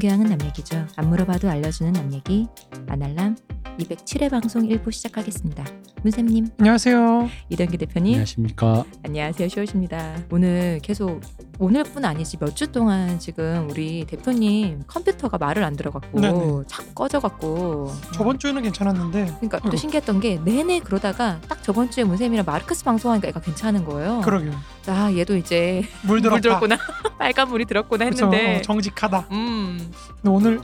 교양은 남 얘기죠. 안 물어봐도 알려주는 남 얘기. 아날람 207회 방송 1부 시작하겠습니다. 문쌤님, 안녕하세요. 이동기 대표님, 안녕하십니까. 안녕하세요. 쇼우십니다. 오늘 계속 오늘뿐 아니지 몇 주 동안 지금 우리 대표님 컴퓨터가 말을 안 들어갖고 네네. 자꾸 꺼져갖고 저번 주에는 괜찮았는데 그러니까 또 아이고. 신기했던 게 내내 그러다가 딱 저번 주에 문쌤이랑 마르크스 방송하니까 애가 괜찮은 거예요. 그러게요. 아 얘도 이제 물. 물 들었구나 빨간 물이 들었구나 했는데 어, 정직하다. 음. 근데 오늘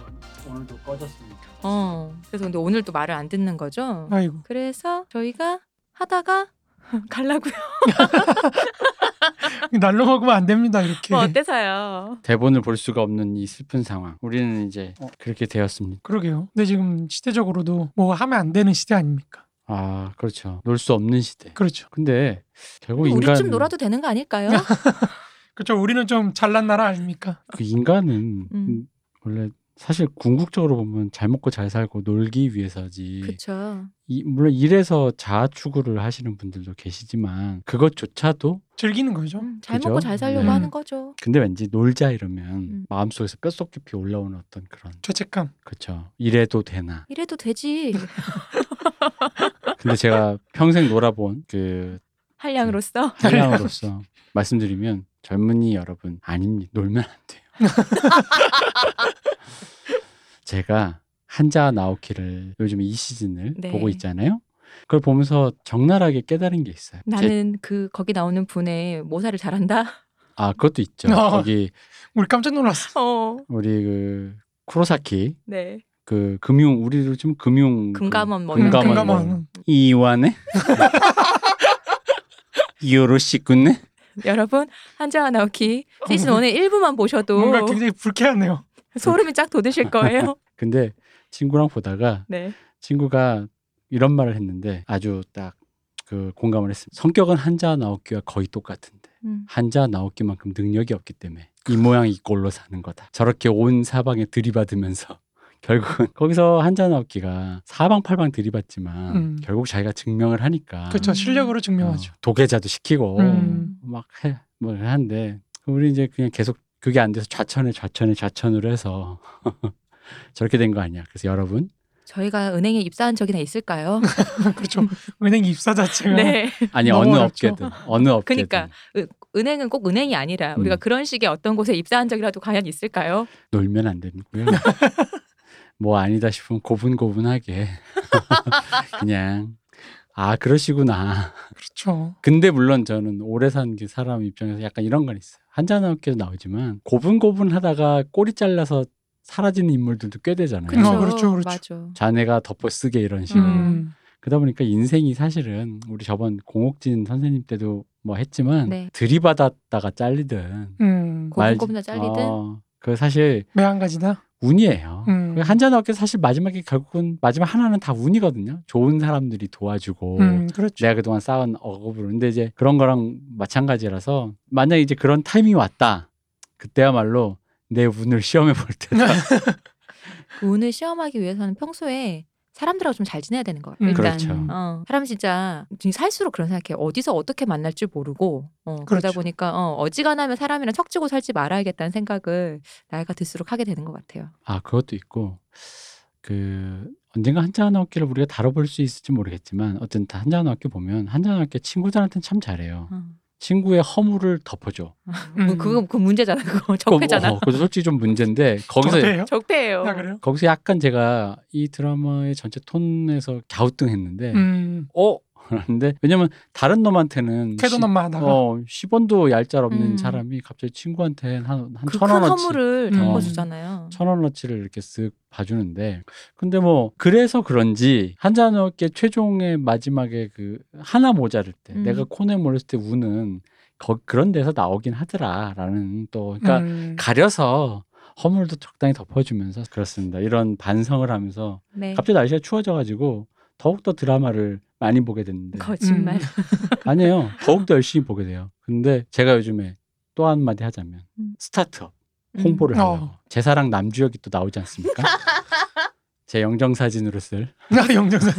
오늘도 꺼졌습니다. 어. 그래서 근데 오늘 또 말을 안 듣는 거죠. 아이고 그래서 저희가 하다가 갈라고요. 날로 먹으면 안 됩니다 이렇게. 뭐 어때서요? 대본을 볼 수가 없는 이 슬픈 상황. 우리는 이제 그렇게 되었습니다. 그러게요. 근데 지금 시대적으로도 뭐 하면 안 되는 시대 아닙니까? 아, 그렇죠. 놀 수 없는 시대. 그렇죠. 근데 결국 인간 우리 좀 놀아도 되는 거 아닐까요? 그렇죠. 우리는 좀 잘난 나라 아닙니까? 그 인간은 음. 원래 사실 궁극적으로 보면 잘 먹고 잘 살고 놀기 위해서지. 그렇죠. 이, 물론 일에서 자아 추구를 하시는 분들도 계시지만 그것조차도 즐기는 거죠. 음, 잘 그죠? 먹고 잘 살려고 네. 하는 거죠. 근데 왠지 놀자 이러면 음. 마음속에서 뼛속 깊이 올라오는 어떤 그런 죄책감. 그렇죠. 이래도 되나. 이래도 되지. 근데 제가 평생 놀아본 그 한량으로서 한량으로서 말씀드리면 젊은이 여러분 아닙니다. 놀면 안 돼요. 제가 한자 나오키를 요즘 이 시즌을 네. 보고 있잖아요. 그걸 보면서 적나라하게 깨달은 게 있어요. 제- 나는 그 거기 나오는 분의 모사를 잘한다. 아 그것도 있죠. 어. 거기 우리 깜짝 놀랐어. 어, 우리 그 쿠로사키 네. 그 금융 우리로 좀 금융 금감원 뭐 그, 금감원, 데. 뭐. 금감원. 이완에 요로시군네 여러분 한자와 나오키 시즌 1의 1부만 보셔도 뭔가 굉장히 불쾌하네요. 소름이 쫙 돋으실 거예요. 근데 친구랑 보다가 네. 친구가 이런 말을 했는데 아주 딱 그 공감을 했습니다. 성격은 한자 나오키와 거의 똑같은데 음. 한자 나오키만큼 능력이 없기 때문에 이 모양 이 꼴로 사는 거다. 저렇게 온 사방에 들이받으면서 결국은 거기서 한자 나오키가 사방팔방 들이받지만 음. 결국 자기가 증명을 하니까 그렇죠. 음. 실력으로 증명하죠. 어, 도계자도 시키고 음. 막 해, 뭐 하는데 우리 이제 그냥 계속 그게 안 돼서 좌천에 좌천에 좌천으로 해서 저렇게 된 거 아니야. 그래서 여러분 저희가 은행에 입사한 적이나 있을까요? 그렇죠. 은행 입사 자체가 네. 아니 어느 어렵죠. 업계든 어느 업계든 그러니까 으- 은행은 꼭 은행이 아니라 음. 우리가 그런 식의 어떤 곳에 입사한 적이라도 과연 있을까요? 놀면 안 되고요. 뭐 아니다 싶으면 고분고분하게 그냥 아 그러시구나. 그렇죠. 근데 물론 저는 오래 산그 사람 입장에서 약간 이런 건 있어요. 한잔 넘게도 나오지만 고분고분하다가 꼬리 잘라서 사라지는 인물들도 꽤 되잖아요. 그쵸. 어, 그렇죠, 그렇죠. 맞아. 자네가 덮어쓰게 이런 식으로. 음. 그러다 보니까 인생이 사실은 우리 저번 공옥진 선생님 때도 뭐 했지만 네. 들이받았다가 잘리든 음. 고분고분나 잘리든 어, 그 사실 매한 가지다. 운이에요. 음. 한잔 넘게 사실 마지막에 결국은 마지막 하나는 다 운이거든요. 좋은 사람들이 도와주고 음, 그렇죠. 내가 그동안 쌓은 억압으로 근데 이제 그런 거랑 마찬가지라서 만약 이제 그런 타이밍이 왔다 그때야말로 내 운을 시험해 볼 때다 그 운을 시험하기 위해서는 평소에 사람들하고 좀 잘 지내야 되는 거예요. 음. 일단 그렇죠. 어, 사람 진짜 살수록 그런 생각해. 어디서 어떻게 만날 줄 모르고 어, 그러다 그렇죠. 보니까 어, 어지간하면 사람이랑 척지고 살지 말아야겠다는 생각을 나이가 들수록 하게 되는 것 같아요. 아 그것도 있고 그 언젠가 한자한 어깨를 우리가 다뤄볼 수 있을지 모르겠지만 어쨌든 한자한 어깨 보면 한자한 어깨 친구들한테는 참 잘해요 어. 친구의 허물을 덮어줘 음. 그거 그 문제잖아. 그거 적폐잖아. 어, 그것도 솔직히 좀 문제인데 거기서? 적폐예요. 아, 그래요? 거기서 약간 제가 이 드라마의 전체 톤에서 갸우뚱했는데 음. 어? 그런데 왜냐면 다른 놈한테는 캐도남만 하다가 어, 10원도 얄짤 없는 음. 사람이 갑자기 친구한테 한, 한그천 원어치 허물을 음. 덮어주잖아요. 천 원어치를 이렇게 쓱 봐주는데 근데 뭐 그래서 그런지 한잔어깨 최종의 마지막에 그 하나 모자랄 때 음. 내가 코너에 몰렸을 때 우는 거, 그런 데서 나오긴 하더라라는 또 그러니까 음. 가려서 허물도 적당히 덮어주면서 그렇습니다 이런 반성을 하면서 네. 갑자기 날씨가 추워져가지고 더욱더 드라마를 많이 보게 됐는데 거짓말. 음. 아니에요. 더욱더 열심히 보게 돼요. 근데 제가 요즘에 또 한마디 하자면 음. 스타트업 음. 홍보를 어. 하려고 제 사랑 남주혁이 또 나오지 않습니까? 제 영정 사진으로 쓸 제나 영정산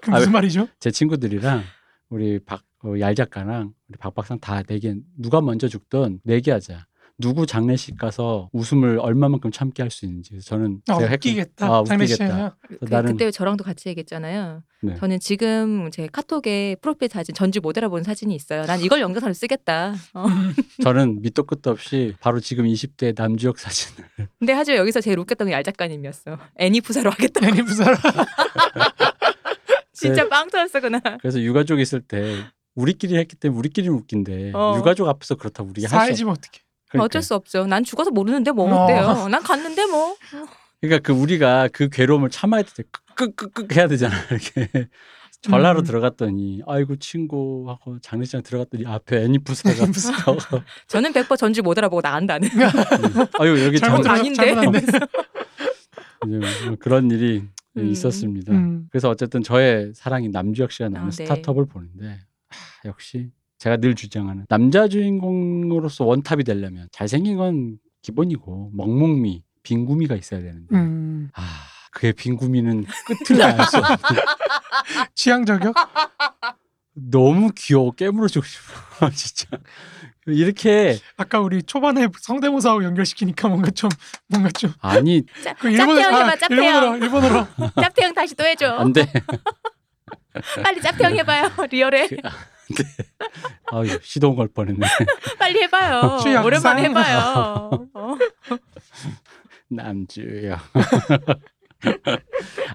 그 무슨 아, 말이죠? 친구들이랑 우리 박 어, 얄 작가랑 우리 박 박사는 다 내기 누가 먼저 죽든 내기하자. 누구 장례식 가서 웃음을 얼마만큼 참게 할 수 있는지 저는 아, 제가 했- 웃기겠다. 아. 웃기겠다. 그, 나는- 그때 저랑도 같이 얘기했잖아요. 네. 저는 지금 제 카톡에 프로필 사진 전주 못 알아본 사진이 있어요. 난 이걸 영상으로 쓰겠다. 어. 저는 밑도 끝도 없이 바로 지금 20대 남주혁 사진을 근데 하지만 여기서 제일 웃겼던 게얄 작가님이었어. 애니 부사로 하겠다. 애니 부사라. 진짜 빵 터졌어 그날. 그래서 유가족 있을 때 우리끼리 했기 때문에 우리끼리는 웃긴데 어. 유가족 앞에서 그렇다고 우리가 할수 사회지면 어떡해. 그러니까. 어쩔 수 없죠. 난 죽어서 모르는데 뭐 어. 어때요? 난 갔는데 뭐. 그러니까 그 우리가 그 괴로움을 참아야 돼. 끄끄끄 해야 되잖아. 이렇게 전라로 음. 들어갔더니 아이고 친구 하고 장례식장 들어갔더니 앞에 애니 부사가 애니 부사. 적어. 저는 100% 전주 못 알아보고 나간다는. 아유 여기 잘못 장 아닌데. 됐어. 뭐 그런 일이 음. 있었습니다. 음. 그래서 어쨌든 저의 사랑인 남주혁 씨가 나오는 아, 네. 스타트업을 보는데 하, 역시 제가 늘 주장하는 남자 주인공으로서 원탑이 되려면 잘생긴 건 기본이고 먹먹미 빈구미가 있어야 되는데 음. 아 그의 빈구미는 끝을 알 수 없는 취향 저격? 너무 귀여워 깨물어주고 싶어 진짜 이렇게 아까 우리 초반에 성대모사하고 연결시키니까 뭔가 좀 뭔가 좀 아니 짭, 그 일본어 짭태형 아, 해봐 일본어로 짭태형. 일본어로 짭태형 다시 또 해줘. 안돼 빨리 짭태형 해봐요. 리얼해. 아유 시동 걸 뻔했네 빨리 해봐요. 취향상. 오랜만에 해봐요. 어. 남주혁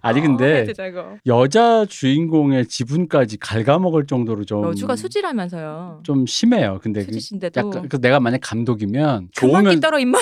아니 어, 근데 저거. 여자 주인공의 지분까지 갉아먹을 정도로 좀 여주가 수지라면서요. 좀 심해요. 근데 그 약간 그 내가 만약 감독이면 좋으면 끼 떨어 임마.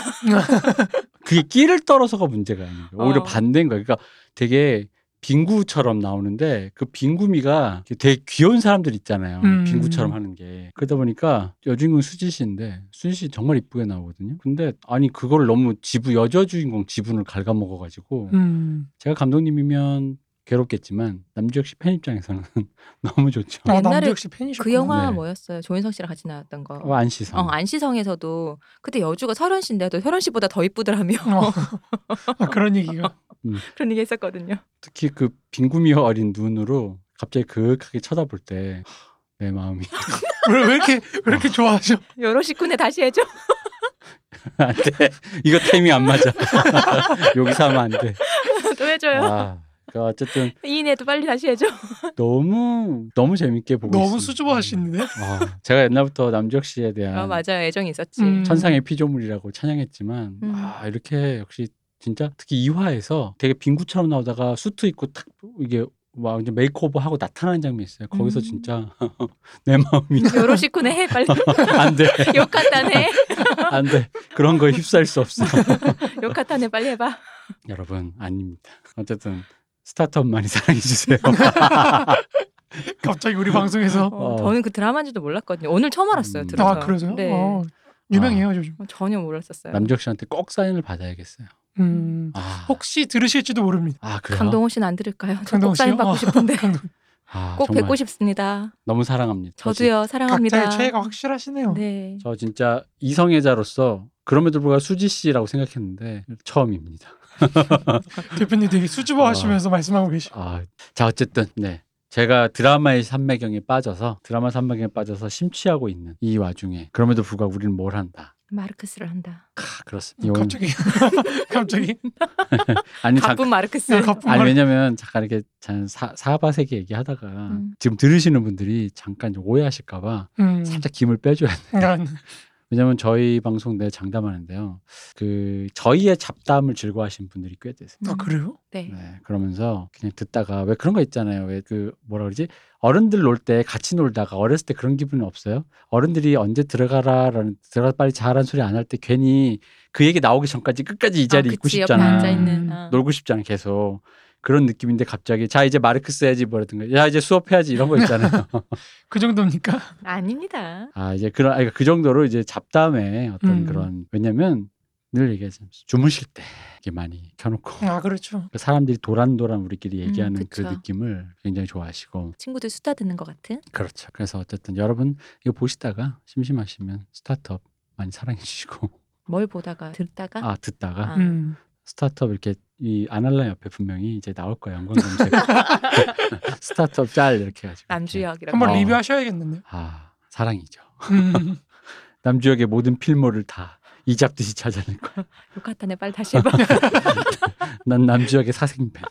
그게 끼를 떨어서가 문제가 아니에요. 오히려 어. 반대인 거예요. 그러니까 되게 빙구처럼 나오는데 그 빙구미가 되게 귀여운 사람들 있잖아요. 음. 빙구처럼 하는 게 그러다 보니까 여주인공 수지 씨인데 수지 씨 정말 이쁘게 나오거든요. 근데 아니 그걸 너무 지분 여자 주인공 지분을 갉아먹어가지고 음. 제가 감독님이면 괴롭겠지만 남주혁 씨 팬 입장에서는 너무 좋죠. 아, 옛날에 남주혁 씨 팬이셨구나. 그 영화 네. 뭐였어요? 조인성 씨랑 같이 나왔던 거. 어, 안시성. 어, 안시성에서도 그때 여주가 설현 씨인데도 혈현 씨보다 더 이쁘더라며. 어. 아, 그런 얘기가. 그런 얘기 했었거든요. 특히 그 빙구미 어린 눈으로 갑자기 그윽하게 쳐다볼 때 내 마음이 왜, 왜 이렇게 왜 이렇게 좋아하죠? 여러 식구네 다시 해줘. 안 돼 이거 타이밍 안 맞아 여기서 하면 안 돼 또 해줘요. 아 그 어쨌든 이인애도 빨리 다시 해줘. 너무 너무 재밌게 보고 너무 있습니다. 수줍어하시는데. 아, 제가 옛날부터 남주혁 씨에 대한 아 맞아요. 애정이 있었지. 음. 천상의 피조물이라고 찬양했지만 음. 아 이렇게 역시 진짜 특히 2화에서 되게 빙구처럼 나오다가 수트 입고 탁 이게 막 이제 makeover 하고 나타나는 장면이 있어요. 거기서 음. 진짜 내 마음이 식구네 해 빨리. 안돼 욕한다네. 안돼 그런 거에 휩싸일 수 없어. 욕한다네 빨리 해봐. 여러분 아닙니다. 어쨌든 스타트업 많이 사랑해 주세요. 갑자기 우리 방송에서. 어, 어. 저는 그 드라마인지도 몰랐거든요. 오늘 처음 알았어요. 음. 들어서. 아 그러세요? 네. 어, 유명해요 요즘. 어, 전혀 몰랐었어요. 남주혁 씨한테 꼭 사인을 받아야겠어요. 음. 아, 혹시 들으실지도 모릅니다. 아 그래요? 강동원 씨는 안 들을까요? 저 강동원 꼭 사인? 받고 어, 싶은데 강동- 아, 꼭 뵙고 싶습니다. 너무 사랑합니다. 저도요 사랑합니다. 각자의 최애가 확실하시네요. 네. 저 진짜 이성애자로서 그럼에도 불구하고 수지 씨라고 생각했는데 처음입니다. 대표님 되게 수줍어 하시면서 아. 말씀하고 계시. 아, 자 어쨌든 네. 제가 드라마의 산매경에 빠져서 드라마 산매경에 빠져서 심취하고 있는 이 와중에 그럼에도 불구하고 우리는 뭘 한다. 마르크스를 한다. 아, 그렇습니다. 이건- 갑자기 갑자기 아니 잠, 가쁜 마르크스. 네, 가쁜 아니 말. 왜냐면 잠깐 이렇게 잠 사, 사바세기 얘기하다가 음. 지금 들으시는 분들이 잠깐 좀 오해하실까봐 음. 살짝 김을 빼줘야 돼. 아, 왜냐면 저희 방송 내 장담하는데요. 그 저희의 잡담을 즐거워하시는 분들이 꽤 되세요. 아 그래요? 네. 네, 그러면서 그냥 듣다가 왜 그런 거 있잖아요. 왜 그 뭐라 그러지? 어른들 놀 때 같이 놀다가 어렸을 때 그런 기분이 없어요? 어른들이 언제 들어가라라는 들어가 빨리 자라는 소리 안 할 때 괜히 그 얘기 나오기 전까지 끝까지 이 자리 에 아, 있고 싶잖아. 앉아 있는. 음. 어. 놀고 싶잖아 계속. 그런 느낌인데 갑자기 자 이제 마르크스 해야지 뭐라든가 야 이제 수업해야지 이런 거 있잖아요. 그 정도입니까? 아닙니다. 아 이제 그런 아니, 그 정도로 이제 잡담에 어떤 음. 그런 왜냐면 늘 얘기하잖아요. 주무실 때 이렇게 많이 켜놓고 아 그렇죠. 그 사람들이 도란도란 우리끼리 얘기하는 그 그쵸. 느낌을 굉장히 좋아하시고 친구들 수다 듣는 것 같은. 그렇죠. 그래서 어쨌든 여러분 이거 보시다가 심심하시면 스타트업 많이 사랑해 주시고 뭘 보다가 듣다가 아 듣다가 아. 음. 스타트업 이렇게 이 아날라 옆에 분명히 이제 나올 거예요. 연관 검색 스타트업 짤 이렇게 해가지고 남주혁이라고. 한번 어. 리뷰하셔야겠는데요. 아 사랑이죠. 음. 남주혁의 모든 필모를 다 이 잡듯이 찾아낼 거야. 욕하타네 빨리 다시 해봐. 난 남주혁의 사생팬.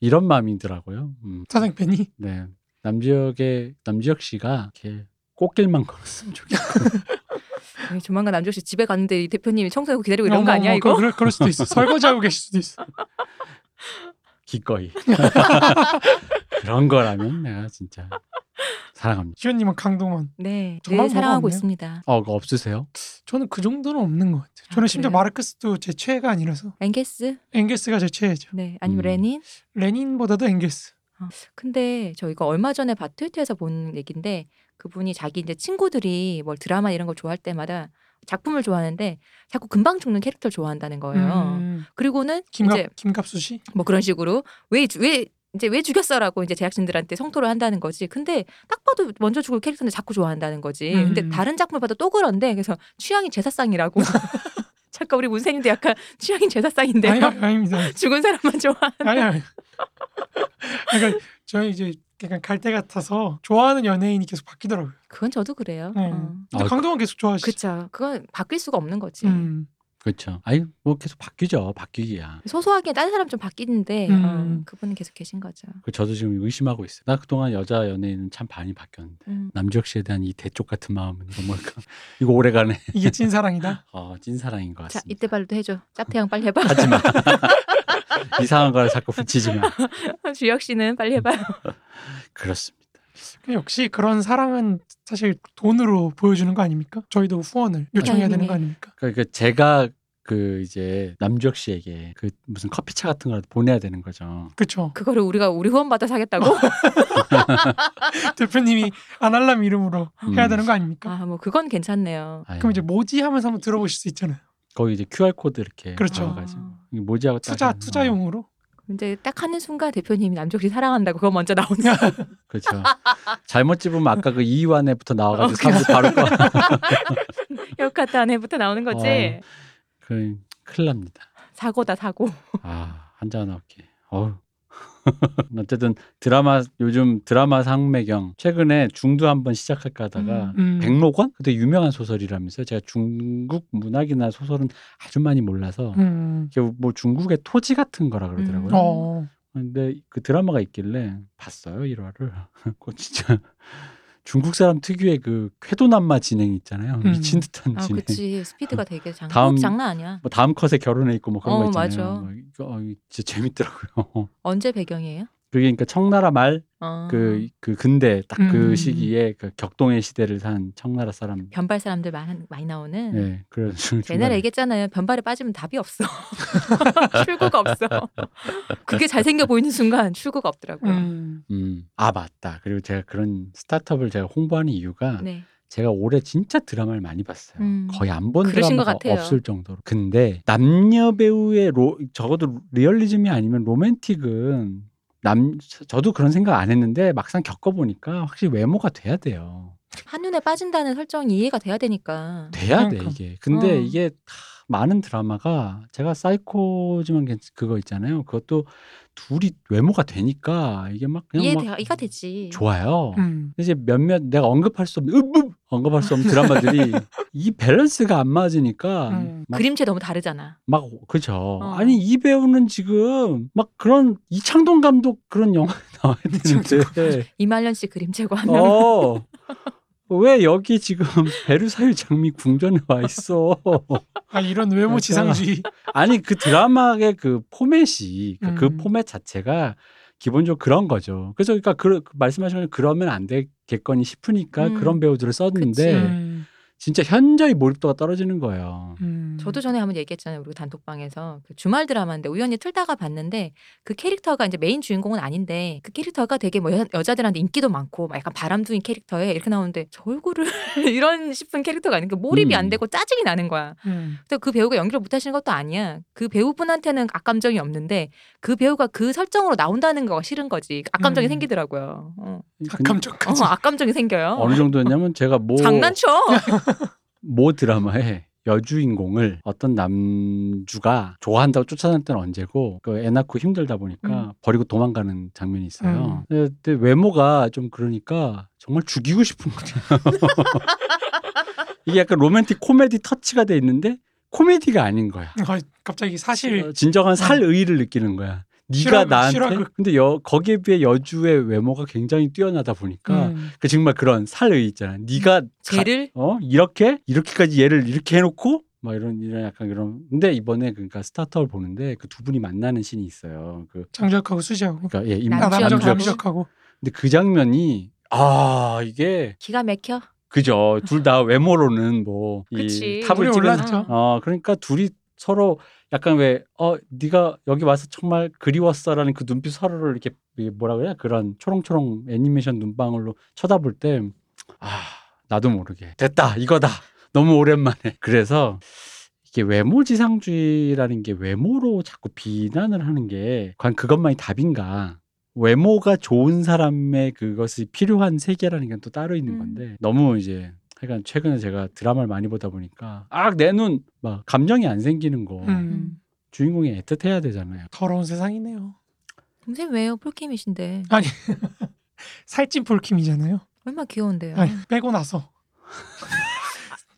이런 마음이더라고요. 음, 사생팬이 네. 남주혁의 남주혁 씨가 이렇게 꽃길만 걸었으면 좋겠고. 네, 조만간 남주혁 씨 집에 갔는데 이 대표님이 청소하고 기다리고 이런 거 어머, 아니야 어머, 이거? 그럴, 그럴 수도 있어. 설거지하고 계실 수도 있어. 기꺼이. 그런 거라면 내가 진짜 사랑합니다. 희원님은 강동원. 네, 정말 늘 사랑하고. 있습니다. 어, 그거 없으세요? 저는 그 정도는 없는 것 같아요. 저는 아, 심지어 그래요? 마르크스도 제 최애가 아니라서 엥게스? 엥게스가 제 최애죠. 네, 아니면 음. 레닌? 레닌보다도 엥게스. 근데 저 이거 얼마 전에 바 트위터에서 본 얘기인데 그분이 자기 이제 친구들이 뭘 드라마 이런 걸 좋아할 때마다 작품을 좋아하는데 자꾸 금방 죽는 캐릭터를 좋아한다는 거예요. 음, 그리고는 김갑 이제 김갑수 씨. 뭐 그런 식으로 왜왜 이제 왜 죽였어라고 이제 제작진들한테 성토를 한다는 거지. 근데 딱 봐도 먼저 죽을 캐릭터인데 자꾸 좋아한다는 거지. 음. 근데 다른 작품을 봐도 또 그런데 그래서 취향이 제사상이라고. 잠깐 우리 문세님도 약간 취향이 제사상인데요. 아니 아니, 아닙니다. 죽은 사람만 좋아. 아니 아니. 그러니까 저희 이제 약간 갈대 같아서 좋아하는 연예인이 계속 바뀌더라고요. 그건 저도 그래요. 네. 어. 근데 아, 강동원 계속 좋아하시죠. 그쵸. 그건 바뀔 수가 없는 거지. 음. 그렇죠. 아니 뭐 계속 바뀌죠. 바뀌기야. 소소하게 다른 사람 좀 바뀌는데 음. 어, 그분은 계속 계신 거죠. 그 저도 지금 의심하고 있어요. 나 그동안 여자 연예인은 참 많이 바뀌었는데 음. 남주혁 씨에 대한 이 대쪽 같은 마음은 이거 뭘까? 이거 오래가네. 이게 찐사랑이다. 어, 찐사랑인 것자 같습니다. 이때 발도 해줘. 짭태양 빨리 해봐. 하지 마. 이상한 걸 자꾸 붙이지 마. 주혁 씨는 빨리 해봐요. 그렇습니다. 근데 역시 그런 사랑은 사실 돈으로 보여주는 거 아닙니까? 저희도 후원을 요청해야 되는 거 아닙니까? 그러니까 제가 그 이제 남주혁 씨에게 그 무슨 커피차 같은 거라도 보내야 되는 거죠. 그렇죠. 그거를 우리가 우리 후원 받아 사겠다고? 대표님이 아날람 이름으로 해야 음. 되는 거 아닙니까? 아 뭐 그건 괜찮네요. 아유, 그럼 이제 뭐지 하면서 한번 들어보실 수 있잖아요. 거기 이제 QR 코드 이렇게 그렇죠. 넣어가지고 아. 이게 뭐지하고 투자 어, 투자용으로. 이제 딱 하는 순간 대표님이 남주혁 씨 사랑한다고 그거 먼저 나오는 그렇죠. 잘못 집으면 아까 그 이완에부터 나와가지고 사람들 바로 꺼. 역카타 안에부터 나오는 거지. 어. 그 큰일 납니다. 사고다 사고. 아 한잔 할게. 어우. 어쨌든 드라마 요즘 드라마 상매경 최근에 중두 한번 시작할까 하다가 음. 백록원 그때 유명한 소설이라면서요. 제가 중국 문학이나 소설은 아주 많이 몰라서 음. 이게 뭐 중국의 토지 같은 거라 그러더라고요. 음. 어. 근데 그 드라마가 있길래 봤어요 1화를. 그거 진짜 중국 사람 특유의 그 쾌도남마 진행 있잖아요. 음. 미친 듯한 아 진행. 그치 스피드가 되게 장, 다음- 호흡 장난 아니야. 뭐 다음 컷에 결혼해 있고 뭐 그런 어, 거 있잖아요. 맞아. 막 이거 어, 진짜 재밌더라고요. 언제 배경이에요? 그게 그러니까 청나라 말 어. 그, 그 근대 딱 그 음. 시기에 그 격동의 시대를 산 청나라 사람. 변발 사람들 많이, 많이 나오는. 네, 그런 옛날에 얘기했잖아요. 변발에 빠지면 답이 없어. 출구가 없어. 그게 잘생겨 보이는 순간 출구가 없더라고요. 음. 음, 아 맞다. 그리고 제가 그런 스타트업을 제가 홍보하는 이유가 네. 제가 올해 진짜 드라마를 많이 봤어요. 음. 거의 안 본 드라마가. 없을 정도로. 근데 남녀 배우의 로, 적어도 리얼리즘이 아니면 로맨틱은 남 저도 그런 생각 안 했는데 막상 겪어보니까 확실히 외모가 돼야 돼요. 한눈에 빠진다는 설정이 이해가 돼야 되니까. 돼야 돼 그러니까. 이게. 근데 어. 이게 다 많은 드라마가 제가 사이코지만 괜찮- 그거 있잖아요. 그것도 둘이 외모가 되니까 이게 막 그냥 막 이해 이가 되지. 좋아요. 음. 이제 몇몇 내가 언급할 수 없는 읍읍 언급할 수 없는 드라마들이 이 밸런스가 안 맞으니까 음. 막, 그림체 너무 다르잖아. 막 그죠. 어. 아니 이 배우는 지금 막 그런 이창동 감독 그런 영화 나와야 되는데 이말년 씨 그림체고 한 명. 어. 왜 여기 지금 베르사유 장미 궁전에 와 있어? 아 이런 외모 지상주의. 아니 그 드라마의 그 포맷이 그, 그 음. 포맷 자체가 기본적으로 그런 거죠. 그래서 그러니까 그, 그 말씀하신 건 그러면 안 되겠거니 싶으니까 음. 그런 배우들을 썼는데 그치. 음. 진짜 현저히 몰입도가 떨어지는 거예요. 음. 저도 전에 한번 얘기했잖아요. 우리 단톡방에서 그 주말 드라마인데 우연히 틀다가 봤는데 그 캐릭터가 이제 메인 주인공은 아닌데 그 캐릭터가 되게 뭐 여, 여자들한테 인기도 많고 막 약간 바람둥이 캐릭터에 이렇게 나오는데 저 얼굴을 이런 싶은 캐릭터가 아니고 몰입이 음. 안 되고 짜증이 나는 거야. 음. 근데 그 배우가 연기를 못 하시는 것도 아니야. 그 배우분한테는 악감정이 없는데 그 배우가 그 설정으로 나온다는 거가 싫은 거지. 악감정이 음. 생기더라고요. 어. 근- 어, 감정까지. 악감정이 생겨요. 어느 정도였냐면 제가 모, 장난쳐. 모 드라마에 여주인공을 어떤 남주가 좋아한다고 쫓아다닐 때는 언제고 그애 낳고 힘들다 보니까 음. 버리고 도망가는 장면이 있어요. 근데, 근데 외모가 좀 그러니까 정말 죽이고 싶은 거예요. 이게 약간 로맨틱 코미디 터치가 돼 있는데 코미디가 아닌 거야. 아, 갑자기 사실 어, 진정한 살의를 느끼는 거야. 네가 실화극, 나한테 실화극. 근데 여 거기에 비해 여주의 외모가 굉장히 뛰어나다 보니까 음, 그 정말 그런 살의 있잖아. 네가 가- 쟤를 어 이렇게 이렇게까지 얘를 이렇게 해놓고 막 이런 이런 약간 그런 근데 이번에 그러니까 스타트업을 보는데 그 두 분이 만나는 신이 있어요. 그 장작하고 수지하고 그러니까 예 씨. 남주혁하고 근데 그 장면이 아 이게 기가 막혀. 그죠 둘 다 외모로는 뭐 이. 탑을 찍은 올랐죠. 어 그러니까 둘이 서로 약간 왜 어 네가 여기 와서 정말 그리웠어라는 그 눈빛 서로를 이렇게 뭐라 그래야? 그런 초롱초롱 애니메이션 눈방울로 쳐다볼 때 아 나도 모르게 됐다 이거다. 너무 오랜만에. 그래서 이게 외모지상주의라는 게 외모로 자꾸 비난을 하는 게 과연 그것만이 답인가? 외모가 좋은 사람의 그것이 필요한 세계라는 게 또 따로 있는 음. 건데 너무 이제 하여간 최근에 제가 드라마를 많이 보다 보니까 아 내 눈 막 감정이 안 생기는 거 음, 음. 주인공이 애틋해야 되잖아요. 더러운 세상이네요. 동생 왜요? 폴킴이신데 살찐 폴킴이잖아요. 얼마나 귀여운데요. 아니 빼고 나서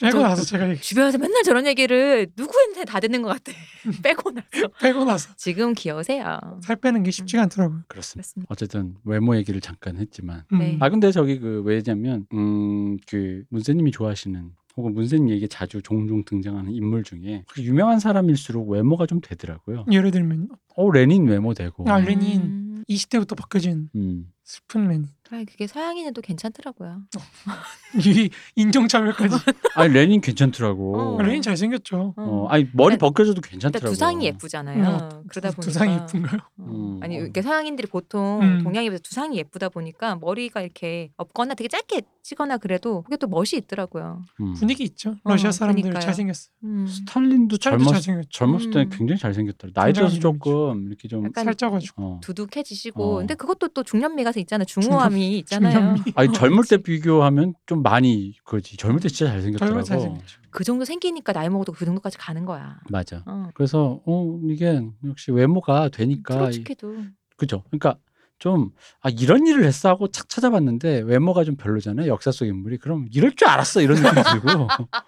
빼고 저- 나서 제가 얘기- 주변에서 맨날 저런 얘기를 누구한테 다 듣는 것 같아. 빼고 나서 빼고 나서 지금 귀여우세요. 살 빼는 게 쉽지가 않더라고요. 그렇습니다. 그렇습니다. 어쨌든 외모 얘기를 잠깐 했지만 음. 네. 아 근데 저기 그 왜냐면 음그 문세님이 좋아하시는 혹은 문세님 얘기에 자주 종종 등장하는 인물 중에 그 유명한 사람일수록 외모가 좀 되더라고요. 예를 들면 어 레닌 외모 되고 아, 레닌. 음, 20대부터 바뀌어진 음. 슬픈 레닌. 아, 그게 서양인은 괜찮더라고요. 이 인종차별까지. 아니 레닌 괜찮더라고. 어. 레닌 잘생겼죠. 어, 아니 머리 일단- 벗겨져도 괜찮더라고. 두상이 예쁘잖아요. 어, 그러다 두- 보니까 두상이 예쁜가요? 어, 음. 아니 이렇게 서양인들이 보통 음. 비해서 두상이 예쁘다 보니까 머리가 이렇게 없거나 되게 짧게 치거나 그래도 그게 또 멋이 있더라고요. 음. 분위기 있죠. 어, 러시아 사람들 그러니까요. 잘생겼어요. 음. 스탈린도 젊었 잘생겼죠. 젊었을 때는 음. 굉장히 잘생겼더라. 나이 들어서 조금 이렇게 좀 살쪄가지고. 어. 두둑해지시고 어. 근데 그것도 또 중년미가 있잖아요. 중후함이 있잖아요. 아니 젊을 때. 비교하면 좀 많이 그지 젊을 때 진짜 잘생겼더라고. 잘생겼죠. 그 정도 생기니까 나이 먹어도 그 정도까지 가는 거야. 맞아. 어. 그래서 어 이게 역시 외모가 되니까 이- 솔직히도 그죠. 그러니까 좀 아 이런 일을 했어 하고 착 찾아봤는데 외모가 좀 별로잖아요. 역사 속 인물이 그럼 이럴 줄 알았어 이런 느낌 들고 아,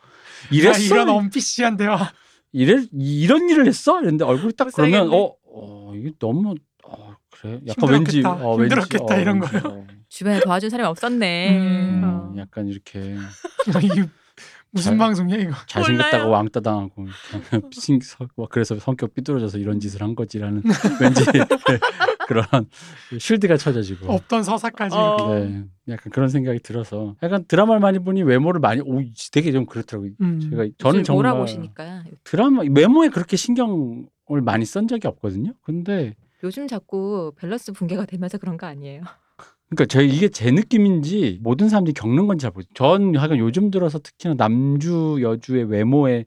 이랬어 이런 언피시한 대화. 이래 이런 일을 했어 이랬는데 얼굴이 딱 그러면 불쌍했네. 어, 어 이게 너무 어 그래 약간 왠지 힘들었겠다. 어, 왠지, 힘들었겠다, 이런 왠지, 어, 주변에 도와준 사람이 없었네. 음. 어, 어. 약간 이렇게 이게 무슨 잘- 방송이야 이거? 잘생겼다고. 왕따 당하고 뭐 그래서 성격 삐뚤어져서 이런 짓을 한 거지라는 왠지 그런 쉴드가 쳐져지고 없던 서사까지. 어. 네, 약간 그런 생각이 들어서 약간 드라마를 많이 보니 외모를 많이 오 되게 좀 그렇더라고요. 음. 제가 저는 정말 몰아보시니까 드라마 외모에 그렇게 신경을 많이 쓴 적이 없거든요. 근데 요즘 자꾸 밸런스 붕괴가 되면서 그런 거 아니에요? 그러니까 제 이게 제 느낌인지 모든 사람들이 겪는 건지 잘 모르겠어요. 전 하여간 요즘 들어서 특히나 남주 여주의 외모의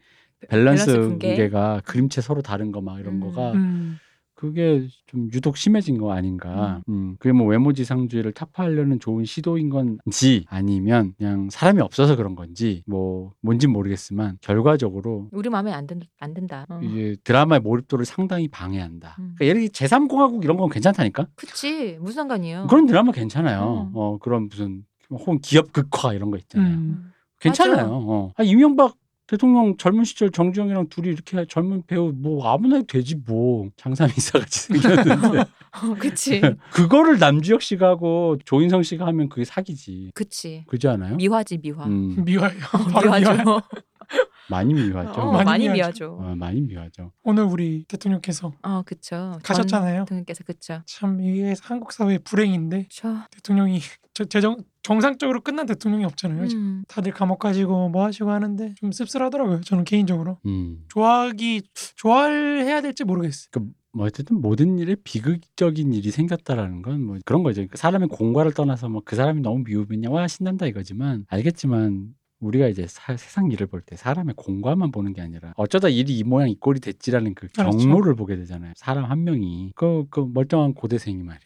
밸런스 밸런스 붕괴? 붕괴가 그림체 서로 다른 거 막 이런 음. 거가 음. 그게 좀 유독 심해진 거 아닌가. 음. 그게 뭐 외모지상주의를 타파하려는 좋은 시도인 건지 아니면 그냥 사람이 없어서 그런 건지 뭐 뭔진 모르겠지만 결과적으로 우리 마음에 안, 든, 안 든다. 어. 이게 드라마의 몰입도를 상당히 방해한다. 음. 그러니까 예를 들어 제3공화국 이런 건 괜찮다니까. 그치 무슨 상관이에요? 그런 드라마 괜찮아요. 음. 어 그런 무슨 혹은 기업 극화 이런 거 있잖아요. 음. 음. 괜찮아요. 맞아. 어. 아, 이명박 대통령 젊은 시절 정주영이랑 둘이 이렇게 젊은 배우 뭐 아무나 해도 되지 뭐 장삼 이사 같이 생겼는데 어, 그치 그거를 남주혁 씨가 하고 조인성 씨가 하면 그게 사기지. 그치 그지 않아요? 미화지 미화. 음. 바로 미워요. 미화죠. 많이 미워하죠. 어, 많이 많이. 미화죠. 어, 많이 미워하죠. 오늘 우리 대통령께서 어 그쵸. 가셨잖아요. 전 대통령께서 그쵸. 참 이게 한국 사회의 불행인데 저 대통령이 저, 재정 정상적으로 끝난 대통령이 없잖아요. 지금. 음. 다들 감옥 가지고 뭐 하시고 하는데 좀 씁쓸하더라고요. 저는 개인적으로 음. 좋아하기 좋아해야 될지 모르겠어요. 뭐 어쨌든 모든 일에 비극적인 일이 생겼다라는 건 뭐 그런 거죠. 그 사람의 공과를 떠나서 뭐 그 사람이 너무 미우면야 와 신난다 이거지만 알겠지만 우리가 이제 사- 세상 일을 볼 때 사람의 공과만 보는 게 아니라 어쩌다 일이 이 모양 이 꼴이 됐지라는 그 그렇죠. 경로를 보게 되잖아요. 사람 한 명이 그, 그 멀쩡한 고대생이 말이야.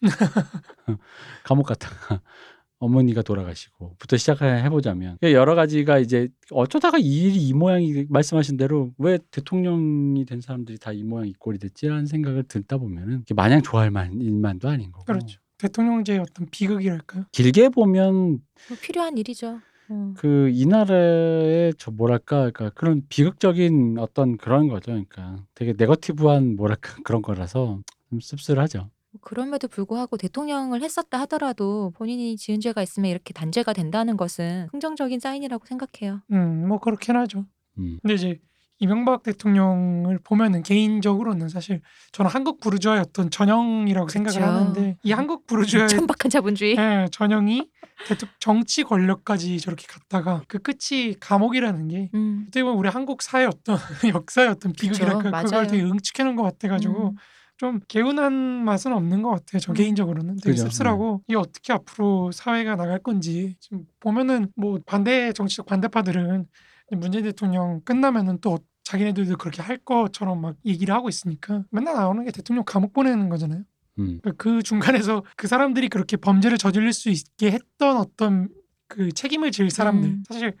감옥 갔다가 어머니가 돌아가시고부터 시작해 보자면 여러 가지가 이제 어쩌다가 이 일이 이 모양이 말씀하신 대로 왜 대통령이 된 사람들이 다 이 모양 이 꼴이 됐지라는 생각을 듣다 보면은 마냥 좋아할 만 일만도 아닌 거고 그렇죠. 대통령제의 어떤 비극이랄까요? 길게 보면 뭐 필요한 일이죠. 어. 그이 나라의 저 뭐랄까 그러니까 그런 비극적인 어떤 그런 거죠. 그러니까 되게 네거티브한 뭐랄까 그런 거라서 좀 씁쓸하죠. 그럼에도 불구하고 대통령을 했었다 하더라도 본인이 지은 죄가 있으면 이렇게 단죄가 된다는 것은 긍정적인 사인이라고 생각해요. 음, 뭐 그렇긴 하죠. 음. 근데 이제 이명박 대통령을 보면은 개인적으로는 사실 저는 한국 부르주아의 어떤 전형이라고 생각을 그쵸. 하는데 이 한국 부르주아의 천박한 자본주의. 예, 전형이 대통 정치 권력까지 저렇게 갔다가 그 끝이 감옥이라는 게 음. 어떻게 보면 우리 한국 사회 어떤 역사의 어떤 비극이랄까 그쵸, 그걸 맞아요. 되게 응축해 놓은 것 같아가지고 음. 좀 개운한 맛은 없는 것 같아요. 저 음. 개인적으로는 되게 그죠. 씁쓸하고 이게 어떻게 앞으로 사회가 나갈 건지 지금 보면은 뭐 반대 정치적 반대파들은 문재인 대통령 끝나면은 또 자기네들도 그렇게 할 것처럼 막 얘기를 하고 있으니까 맨날 나오는 게 대통령 감옥 보내는 거잖아요. 음. 그그 중간에서 그 사람들이 그렇게 범죄를 저지를 수 있게 했던 어떤 그 책임을 질 사람들 음. 사실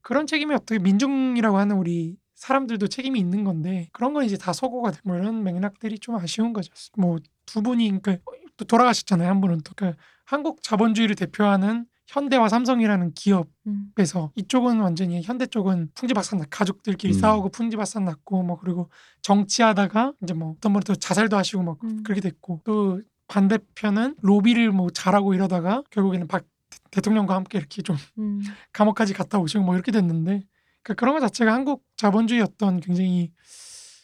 그런 책임이 어떻게 민중이라고 하는 우리 사람들도 책임이 있는 건데 그런 건 이제 다 서고가 돼. 뭐 이런 맥락들이 좀 아쉬운 거죠. 뭐 두 분이 그러니까 또 돌아가셨잖아요. 한 분은 또 그러니까 한국 자본주의를 대표하는 현대와 삼성이라는 기업 음. 에서 이쪽은 완전히 현대 쪽은 풍지박산 났 가족들끼리 음. 싸우고 풍지박산 났고 뭐 그리고 정치하다가 이제 뭐 어떤 분은 또 자살도 하시고 막 음. 그렇게 됐고 또 반대편은 로비를 뭐 잘하고 이러다가 결국에는 박 대- 대통령과 함께 이렇게 좀 음. 감옥까지 갔다 오시고 뭐 이렇게 됐는데 그러니까 그런 것 자체가 한국 자본주의 어떤 굉장히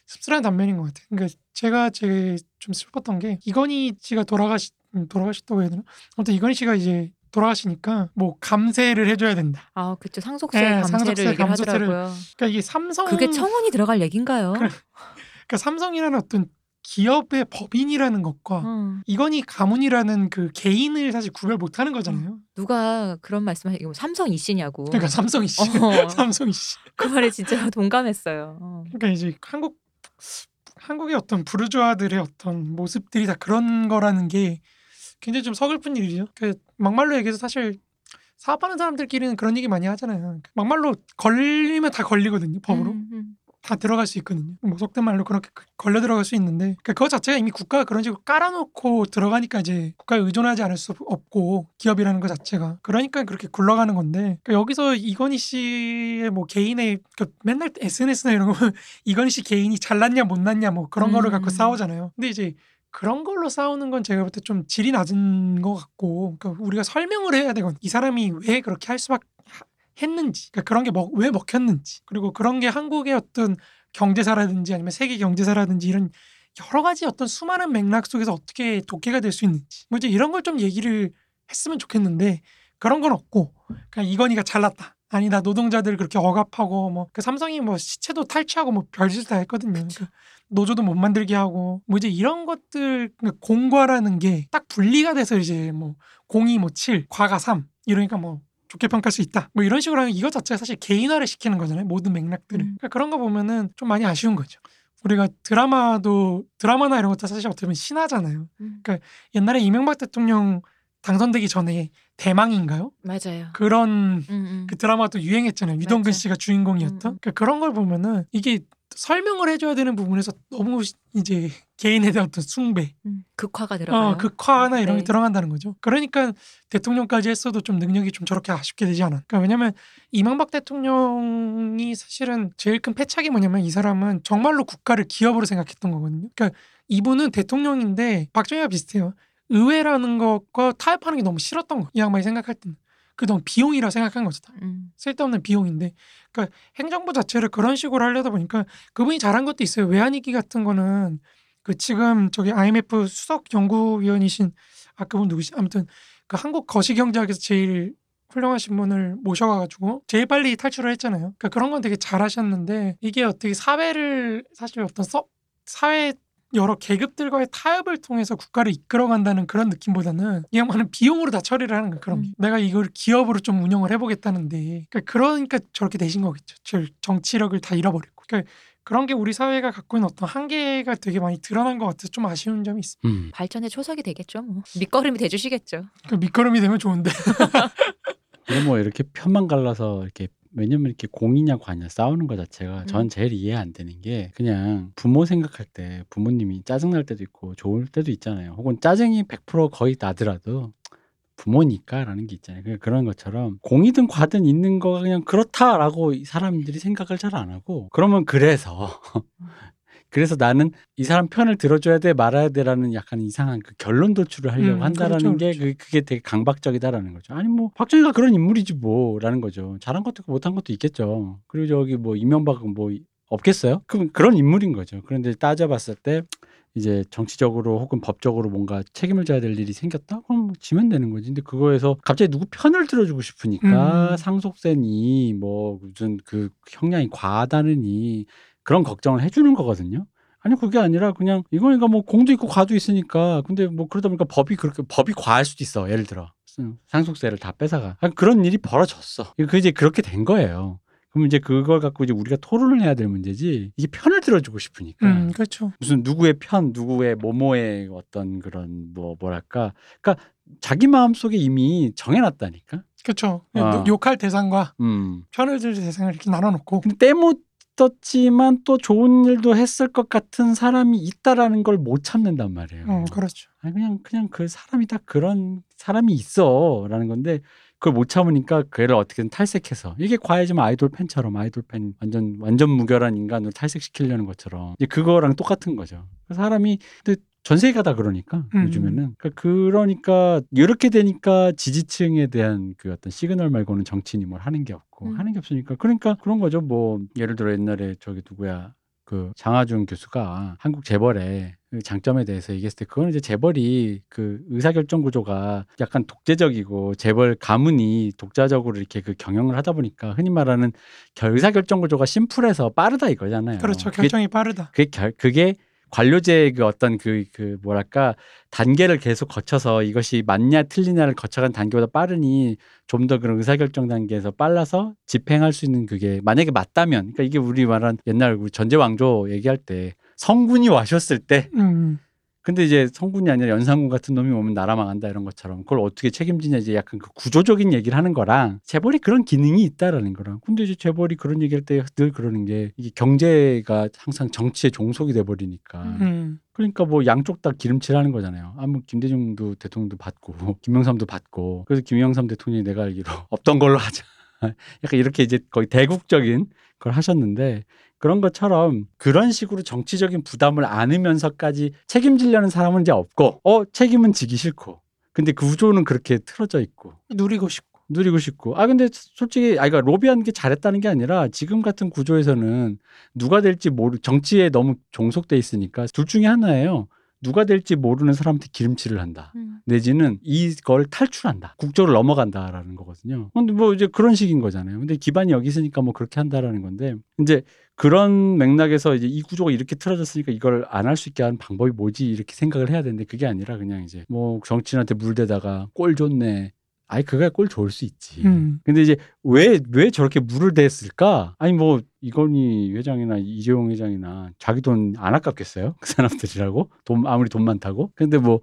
씁쓸한 단면인 것 같아요. 그러니까 제가 제일 좀 슬펐던 게 이건희 씨가 돌아가시 음, 돌아가셨다고 해야 되나? 아무튼 이건희 씨가 이제 돌아가시니까 뭐 감세를 해줘야 된다. 아, 그쵸. 상속세 네, 감세를 하더라고요. 그러니까 이게 삼성 그게 청원이 들어갈 얘긴가요? 그러니까 삼성이라는 어떤 기업의 법인이라는 것과 어. 이건희 가문이라는 그 개인을 사실 구별 못하는 거잖아요. 누가 그런 이거 삼성 이씨냐고. 그러니까 삼성 이씨, 어. 삼성 이씨. 그 말에 진짜 동감했어요. 어. 그러니까 이제 한국 한국의 어떤 부르주아들의 어떤 모습들이 다 그런 거라는 게 굉장히 좀 서글픈 일이죠. 그 막말로 얘기해서 사실 사업하는 사람들끼리는 그런 얘기 많이 하잖아요. 막말로 걸리면 다 걸리거든요. 법으로 음, 음. 다 들어갈 수 있거든요. 뭐 속된 말로 그렇게 그- 걸려 들어갈 수 있는데 그거 자체가 이미 국가가 그런 식으로 깔아놓고 들어가니까 이제 국가에 의존하지 않을 수 없고 기업이라는 것 자체가 그러니까 그렇게 굴러가는 건데 그러니까 여기서 이건희 씨의 뭐 개인의 그러니까 맨날 SNS나 이런 거 이건희 씨 개인이 잘났냐 못났냐 뭐 그런 거를 갖고 음. 싸우잖아요. 근데 이제 그런 걸로 싸우는 건 제가 볼 때 좀 질이 낮은 것 같고 그러니까 우리가 설명을 해야 되건 이 사람이 왜 그렇게 할 수밖에 했는지 그러니까 그런 게 왜 먹혔는지 그리고 그런 게 한국의 어떤 경제사라든지 아니면 세계 경제사라든지 이런 여러 가지 어떤 수많은 맥락 속에서 어떻게 독해가 될 수 있는지 뭐 이제 이런 걸 좀 얘기를 했으면 좋겠는데 그런 건 없고 그냥 이건희가 잘났다 아니다 노동자들 그렇게 억압하고 뭐 그 삼성이 뭐 시체도 탈취하고 뭐 별짓 다 했거든요. 그러니까 노조도 못 만들게 하고 뭐 이제 이런 것들 그러니까 공과라는 게 딱 분리가 돼서 이제 뭐 공이 뭐 7, 과가 3 이러니까 뭐 좋게 평가할 수 있다. 뭐 이런 식으로 하면 이것 자체가 사실 개인화를 시키는 거잖아요. 모든 맥락들을. 음. 그러니까 그런 거 보면은 좀 많이 아쉬운 거죠. 우리가 드라마도 드라마나 이런 것도 사실 어떻게 보면 신화잖아요. 음. 옛날에 이명박 대통령 당선되기 전에 대망인가요? 맞아요. 그런 음, 음. 그 드라마도 유행했잖아요. 유동근 맞아. 씨가 주인공이었던. 음, 음. 그러니까 그런 걸 보면은 이게 설명을 해줘야 되는 부분에서 너무 시- 이제 개인에 대한 어떤 숭배, 음. 극화가 들어가요. 어, 극화나 이런 게 네. 들어간다는 거죠. 그러니까 대통령까지 했어도 좀 능력이 좀 저렇게 아쉽게 되지 않아. 그러니까 왜냐면 이명박 대통령이 사실은 제일 큰 패착이 뭐냐면 이 사람은 정말로 국가를 기업으로 생각했던 거거든요. 그러니까 이분은 대통령인데 박정희가 비슷해요. 의회라는 것과 타협하는 게 너무 싫었던 거. 이 양반이 생각할 때는. 그 너무 비용이라 생각한 거죠. 다. 음. 쓸데없는 비용인데 그러니까 행정부 자체를 그런 식으로 하려다 보니까 그분이 잘한 것도 있어요. 외환위기 같은 거는 그 지금 저기 IMF 수석 연구위원이신 아 그분 누구시 아무튼 그 한국 거시경제학에서 제일 훌륭하신 분을 모셔가지고 제일 빨리 탈출을 했잖아요. 그러니까 그런 건 되게 잘하셨는데 이게 어떻게 사회를 사실 어떤 서, 사회 여러 계급들과의 타협을 통해서 국가를 이끌어간다는 그런 느낌보다는 이 양반은 비용으로 다 처리를 하는 거야 그런 게 음. 내가 이걸 기업으로 좀 운영을 해보겠다는데 그러니까, 그러니까 저렇게 되신 거겠죠 저 정치력을 다 잃어버리고 그러니까 그런 게 우리 사회가 갖고 있는 어떤 한계가 되게 많이 드러난 것 같아서 좀 아쉬운 점이 있습니다 음. 발전의 초석이 되겠죠. 뭐. 밑거름이 돼주시겠죠. 그 밑거름이 되면 좋은데 근데 뭐 이렇게 편만 갈라서 이렇게 왜냐면 이렇게 공이냐 과냐 싸우는 것 자체가 음. 전 제일 이해 안 되는 게 그냥 부모 생각할 때 부모님이 짜증 날 때도 있고 좋을 때도 있잖아요. 혹은 짜증이 100% 거의 나더라도 부모니까라는 게 있잖아요. 그러니까 그런 것처럼 공이든 과든 있는 거가 그냥 그렇다라고 이 사람들이 생각을 잘 안 하고 그러면 그래서 그래서 나는 이 사람 편을 들어줘야 돼 말아야 돼라는 약간 이상한 그 결론 도출을 하려고 음, 한다라는 그렇죠, 게 그렇죠. 그, 그게 되게 강박적이다라는 거죠. 아니 뭐 박정희가 그런 인물이지 뭐라는 거죠. 잘한 것도 있고 못한 것도 있겠죠. 그리고 저기 뭐 이명박은 뭐 없겠어요? 그럼 그런 인물인 거죠. 그런데 따져봤을 때 이제 정치적으로 혹은 법적으로 뭔가 책임을 져야 될 일이 생겼다? 그럼 뭐 지면 되는 거지. 근데 그거에서 갑자기 누구 편을 들어주고 싶으니까 음. 상속세니 뭐 무슨 그 형량이 과하다느니 그런 걱정을 해주는 거거든요. 아니 그게 아니라 그냥 이거니까 뭐 공도 있고 과도 있으니까 근데 뭐 그러다 보니까 법이 그렇게 법이 과할 수도 있어 예를 들어 상속세를 다 뺏어가 아니, 그런 일이 벌어졌어 그 이제 그렇게 된 거예요 그럼 이제 그걸 갖고 이제 우리가 토론을 해야 될 문제지 이게 편을 들어주고 싶으니까 음, 그렇죠. 무슨 누구의 편, 누구의 모모의 어떤 그런 뭐 뭐랄까, 그러니까 자기 마음 속에 이미 정해놨다니까. 그렇죠. 아. 욕할 대상과 음. 편을 들 대상을 이렇게 나눠놓고 근데 때못 떴지만 또 좋은 일도 했을 것 같은 사람이 있다라는 걸 못 참는단 말이에요. 음, 그렇죠. 아니 그냥 그냥 그 사람이 딱 그런 사람이 있어라는 건데 그걸 못 참으니까 그애를 어떻게든 탈색해서 이게 과해지면 아이돌 팬처럼 아이돌 팬 완전 완전 무결한 인간으로 탈색시키려는 것처럼 이제 그거랑 똑같은 거죠. 그 사람이 전 세계가 다 그러니까 음. 요즘에는 그러니까, 그러니까 이렇게 되니까 지지층에 대한 그 어떤 시그널 말고는 정치인이 뭘 하는 게 없고 음. 하는 게 없으니까 그러니까 그런 거죠. 뭐 예를 들어 옛날에 저기 누구야 그 장하준 교수가 한국 재벌의 그 장점에 대해서 얘기했을 때 그거는 이제 재벌이 그 의사결정 구조가 약간 독재적이고 재벌 가문이 독자적으로 이렇게 그 경영을 하다 보니까 흔히 말하는 결- 의사결정 구조가 심플해서 빠르다 이거잖아요. 그렇죠. 그게 결정이 빠르다. 그게, 결- 그게 관료제의 그 어떤 그, 그 뭐랄까 단계를 계속 거쳐서 이것이 맞냐 틀리냐를 거쳐간 단계보다 빠르니 좀 더 그런 의사결정 단계에서 빨라서 집행할 수 있는 그게 만약에 맞다면 그러니까 이게 우리 말한 옛날 전제왕조 얘기할 때 성군이 와셨을 때 음, 근데 이제 성군이 아니라 연산군 같은 놈이 오면 나라 망한다 이런 것처럼 그걸 어떻게 책임지냐 이제 약간 그 구조적인 얘기를 하는 거랑 재벌이 그런 기능이 있다라는 거랑 근데 이제 재벌이 그런 얘기할 때 늘 그러는 게 이게 경제가 항상 정치의 종속이 돼 버리니까 음, 그러니까 뭐 양쪽 다 기름칠하는 거잖아요. 아뭐 김대중도 대통령도 받고 김영삼도 받고 그래서 김영삼 대통령이 내가 알기로 없던 걸로 하자. 약간 이렇게 이제 거의 대국적인 걸 하셨는데 그런 것처럼 그런 식으로 정치적인 부담을 안으면서까지 책임지려는 사람은 이제 없고 어 책임은 지기 싫고 근데 그 구조는 그렇게 틀어져 있고 누리고 싶고. 누리고 싶고. 아 근데 솔직히 아 그러니까 로비하는 게 잘했다는 게 아니라 지금 같은 구조에서는 누가 될지 모르 정치에 너무 종속돼 있으니까 둘 중에 하나예요. 누가 될지 모르는 사람한테 기름칠을 한다. 음. 내지는 이걸 탈출한다. 국조를 넘어간다라는 거거든요. 근데 뭐 이제 그런 식인 거잖아요. 근데 기반이 여기 있으니까 뭐 그렇게 한다라는 건데 이제 그런 맥락에서 이제 이 구조가 이렇게 틀어졌으니까 이걸 안 할 수 있게 하는 방법이 뭐지 이렇게 생각을 해야 되는데 그게 아니라 그냥 이제 뭐 정치인한테 물대다가 꼴 좋네. 아이 그거야 꼴 좋을 수 있지. 음, 근데 이제 왜왜 저렇게 물을 댔을까? 아니 뭐 이건희 회장이나 이재용 회장이나 자기 돈 안 아깝겠어요? 그 사람들이라고 돈 아무리 돈 많다고? 근데 뭐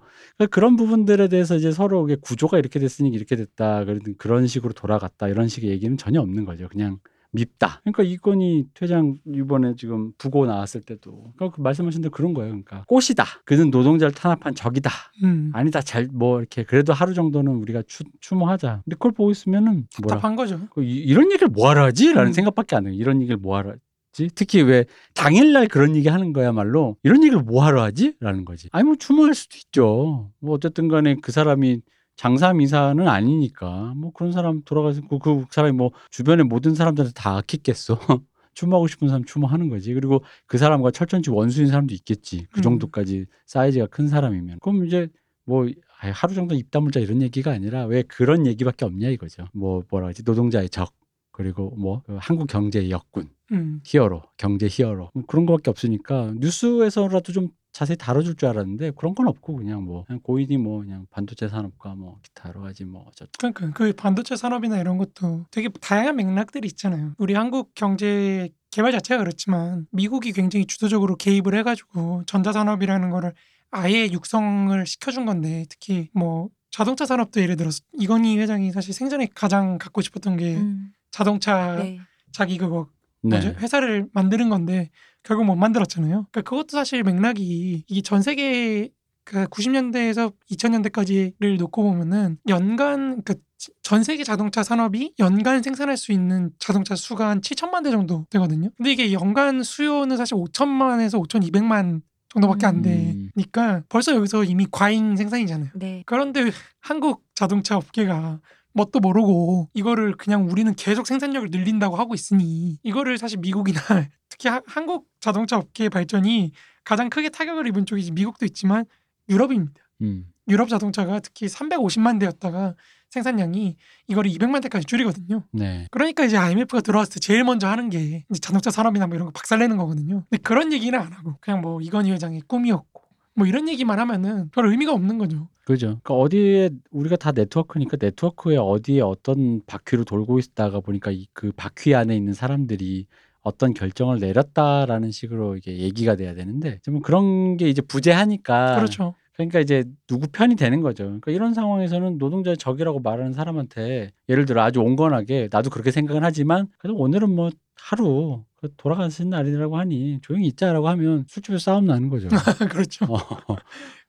그런 부분들에 대해서 이제 서로 구조가 이렇게 됐으니 이렇게 됐다 그런 그런 식으로 돌아갔다 이런 식의 얘기는 전혀 없는 거죠. 그냥 밉다. 그러니까 이건희 회장 이번에 지금 부고 나왔을 때도 그러니까 그 말씀하신 대로 그런 거예요. 그러니까 꽃이다. 그는 노동자를 탄압한 적이다. 음. 아니다. 잘 뭐 이렇게 그래도 하루 정도는 우리가 추, 추모하자. 근데 그걸 보고 있으면은 답답한 거죠. 그 이- 이런 얘기를 뭐하러 하지? 라는 음. 생각밖에 안 해요. 이런 얘기를 뭐하러 하지? 특히 왜 당일날 그런 얘기 하는 거야말로 이런 얘기를 뭐하러 하지? 라는 거지. 아니 뭐 추모할 수도 있죠. 뭐 어쨌든 간에 그 사람이 장사 미사는 아니니까 뭐 그런 사람 돌아가서 그, 그 사람이 뭐 주변의 모든 사람들한테 다 아끼겠어. 추모하고 싶은 사람 추모하는 거지. 그리고 그 사람과 철천지 원수인 사람도 있겠지. 그 음. 정도까지 사이즈가 큰 사람이면. 그럼 이제 뭐 하루 정도 입 다물자 이런 얘기가 아니라 왜 그런 얘기밖에 없냐 이거죠. 뭐 뭐라 하지 노동자의 적 그리고 뭐그 한국 경제의 역군 음, 히어로 경제 히어로 뭐 그런 거밖에 없으니까 뉴스에서라도 좀 자세히 다뤄줄 줄 알았는데 그런 건 없고 그냥 뭐 그냥 고인이 뭐 그냥 반도체 산업과 뭐 기타 여러 가지 뭐 어쩌 그러니까 그 반도체 산업이나 이런 것도 되게 다양한 맥락들이 있잖아요. 우리 한국 경제 개발 자체가 그렇지만 미국이 굉장히 주도적으로 개입을 해가지고 전자산업이라는 거를 아예 육성을 시켜준 건데 특히 뭐 자동차 산업도 예를 들어서 이건희 회장이 사실 생전에 가장 갖고 싶었던 게 음. 자동차 네. 자기 그거 네. 회사를 만드는 건데 결국 못 만들었잖아요. 그러니까 그것도 사실 맥락이 이게 전 세계 그 90년대에서 2000년대까지를 놓고 보면은 연간 그 전 세계 자동차 산업이 연간 생산할 수 있는 자동차 수가 한 7천만 대 정도 되거든요. 근데 이게 연간 수요는 사실 5천만에서 5,200만 정도밖에 안 음. 되니까 벌써 여기서 이미 과잉 생산이잖아요. 네. 그런데 한국 자동차 업계가 뭣도 모르고 이거를 그냥 우리는 계속 생산력을 늘린다고 하고 있으니 이거를 사실 미국이나 특히 하- 한국 자동차 업계의 발전이 가장 크게 타격을 입은 쪽이 미국도 있지만 유럽입니다. 음. 유럽 자동차가 특히 350만 대였다가 생산량이 이거를 200만 대까지 줄이거든요. 네. 그러니까 이제 IMF가 들어왔을 때 제일 먼저 하는 게 이제 자동차 산업이나 뭐 이런 거 박살내는 거거든요. 근데 그런 얘기는 안 하고 그냥 뭐 이건희 회장의 꿈이었고 뭐 이런 얘기만 하면은 별 의미가 없는 거죠. 그죠. 그러니까 어디에 우리가 다 네트워크니까 네트워크에 어디에 어떤 바퀴로 돌고 있다가 보니까 이 그 바퀴 안에 있는 사람들이 어떤 결정을 내렸다라는 식으로 이게 얘기가 돼야 되는데 좀 그런 게 이제 부재하니까 그렇죠. 그러니까 이제 누구 편이 되는 거죠. 그러니까 이런 상황에서는 노동자의 적이라고 말하는 사람한테 예를 들어 아주 온건하게 나도 그렇게 생각은 하지만 그래도 오늘은 뭐 하루 그 돌아가신 날이라고 하니 조용히 있자라고 하면 술집에서 싸움 나는 거죠. 그렇죠. 어,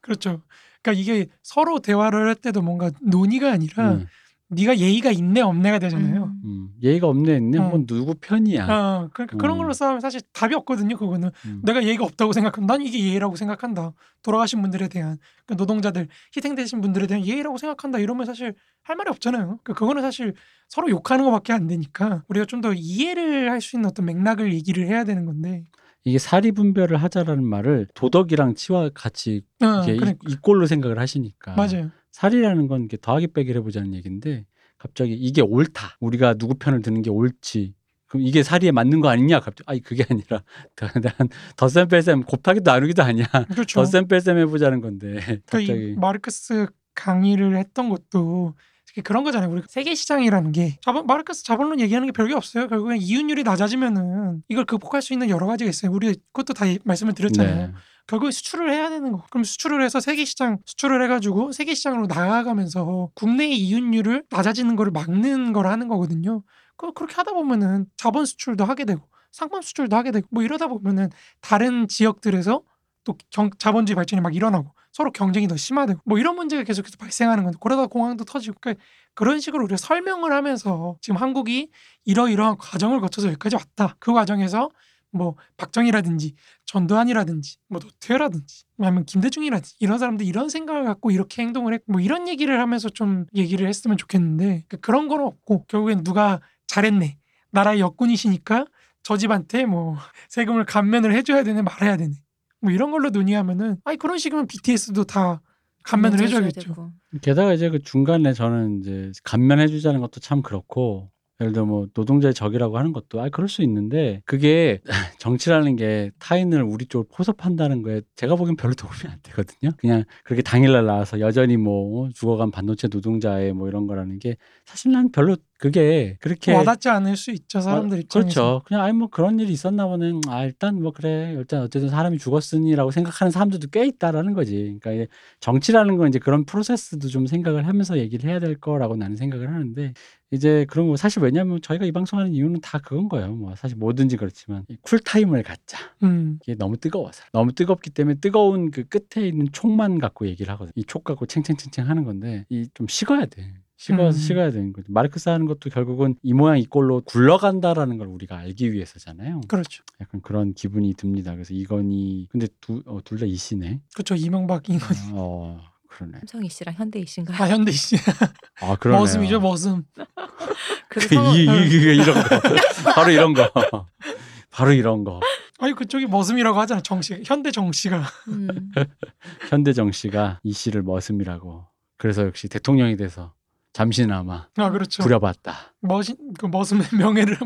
그렇죠. 그러니까 이게 서로 대화를 할 때도 뭔가 논의가 아니라 음, 네가 예의가 있네 없네가 되잖아요. 음. 음. 예의가 없네 있네. 어. 뭐 누구 편이야. 어, 그러니까 그런 음. 걸로 싸우면 사실 답이 없거든요. 그거는 음. 내가 예의가 없다고 생각하면 난 이게 예의라고 생각한다. 돌아가신 분들에 대한 그 노동자들 희생되신 분들에 대한 예의라고 생각한다. 이러면 사실 할 말이 없잖아요. 그 그거는 사실 서로 욕하는 것밖에 안 되니까 우리가 좀 더 이해를 할 수 있는 어떤 맥락을 얘기를 해야 되는 건데. 이게 사리 분별을 하자라는 말을 도덕이랑 치와 같이 어, 이게 그러니까. 이, 이꼴로 생각을 하시니까 맞아요. 살이라는 건 이게 더하기 빼기를 해보자는 얘기인데 갑자기 이게 옳다. 우리가 누구 편을 드는 게 옳지. 그럼 이게 사리에 맞는 거 아니냐? 갑자기 아니 그게 아니라 난 덧셈 뺄셈 곱하기도 나누기도 아니야. 그렇죠. 덧셈 뺄셈 해보자는 건데 그러니까 이 갑자기 마르크스 강의를 했던 것도 그런 거잖아요. 우리가 세계 시장이라는 게 자본, 마르크스 자본론 얘기하는 게 별게 없어요. 결국엔 이윤율이 낮아지면은 이걸 극복할 수 있는 여러 가지가 있어요. 우리 그것도 다 이- 말씀을 드렸잖아요. 네. 결국에 수출을 해야 되는 거. 그럼 수출을 해서 세계 시장 수출을 해가지고 세계 시장으로 나아가면서 국내의 이윤율을 낮아지는 거를 막는 걸 하는 거거든요. 그 그렇게 하다 보면은 자본 수출도 하게 되고 상품 수출도 하게 되고 뭐 이러다 보면은 다른 지역들에서 또 경, 자본주의 발전이 막 일어나고 서로 경쟁이 더 심화되고 뭐 이런 문제가 계속해서 발생하는 건데 그러다 공항도 터지고 그러니까 그런 식으로 우리가 설명을 하면서 지금 한국이 이러이러한 과정을 거쳐서 여기까지 왔다. 그 과정에서 뭐 박정희라든지 전두환이라든지 뭐 노태우라든지 아니면 김대중이라든지 이런 사람들 이런 생각을 갖고 이렇게 행동을 했고 뭐 이런 얘기를 하면서 좀 얘기를 했으면 좋겠는데 그런 거는 없고 결국엔 누가 잘했네 나라의 역군이시니까 저 집한테 뭐 세금을 감면을 해줘야 되네 말아야 되네 뭐 이런 걸로 논의하면은 아니 그런 식이면 BTS도 다 감면을 해줘야 해줘야겠죠. 되고. 게다가 이제 그 중간에 저는 이제 감면해주자는 것도 참 그렇고 예를 들어 뭐 노동자의 적이라고 하는 것도 아 그럴 수 있는데 그게 정치라는 게 타인을 우리 쪽으로 포섭한다는 거에 제가 보기엔 별로 도움이 안 되거든요. 그냥 그렇게 당일날 나와서 여전히 뭐 죽어간 반도체 노동자의 뭐 이런 거라는 게 사실 난 별로 그게 그렇게 와닿지 않을 수 있죠 사람들 아, 입장에서. 그렇죠. 그냥 아니 뭐 그런 일이 있었나 보네. 아 일단 뭐 그래. 일단 어쨌든 사람이 죽었으니라고 생각하는 사람들도 꽤 있다라는 거지. 그러니까 정치라는 건 이제 그런 프로세스도 좀 생각을 하면서 얘기를 해야 될 거라고 나는 생각을 하는데 이제 그런 거 사실 왜냐하면 저희가 이 방송하는 이유는 다 그건 거예요. 뭐 사실 뭐든지 그렇지만 이 쿨타임을 갖자. 음. 이게 너무 뜨거워서 너무 뜨겁기 때문에 뜨거운 그 끝에 있는 촉만 갖고 얘기를 하거든. 이 촉 갖고 챙챙챙챙 하는 건데 이 좀 식어야 돼. 식어서 음. 식어야 되는 거죠. 마르크스 하는 것도 결국은 이 모양 이 꼴로 굴러간다라는 걸 우리가 알기 위해서잖아요. 그렇죠. 약간 그런 기분이 듭니다. 그래서 이건희 근데 어, 둘다 이씨네. 그렇죠. 이명박 이건희. 어 그러네. 삼성이 씨랑 현대 이 씨인가요? 아 현대 씨. 아 그러네. 머슴이죠 머슴. 그 그, 이, 이, 이, 이런 거. 바로 이런 거. 바로 이런 거. 아니 그쪽이 머슴이라고 하잖아 정씨. 현대 정씨가. 음. 현대 정 씨가 이 씨를 머슴이라고. 그래서 역시 대통령이 돼서 잠시나마 아 그렇죠. 부려봤다. 머신 그 머슴의 명예를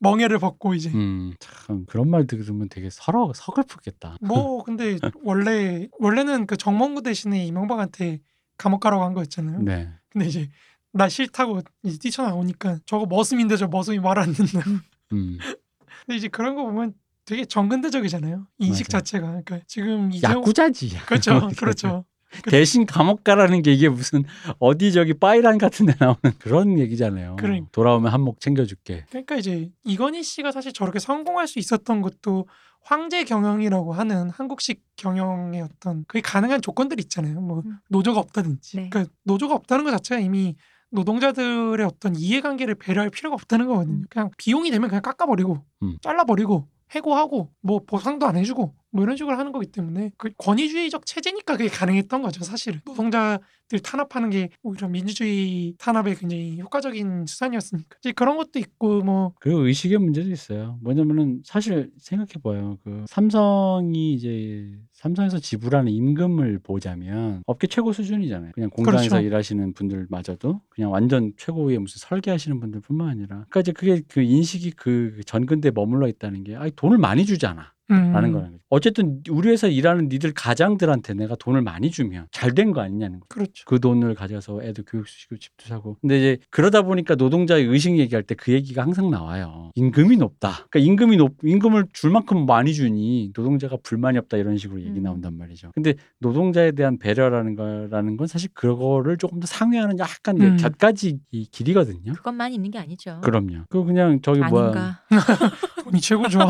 멍해를 벗고 이제. 음, 참 그런 말 들으면 되게 서러 서글프겠다. 뭐 근데 원래 원래는 그 정몽구 대신에 이명박한테 감옥 가라고 한 거였잖아요. 네. 근데 이제 나 싫다고 이제 뛰쳐나오니까 저거 머슴인데 저 머슴이 말 안 듣나. 음. 근데 이제 그런 거 보면 되게 정근대적이잖아요. 인식 맞아요. 자체가. 그러니까 지금 이재용 야구자지. 그렇죠. 그렇죠. 대신 감옥 가라는 게 이게 무슨 어디 저기 파이란 같은 데 나오는 그런 얘기잖아요. 그러니까. 돌아오면 한몫 챙겨줄게. 그러니까 이제 이건희 씨가 사실 저렇게 성공할 수 있었던 것도 황제 경영이라고 하는 한국식 경영의 어떤 그게 가능한 조건들이 있잖아요. 뭐 음. 노조가 없다든지. 네. 그러니까 노조가 없다는 것 자체가 이미 노동자들의 어떤 이해관계를 배려할 필요가 없다는 거거든요. 음. 그냥 비용이 되면 그냥 깎아버리고 음. 잘라버리고 해고하고 뭐 보상도 안 해주고 뭐 이런 식으로 하는 거기 때문에 그 권위주의적 체제니까 그게 가능했던 거죠 사실은 노동자들 탄압하는 게 오히려 민주주의 탄압에 굉장히 효과적인 수단이었으니까 이제 그런 것도 있고 뭐그 의식의 문제도 있어요. 뭐냐면은 사실 생각해 봐요. 그 삼성이 이제 삼성에서 지불하는 임금을 보자면 업계 최고 수준이잖아요. 그냥 공장에서 그렇죠. 일하시는 분들마저도 그냥 완전 최고의 무슨 설계하시는 분들뿐만 아니라 그러니까 이제 그게 그 인식이 그 전근대에 머물러 있다는 게 아니 돈을 많이 주잖아. 음, 라는 거는 거죠. 어쨌든 우리 회사 일하는 니들 가장들한테 내가 돈을 많이 주면 잘 된 거 아니냐는 거죠. 그렇죠. 그 돈을 가져서 애들 교육 시키고 집도 사고. 근데 이제 그러다 보니까 노동자의 의식 얘기할 때 그 얘기가 항상 나와요. 임금이 높다. 그러니까 임금이 높 임금을 줄 만큼 많이 주니 노동자가 불만이 없다 이런 식으로 얘기 음. 나온단 말이죠. 근데 노동자에 대한 배려라는 거라는 건 사실 그거를 조금 더 상회하는 약간 음. 곁가지 이 길이거든요. 그것만 있는 게 아니죠. 그럼요. 그 그냥 저기 뭐야 아닌가. 돈이 최고죠.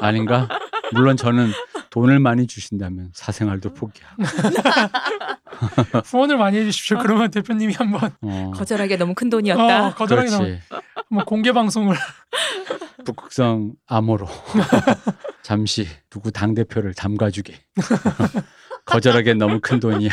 아닌가? 물론 저는 돈을 많이 주신다면 사생활도 포기하고. 후원을 많이 해주십시오. 그러면 대표님이 한번 어, 거절하기가 너무 큰 돈이었다. 어, 거절하게. 한번 공개 방송을 북극성 암호로 잠시 누구 당 대표를 담가주게. 거절하기엔 너무 큰 돈이야.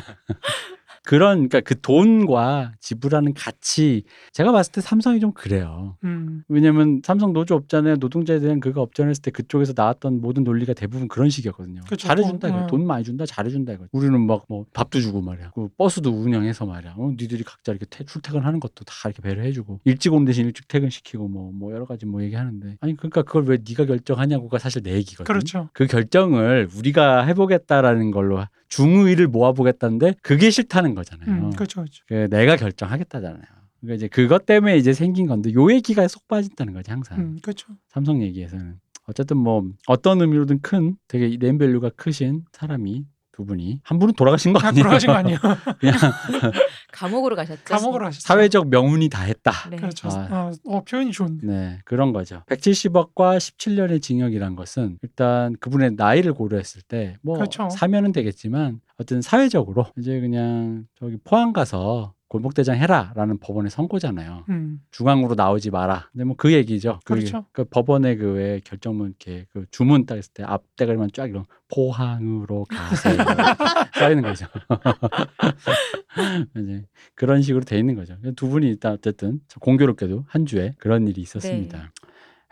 그런 그러니까 그 돈과 지불하는 가치 제가 봤을 때 삼성이 좀 그래요. 음, 왜냐면 삼성 노조 없잖아요. 노동자에 대한 그거 없잖아요. 했을 때 그쪽에서 나왔던 모든 논리가 대부분 그런 식이었거든요. 그쵸. 잘해준다. 돈, 이거. 어. 돈 많이 준다. 잘해준다. 이거. 우리는 막 뭐 밥도 주고 말이야. 그 버스도 운영해서 말이야. 어, 니들이 각자 이렇게 퇴- 출퇴근하는 것도 다 이렇게 배려해주고 일찍 오는 대신 일찍 퇴근시키고 뭐, 뭐 여러 가지 뭐 얘기하는데 아니 그러니까 그걸 왜 네가 결정하냐고가 사실 내 얘기거든. 그렇죠. 그 결정을 우리가 해보겠다라는 걸로 중의를 모아보겠다는데 그게 싫다는 거잖아요. 음, 그렇죠, 그렇죠. 그 내가 결정하겠다잖아요. 그러니까 이제 그것 때문에 이제 생긴 건데 요 얘기가 쏙 빠진다는 거지 항상 음, 그렇죠. 삼성 얘기에서는 어쨌든 뭐 어떤 의미로든 큰 되게 네임밸류가 크신 사람이 두 분이 한 분은 돌아가신 거다 아니에요? 돌아가신 거 아니에요? 그냥 감옥으로 가셨죠. 감옥으로 가셨죠. 사회적 명운이 다 했다. 네. 그렇죠. 아. 아, 어, 표현이 좋은데. 네, 그런 거죠. 170억과 17년의 징역이란 것은 일단 그분의 나이를 고려했을 때뭐 그렇죠. 사면은 되겠지만 어떤 사회적으로 이제 그냥 저기 포항 가서 골목대장 해라라는 법원의 선고잖아요. 음, 중앙으로 나오지 마라. 근데 뭐 그 얘기죠. 그, 그렇죠. 그 법원의 그왜 결정문 이렇게 그 주문 딱 했을 때 앞대가리만 쫙 이런 포항으로 가세요. 써 있는 거죠. 이제 그런 식으로 돼 있는 거죠. 두 분이 일단 어쨌든 공교롭게도 한 주에 그런 일이 있었습니다.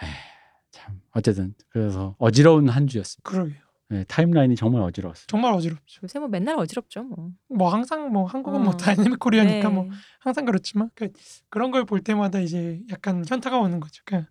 에이, 참 어쨌든 그래서 어지러운 한 주였습니다. 그러게요. 네, 타임라인이 정말 어지러웠어요. 정말 어지럽죠. 요새 뭐 맨날 어지럽죠 뭐. 뭐 항상 뭐 한국은 뭐 어. 다이내믹 코리아니까 네. 뭐 항상 그렇지만 그, 그런 걸 볼 때마다 이제 약간 현타가 오는 거죠. 그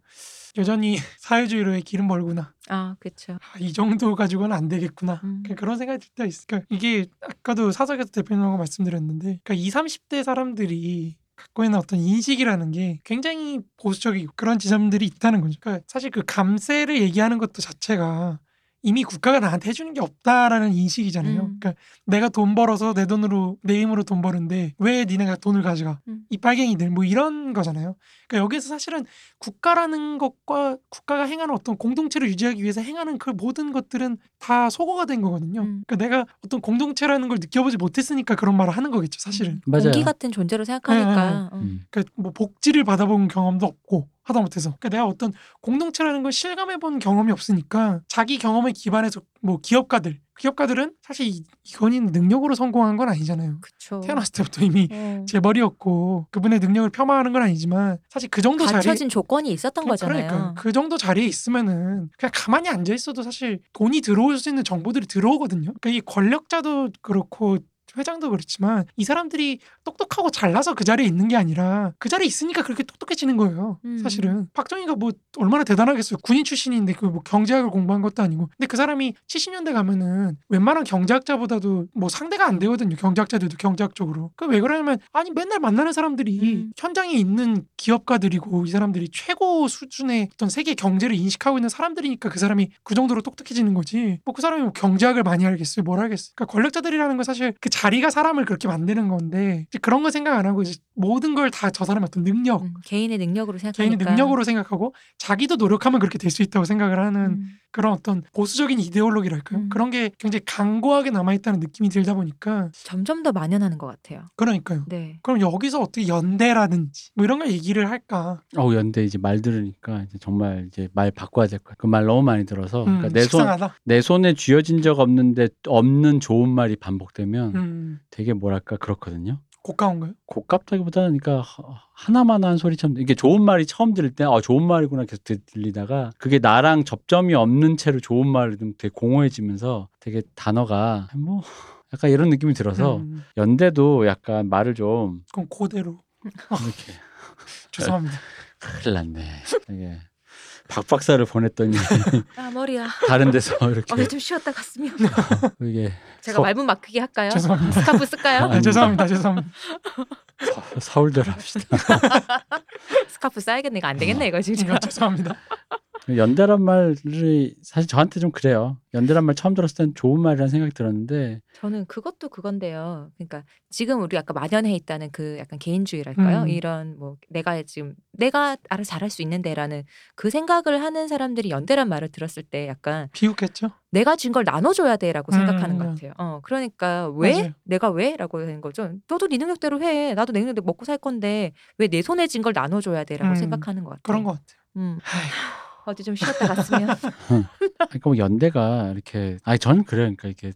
여전히 사회주의로의 길은 멀구나. 아 그렇죠. 아, 이 정도 가지고는 안 되겠구나. 음. 그 그런 생각이 들 때가 있어요. 그러니까 이게 아까도 사석에서 대표님하고 말씀드렸는데 그러니까 20, 30대 사람들이 갖고 있는 어떤 인식이라는 게 굉장히 보수적이고 그런 지점들이 있다는 거죠. 그러니까 사실 그 감세를 얘기하는 것도 자체가 이미 국가가 나한테 해주는 게 없다라는 인식이잖아요. 음. 그러니까 내가 돈 벌어서 내 돈으로 내 힘으로 돈 버는데 왜 니네가 돈을 가져가? 음. 이 빨갱이들 뭐 이런 거잖아요. 그러니까 여기서 사실은 국가라는 것과 국가가 행하는 어떤 공동체를 유지하기 위해서 행하는 그 모든 것들은 다 소거가 된 거거든요. 음. 그러니까 내가 어떤 공동체라는 걸 느껴보지 못했으니까 그런 말을 하는 거겠죠, 사실은. 맞아요. 공기 같은 존재로 생각하니까. 어. 음. 그러니까 뭐 복지를 받아본 경험도 없고 하다 못해서 그러니까 내가 어떤 공동체라는 걸 실감해 본 경험이 없으니까 자기 경험에 기반해서 뭐 기업가들 기업가들은 사실 이- 이건희 능력으로 성공한 건 아니잖아요. 그쵸. 태어났을 때부터 이미 어. 재벌이었고 그분의 능력을 폄하하는 건 아니지만 사실 그 정도 자리 갖춰진 조건이 있었던 그- 거잖아요. 그러니까 그 정도 자리에 있으면은 그냥 가만히 앉아 있어도 사실 돈이 들어올 수 있는 정보들이 들어오거든요. 그러니까 이 권력자도 그렇고 회장도 그렇지만 이 사람들이 똑똑하고 잘나서 그 자리에 있는 게 아니라 그 자리에 있으니까 그렇게 똑똑해지는 거예요. 음. 사실은 박정희가 뭐 얼마나 대단하겠어요. 군인 출신인데 그 뭐 경제학을 공부한 것도 아니고. 근데 그 사람이 70년대 가면은 웬만한 경제학자보다도 뭐 상대가 안 되거든요. 경제학자들도 경제학적으로. 그 왜 그러냐면 아니 맨날 만나는 사람들이 음. 현장에 있는 기업가들이고 이 사람들이 최고 수준의 어떤 세계 경제를 인식하고 있는 사람들이니까 그 사람이 그 정도로 똑똑해지는 거지. 뭐 그 사람이 뭐 경제학을 많이 알겠어요. 뭘 알겠어요. 그러니까 권력자들이라는 건 사실 그 자리가 사람을 그렇게 만드는 건데 이제 그런 거 생각 안 하고 이제 모든 걸 다 저 사람의 어떤 능력, 음, 개인의 능력으로 생각하니까. 개인의 능력으로 생각하고 자기도 노력하면 그렇게 될 수 있다고 생각을 하는 음. 그런 어떤 보수적인 이데올로기랄까요? 음. 그런 게 굉장히 강고하게 남아 있다는 느낌이 들다 보니까 점점 더 만연하는 것 같아요. 그러니까요. 네. 그럼 여기서 어떻게 연대라든지 뭐 이런 걸 얘기를 할까? 어우 연대 이제 말 들으니까 이제 정말 이제 말 바꿔야 될 거야. 그 말 너무 많이 들어서 음, 그러니까 내 손. 내 손에 쥐어진 적 없는데 없는 좋은 말이 반복되면 음, 되게 뭐랄까 그렇거든요. 고가운가요? 고깝다기보다는 그러니까 하- 하나만 한 소리처럼 이게 좋은 말이 처음 들을 때 어, 좋은 말이구나 계속 들- 들리다가 그게 나랑 접점이 없는 채로 좋은 말을 좀 되게 공허해지면서 되게 단어가 뭐 약간 이런 느낌이 들어서 음, 연대도 약간 말을 좀 그럼 그대로 이렇게 죄송합니다. 큰일 났네. 이게 박 박사를 보냈더니 아 머리야. 다른 데서 어, 이렇게 좀 쉬었다 갔으면. 이게 제가 서- 말문 막히게 할까요? 죄송합니다. 스카프 쓸까요? 아, 아, 죄송합니다. 죄송합니다. 서, 서울대로 합시다. 스카프 써야겠네. 이거 안 되겠네 이거 진짜. 아, 죄송합니다. 연대란 말이 사실 저한테 좀 그래요. 연대란 말 처음 들었을 땐 좋은 말이라는 생각이 들었는데 저는 그것도 그건데요. 그러니까 지금 우리 아까 만연해 있다는 그 약간 개인주의랄까요? 음. 이런 뭐 내가 지금 내가 알아서 잘할 수 있는데라는 그 생각을 하는 사람들이 연대란 말을 들었을 때 약간 비웃겠죠? 내가 준 걸 나눠줘야 돼라고 생각하는 음, 것 같아요. 어 그러니까 왜 맞아요. 내가 왜라고 하는 거죠. 너도 네 능력대로 해. 나도 내 능력 먹고 살 건데 왜 내 손에 쥔 걸 나눠줘야 돼라고 음, 생각하는 것 같아요. 그런 것 같아요. 음 어디 좀 쉬었다 갔으면. 그러니까 뭐 연대가 이렇게 아니 저는 그래요. 그러니까 이게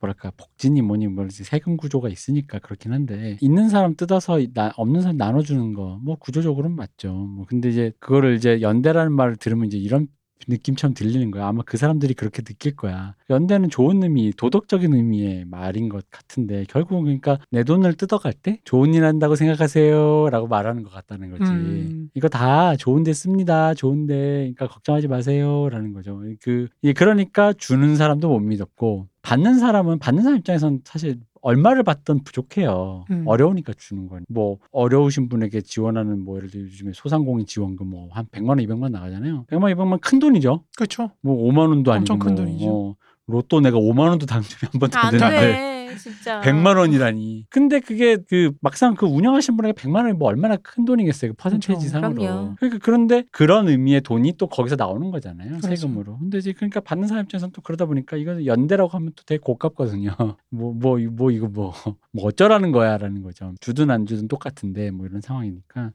뭐랄까 복지니 뭐니 뭐 이제 세금 구조가 있으니까 그렇긴 한데 있는 사람 뜯어서 나, 없는 사람 나눠주는 거 뭐 구조적으로는 맞죠. 뭐 근데 이제 그거를 이제 연대라는 말을 들으면 이제 이런 느낌처럼 들리는 거야. 아마 그 사람들이 그렇게 느낄 거야. 연대는 좋은 의미, 도덕적인 의미의 말인 것 같은데 결국은 그러니까 내 돈을 뜯어갈 때 좋은 일 한다고 생각하세요라고 말하는 것 같다는 거지. 음. 이거 다 좋은데 씁니다. 좋은데 그러니까 걱정하지 마세요라는 거죠. 그 이- 그러니까 주는 사람도 못 믿었고 받는 사람은 받는 사람 입장에선 사실 얼마를 받든 부족해요. 음. 어려우니까 주는 건. 뭐 어려우신 분에게 지원하는 뭐 예를 들어 요즘에 소상공인 지원금 뭐 한 100만 원, 200만 원 나가잖아요. 100만, 200만 큰 돈이죠. 그렇죠. 뭐 5만 원도 아니고 엄청 큰 뭐, 돈이죠. 어, 로또 내가 5만 원도 당첨이 한 번도 안안 되는데 돼. 진짜. 100만 원이라니. 근데 그게 그 막상 그 운영하신 분에게 100만 원이 뭐 얼마나 큰 돈이겠어요. 그 퍼센테이지 그렇죠. 상으로. 그러니까 그런데 그런 의미의 돈이 또 거기서 나오는 거잖아요. 그렇죠. 세금으로. 근데 이제 그러니까 받는 사람 입장에서는 또 그러다 보니까 이거 연대라고 하면 또 되게 고깝거든요. 뭐뭐뭐 이거 뭐 뭐 어쩌라는 거야라는 거죠. 주든 안 주든 똑같은데 뭐 이런 상황이니까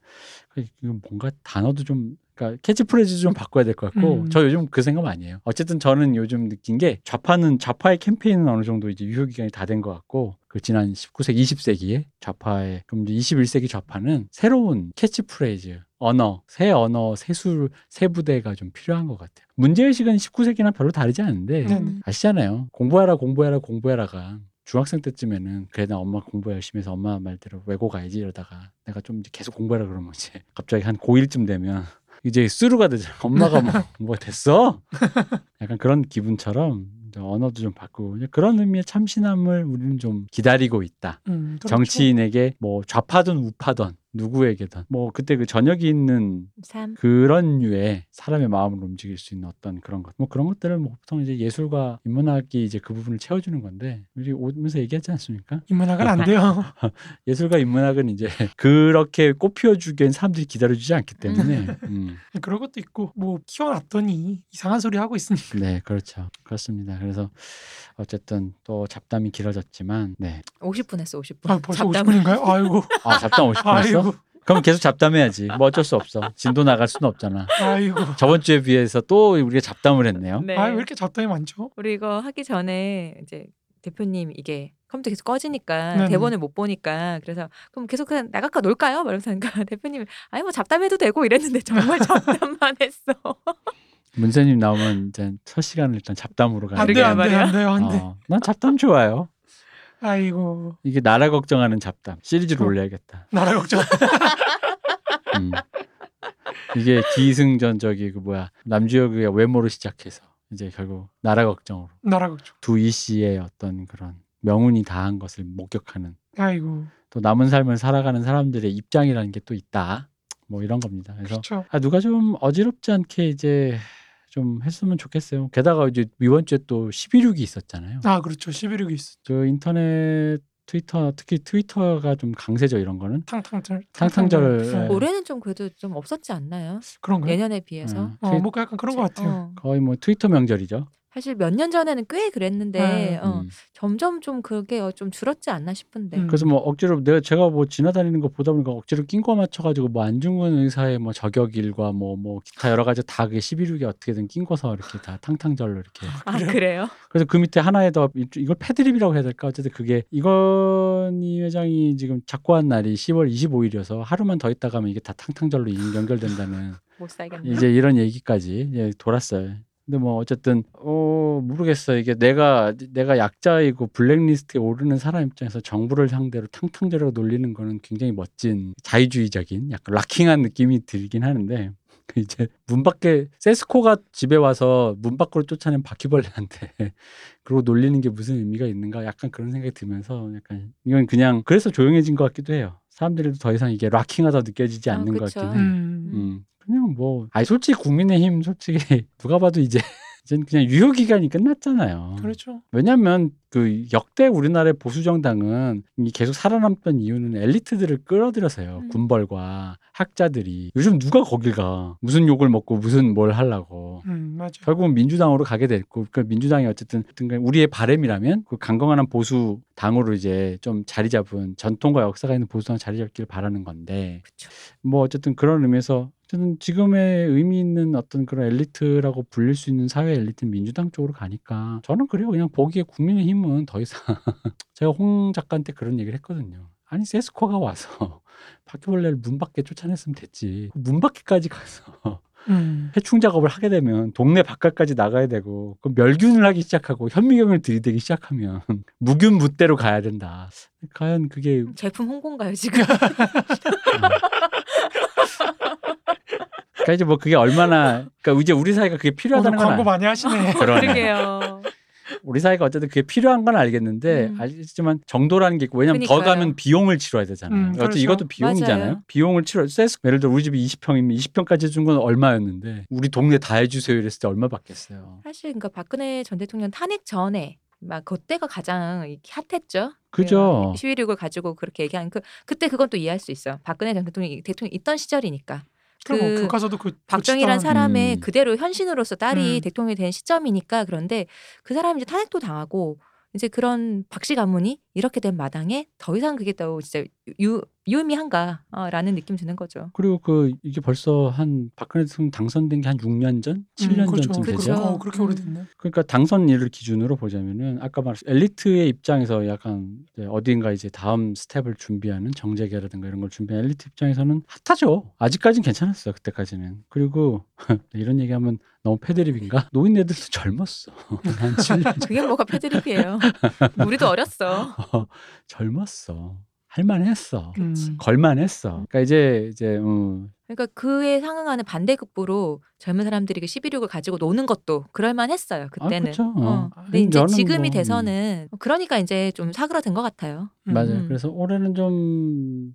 그 뭔가 단어도 좀 그러니까 캐치프레이즈 좀 바꿔야 될 것 같고 음. 저 요즘 그 생각 많이 해요. 어쨌든 저는 요즘 느낀 게 좌파는 좌파의 캠페인은 어느 정도 이제 유효 기간이 다 된 것 같고 그 지난 19세기 20세기에 좌파의 그럼 이제 21세기 좌파는 새로운 캐치프레이즈 언어 새 언어 새술 새 부대가 좀 필요한 것 같아요. 문제의식은 19세기나 별로 다르지 않은데 네. 음. 아시잖아요. 공부해라 공부해라 공부해라가 중학생 때쯤에는 그래 나 엄마 공부 열심히 해서 엄마 말대로 외고 가야지 이러다가 내가 좀 이제 계속 공부해라 그러면 이제 갑자기 한 고1쯤 되면 이제 쓰루가 되잖아. 엄마가 뭐, 뭐 됐어? 약간 그런 기분처럼 언어도 좀 바꾸고 그런 의미의 참신함을 우리는 좀 기다리고 있다. 음, 그렇죠. 정치인에게 뭐 좌파든 우파든 누구에게든 뭐 그때 그 저녁이 있는 삶. 그런 류의 사람의 마음을 움직일 수 있는 어떤 그런 것, 뭐 그런 것들을 뭐 보통 이제 예술과 인문학이 이제 그 부분을 채워주는 건데 우리 오면서 얘기하지 않습니까? 인문학은 안 돼요. 예술과 인문학은 이제 그렇게 꽃피워주기엔 사람들이 기다려주지 않기 때문에 음, 그런 것도 있고 뭐 키워놨더니 이상한 소리 하고 있으니까. 네 그렇죠 그렇습니다. 그래서 어쨌든 또 잡담이 길어졌지만 네, 50분 했어. 50분. 아, 벌써 잡담을. 50분인가요? 아이고, 아 잡담 50분 했어? 아이고, 그럼 계속 잡담해야지. 뭐 어쩔 수 없어. 진도 나갈 수는 없잖아. 아이고. 저번 주에 비해서 또 우리가 잡담을 했네요. 네. 아, 왜 이렇게 잡담이 많죠? 우리 이거 하기 전에 이제 대표님 이게 컴퓨터 계속 꺼지니까 네네. 대본을 못 보니까 그래서 그럼 계속 그냥 나갈까 놀까요? 말면서 하니까 대표님이 아니 뭐 잡담해도 되고 이랬는데 정말 잡담만 했어. 문세님 나오면 이제 첫 시간을 일단 잡담으로 가야 안 그러게 돼요, 안 말이야. 돼요, 안 돼요, 안 돼. 어, 난 잡담 좋아요. 아이고, 이게 나라 걱정하는 잡담 시리즈로 어. 올려야겠다. 나라 걱정. 음. 이게 기승전 저기 그 뭐야 남주혁의 외모로 시작해서 이제 결국 나라 걱정으로 나라 걱정. 두이 씨의 어떤 그런 명운이 다한 것을 목격하는 아이고, 또 남은 삶을 살아가는 사람들의 입장이라는 게 또 있다. 뭐 이런 겁니다. 그래서 그렇죠. 아, 누가 좀 어지럽지 않게 이제 좀 했으면 좋겠어요. 게다가 이제 이번 주에 또 11.6이 있었잖아요. 아, 그렇죠. 11.6이 있어. 저 인터넷 트위터 특히 트위터가 좀 강세죠 이런 거는. 탕탕절. 탕탕절, 어, 예. 올해는 좀 그래도 좀 없었지 않나요? 그런가요? 예년에 비해서. 예. 어, 트위- 뭐 약간 그런 것 같아요. 어. 거의 뭐 트위터 명절이죠. 사실 몇 년 전에는 꽤 그랬는데 네. 어, 음. 점점 좀 그게 어, 좀 줄었지 않나 싶은데. 음. 그래서 뭐 억지로 내가 제가 뭐 지나다니는 거 보다 보니까 억지로 낀거 맞춰가지고 뭐 안중근 의사의 뭐 저격일과 뭐뭐 기타 여러 가지 다 그게 11.6에 어떻게든 낀 거서 이렇게 다 탕탕절로 이렇게 아 그래요? 그래서 그 밑에 하나에 더 이- 이걸 패드립이라고 해야 될까 어쨌든 그게 이건희 회장이 지금 작고 한 날이 10월 25일이어서 하루만 더 있다 가면 이게 다 탕탕절로 연- 연결된다는 못 살겠네. 이제 이런 얘기까지 이제 돌았어요. 근데 뭐 어쨌든 어 모르겠어요. 이게 내가 내가 약자이고 블랙리스트에 오르는 사람 입장에서 정부를 상대로 탕탕대로 놀리는 거는 굉장히 멋진 자유주의적인 약간 락킹한 느낌이 들긴 하는데 그 이제 문 밖에 세스코가 집에 와서 문 밖으로 쫓아낸 바퀴벌레한테 그러고 놀리는 게 무슨 의미가 있는가 약간 그런 생각이 들면서 약간 이건 그냥 그래서 조용해진 것 같기도 해요. 사람들이 더 이상 이게 락킹하다 느껴지지 아, 않는 것 그쵸. 같긴 해요. 음. 음. 그냥 뭐, 아니, 솔직히 국민의힘 솔직히 누가 봐도 이제, 이젠 그냥 유효 기간이 끝났잖아요. 그렇죠. 왜냐면 그 역대 우리나라의 보수 정당은 이 계속 살아남던 이유는 엘리트들을 끌어들여서요. 음. 군벌과 학자들이. 요즘 누가 거길 가. 무슨 욕을 먹고 무슨 뭘 하려고. 음, 맞아. 결국은 민주당으로 가게 됐고, 그 민주당이 어쨌든 간에 우리의 바램이라면 그 강건한 보수 당으로 이제 좀 자리 잡은 전통과 역사가 있는 보수당 자리 잡기를 바라는 건데, 그쵸. 뭐 어쨌든 그런 의미에서 어쨌든 지금의 의미 있는 어떤 그런 엘리트라고 불릴 수 있는 사회 엘리트는 민주당 쪽으로 가니까 저는 그래요. 그냥 보기에 국민의힘은 더 이상 제가 홍 작가한테 그런 얘기를 했거든요. 아니 세스코가 와서 바퀴벌레를 문 밖에 쫓아냈으면 됐지. 문 밖에까지 가서 음. 해충 작업을 하게 되면 동네 바깥까지 나가야 되고 그 멸균을 하기 시작하고 현미경을 들이대기 시작하면 무균 무대로 가야 된다. 과연 그게 제품 홍보인가요 지금? 그러니까 이제 뭐 그게 얼마나 그러니까 이제 우리 사회가 그게 필요하다는 건 광고 알, 많이 하시네. 그러네. 그러게요. 우리 사회가 어쨌든 그게 필요한 건 알겠는데 음. 알겠지만 정도라는 게 있고 왜냐면 더 그러니까요. 가면 비용을 치러야 되잖아요. 음, 어쨌든 그렇죠. 이것도 비용이잖아요. 맞아요. 비용을 치러 세스 예를 들어 우리 집이 20평이면 20평까지 준 건 얼마였는데 우리 동네 다 해주세요 이랬을 때 얼마 받겠어요. 사실 그러니까 박근혜 전 대통령 탄핵 전에 막 그때가 가장 핫했죠. 그죠. 그 10.26을 가지고 그렇게 얘기한 그 그때 그건 또 이해할 수 있어. 박근혜 전 대통령이 대통령 이 있던 시절이니까. 그 교과서도 그 박정희란 사람의 음. 그대로 현신으로서 딸이 음. 대통령이 된 시점이니까 그런데 그 사람이 이제 탄핵도 당하고 이제 그런 박씨 가문이 이렇게 된 마당에 더 이상 그게 또 진짜 유, 유의미한가라는 느낌 드는 거죠. 그리고 그 이게 벌써 한 박근혜 대통령 당선된 게 한 6년 전, 7년 음, 그렇죠. 전쯤. 되죠. 어, 그렇게 음. 오래됐네. 그러니까 당선일을 기준으로 보자면은 아까 말한 엘리트의 입장에서 약간 이제 어딘가 이제 다음 스텝을 준비하는 정재계라든가 이런 걸 준비하는 엘리트 입장에서는 핫하죠. 아직까지는 괜찮았어요. 그때까지는. 그리고 이런 얘기하면 너무 패드립인가? 노인네들도 젊었어. 한 7년 그게 뭐가 패드립이에요. 우리도 어렸어. 전 젊었어. 할만했어. 음. 걸만했어. 그러니까 이제 이제 음, 그러니까 그에 상응하는 반대급부로 젊은 사람들이 그 11.6을 가지고 노는 것도 그럴만했어요. 그때는. 그쵸. 어. 어. 근데 이제 지금이 뭐, 돼서는 그러니까 이제 좀 사그라든 것 같아요. 음. 맞아요. 음. 그래서 올해는 좀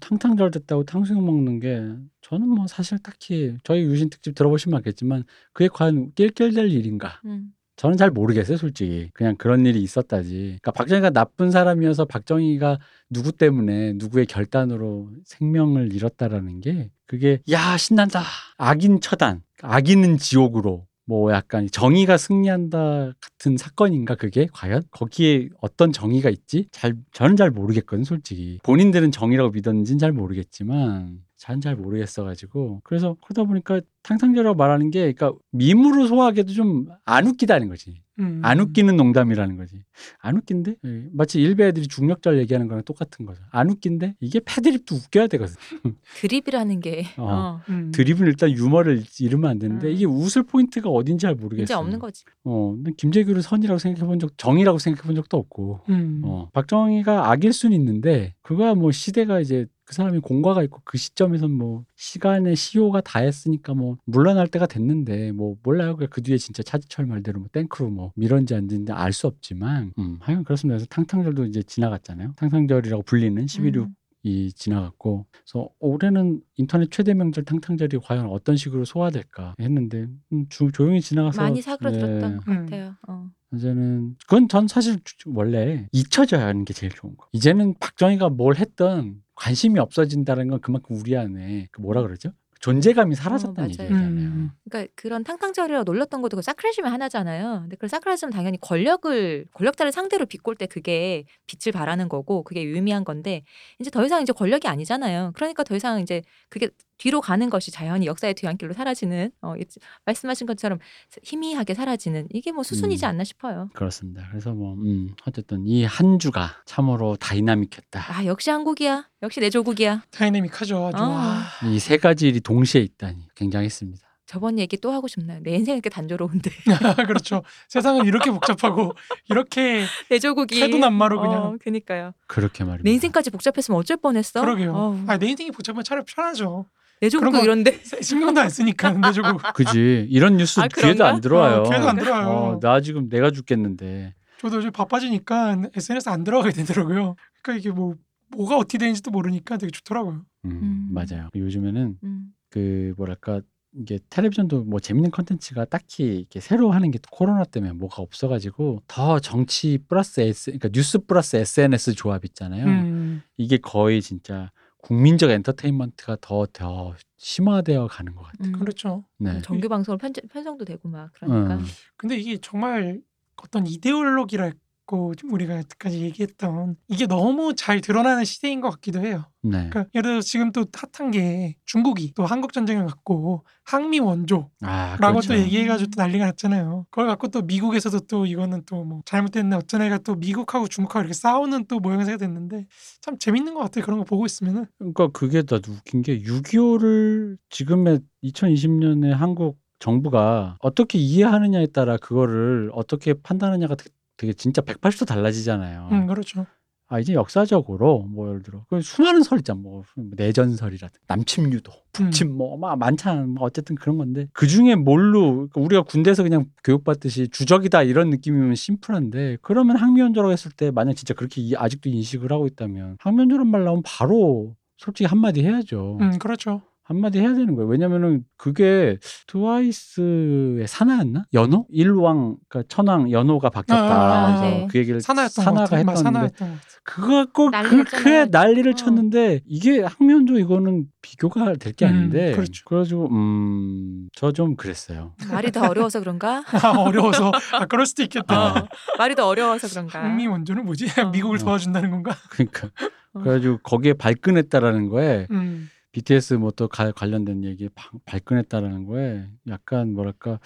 탕탕절 됐다고 탕수육 먹는 게 저는 뭐 사실 딱히 저희 유신 특집 들어보시면 알겠지만 그게 과연 낄낄될 일인가? 음. 저는 잘 모르겠어요, 솔직히. 그냥 그런 일이 있었다지. 그러니까 박정희가 나쁜 사람이어서 박정희가 누구 때문에 누구의 결단으로 생명을 잃었다라는 게 그게 야 신난다. 악인 처단, 악인은 지옥으로. 뭐 약간 정의가 승리한다 같은 사건인가 그게 과연 거기에 어떤 정의가 있지? 잘 저는 잘 모르겠거든 솔직히 본인들은 정의라고 믿었는지는 잘 모르겠지만 잘 모르겠어가지고 그래서 그러다 보니까 탕탕절이라고 말하는 게 그러니까 밈으로 소화하기도 좀 안 웃기다는 거지 음. 안 웃기는 농담이라는 거지 안 웃긴데 예, 마치 일베 애들이 중력절 얘기하는 거랑 똑같은 거죠 안 웃긴데 이게 패드립도 웃겨야 되거든 드립이라는 게 어. 어. 음. 드립은 일단 유머를 잃으면 안 되는데 음. 이게 웃을 포인트가 어딘지 잘 모르겠어요. 이제 없는 거지. 어, 김재규를 선이라고 생각해 본 적, 정이라고 생각해 본 적도 없고, 음. 어, 박정희가 악일 수는 있는데, 그거야 뭐 시대가 이제 그 사람이 공과가 있고 그 시점에선 뭐 시간의 시효가 다 했으니까 뭐 물러날 때가 됐는데 뭐 몰라요. 그- 그 뒤에 진짜 차지철 말대로 뭐 땡크로 뭐 밀었는지 안 됐는지 알 수 없지만, 음, 하여간 그렇습니다. 그래서 탕탕절도 이제 지나갔잖아요. 탕탕절이라고 불리는 11.6 음. 이 지나갔고 그래서 올해는 인터넷 최대 명절 탕탕절이 과연 어떤 식으로 소화될까 했는데 음, 주, 조용히 지나가서 많이 사그라들었던 네, 것 음. 같아요. 어. 이제는 그건 전 사실 원래 잊혀져야 하는 게 제일 좋은 거. 이제는 박정희가 뭘 했던 관심이 없어진다는 건 그만큼 우리 안에 그 뭐라 그러죠? 존재감이 사라졌다는 어. 얘기잖아요. 음. 그러니까 그런 탕탕절이라 놀렸던 것도 그 사크라즘의 하나잖아요. 근데 그 사크라즘은 당연히 권력을 권력자를 상대로 비꼴 때 그게 빛을 발하는 거고 그게 유의미한 건데 이제 더 이상 이제 권력이 아니잖아요. 그러니까 더 이상 이제 그게 뒤로 가는 것이 자연히 역사의 뒤안길로 사라지는 어, 이- 말씀하신 것처럼 희미하게 사라지는 이게 뭐 수순이지 음. 않나 싶어요. 그렇습니다. 그래서 뭐 음, 어쨌든 이 한 주가 참으로 다이나믹했다. 아 역시 한국이야. 역시 내 조국이야. 다이내믹하죠. 아주. 어. 와. 이세 가지 일이 동시에 있다니 굉장했습니다. 저번 얘기 또 하고 싶나요? 내 인생 이렇게 단조로운데 그렇죠. 세상은 이렇게 복잡하고 이렇게 내 조국이 태더미로 그냥. 어, 그니까요. 그렇게 말입니다. 내 인생까지 복잡했으면 어쩔 뻔했어. 그러게요. 어우, 아, 내 인생이 복잡하면 차라리 편하죠. 내 조국도 그런 거- 이런데 신경도 안 쓰니까 내 조국. 그지 이런 뉴스 아, 귀에도? 안 들어와요. 어, 귀에도 안 들어와요. 어, 나 지금 내가 죽겠는데. 저도 요즘 바빠지니까 SNS 안 들어가게 되더라고요. 그러니까 이게 뭐 뭐가 어떻게 되는지도 모르니까 되게 좋더라고요. 음, 음. 맞아요. 요즘에는 음. 그 뭐랄까 이게 텔레비전도 뭐 재밌는 콘텐츠가 딱히 이렇게 새로 하는 게 코로나 때문에 뭐가 없어가지고 더 정치 플러스 S 그러니까 뉴스 플러스 SNS 조합 있잖아요. 음. 이게 거의 진짜 국민적 엔터테인먼트가 더더 심화되어 가는 것 같아요. 음. 그렇죠. 네. 정규 방송으로 편, 편성도 되고 막 그러니까 음. 근데 이게 정말 어떤 이데올로기랄 고좀 우리가 여태까지 얘기했던 이게 너무 잘 드러나는 시대인 것 같기도 해요. 네. 그러니까 예를 들어 지금 또 핫한 게 중국이 또 한국 전쟁을 갖고 항미 원조라고 아, 또 그렇죠. 얘기해가지고 또 난리가 났잖아요. 그걸 갖고 또 미국에서도 또 이거는 또 뭐 잘못됐네 어떤 애가 또 미국하고 중국하고 이렇게 싸우는 또 모양새가 됐는데 참 재밌는 것 같아요. 그런 거 보고 있으면은 그러니까 그게 더 웃긴 게 6.25를 지금의 2020년에 한국 정부가 어떻게 이해하느냐에 따라 그거를 어떻게 판단하냐가 되게, 되게 진짜 180도 달라지잖아요. 음 그렇죠. 아 이제 역사적으로 뭐 예를 들어 그 수많은 설 있잖아 뭐 내전설이라든 남침유도 북침 뭐막 많잖아 뭐 어쨌든 그런 건데 그 중에 뭘로 그러니까 우리가 군대에서 그냥 교육받듯이 주적이다 이런 느낌이면 심플한데 그러면 항미원조라고 했을 때 만약 진짜 그렇게 이- 아직도 인식을 하고 있다면 항미원조란 말 나오면 바로 솔직히 한마디 해야죠 음 그렇죠. 한마디 해야 되는 거예요 왜냐면은 그게 트와이스의 사나였나 연호 일왕 그러니까 천왕 연호가 바뀌었다 아, 아, 그래서 네. 그 얘기를 사나였던 사나가. 맞아, 했었는데. 그거 그, 그게 쳤잖아요. 난리를 어. 쳤는데 이게 학면조 이거는 비교가 될게 음, 아닌데 그렇죠. 그래가지고 음 저 좀 그랬어요. 말이 더 어려워서 그런가? 아, 어려워서 아 그럴 수도 있겠다. 아, 말이 더 어려워서 그런가? 항미 원조는 뭐지? 어. 미국을 어. 도와준다는 건가? 그러니까 어. 그래가지고 거기에 발끈했다라는 거에 음. BTS 뭐 또 관련된 얘기에 바- 발끈했다라는 거에 약간 뭐랄까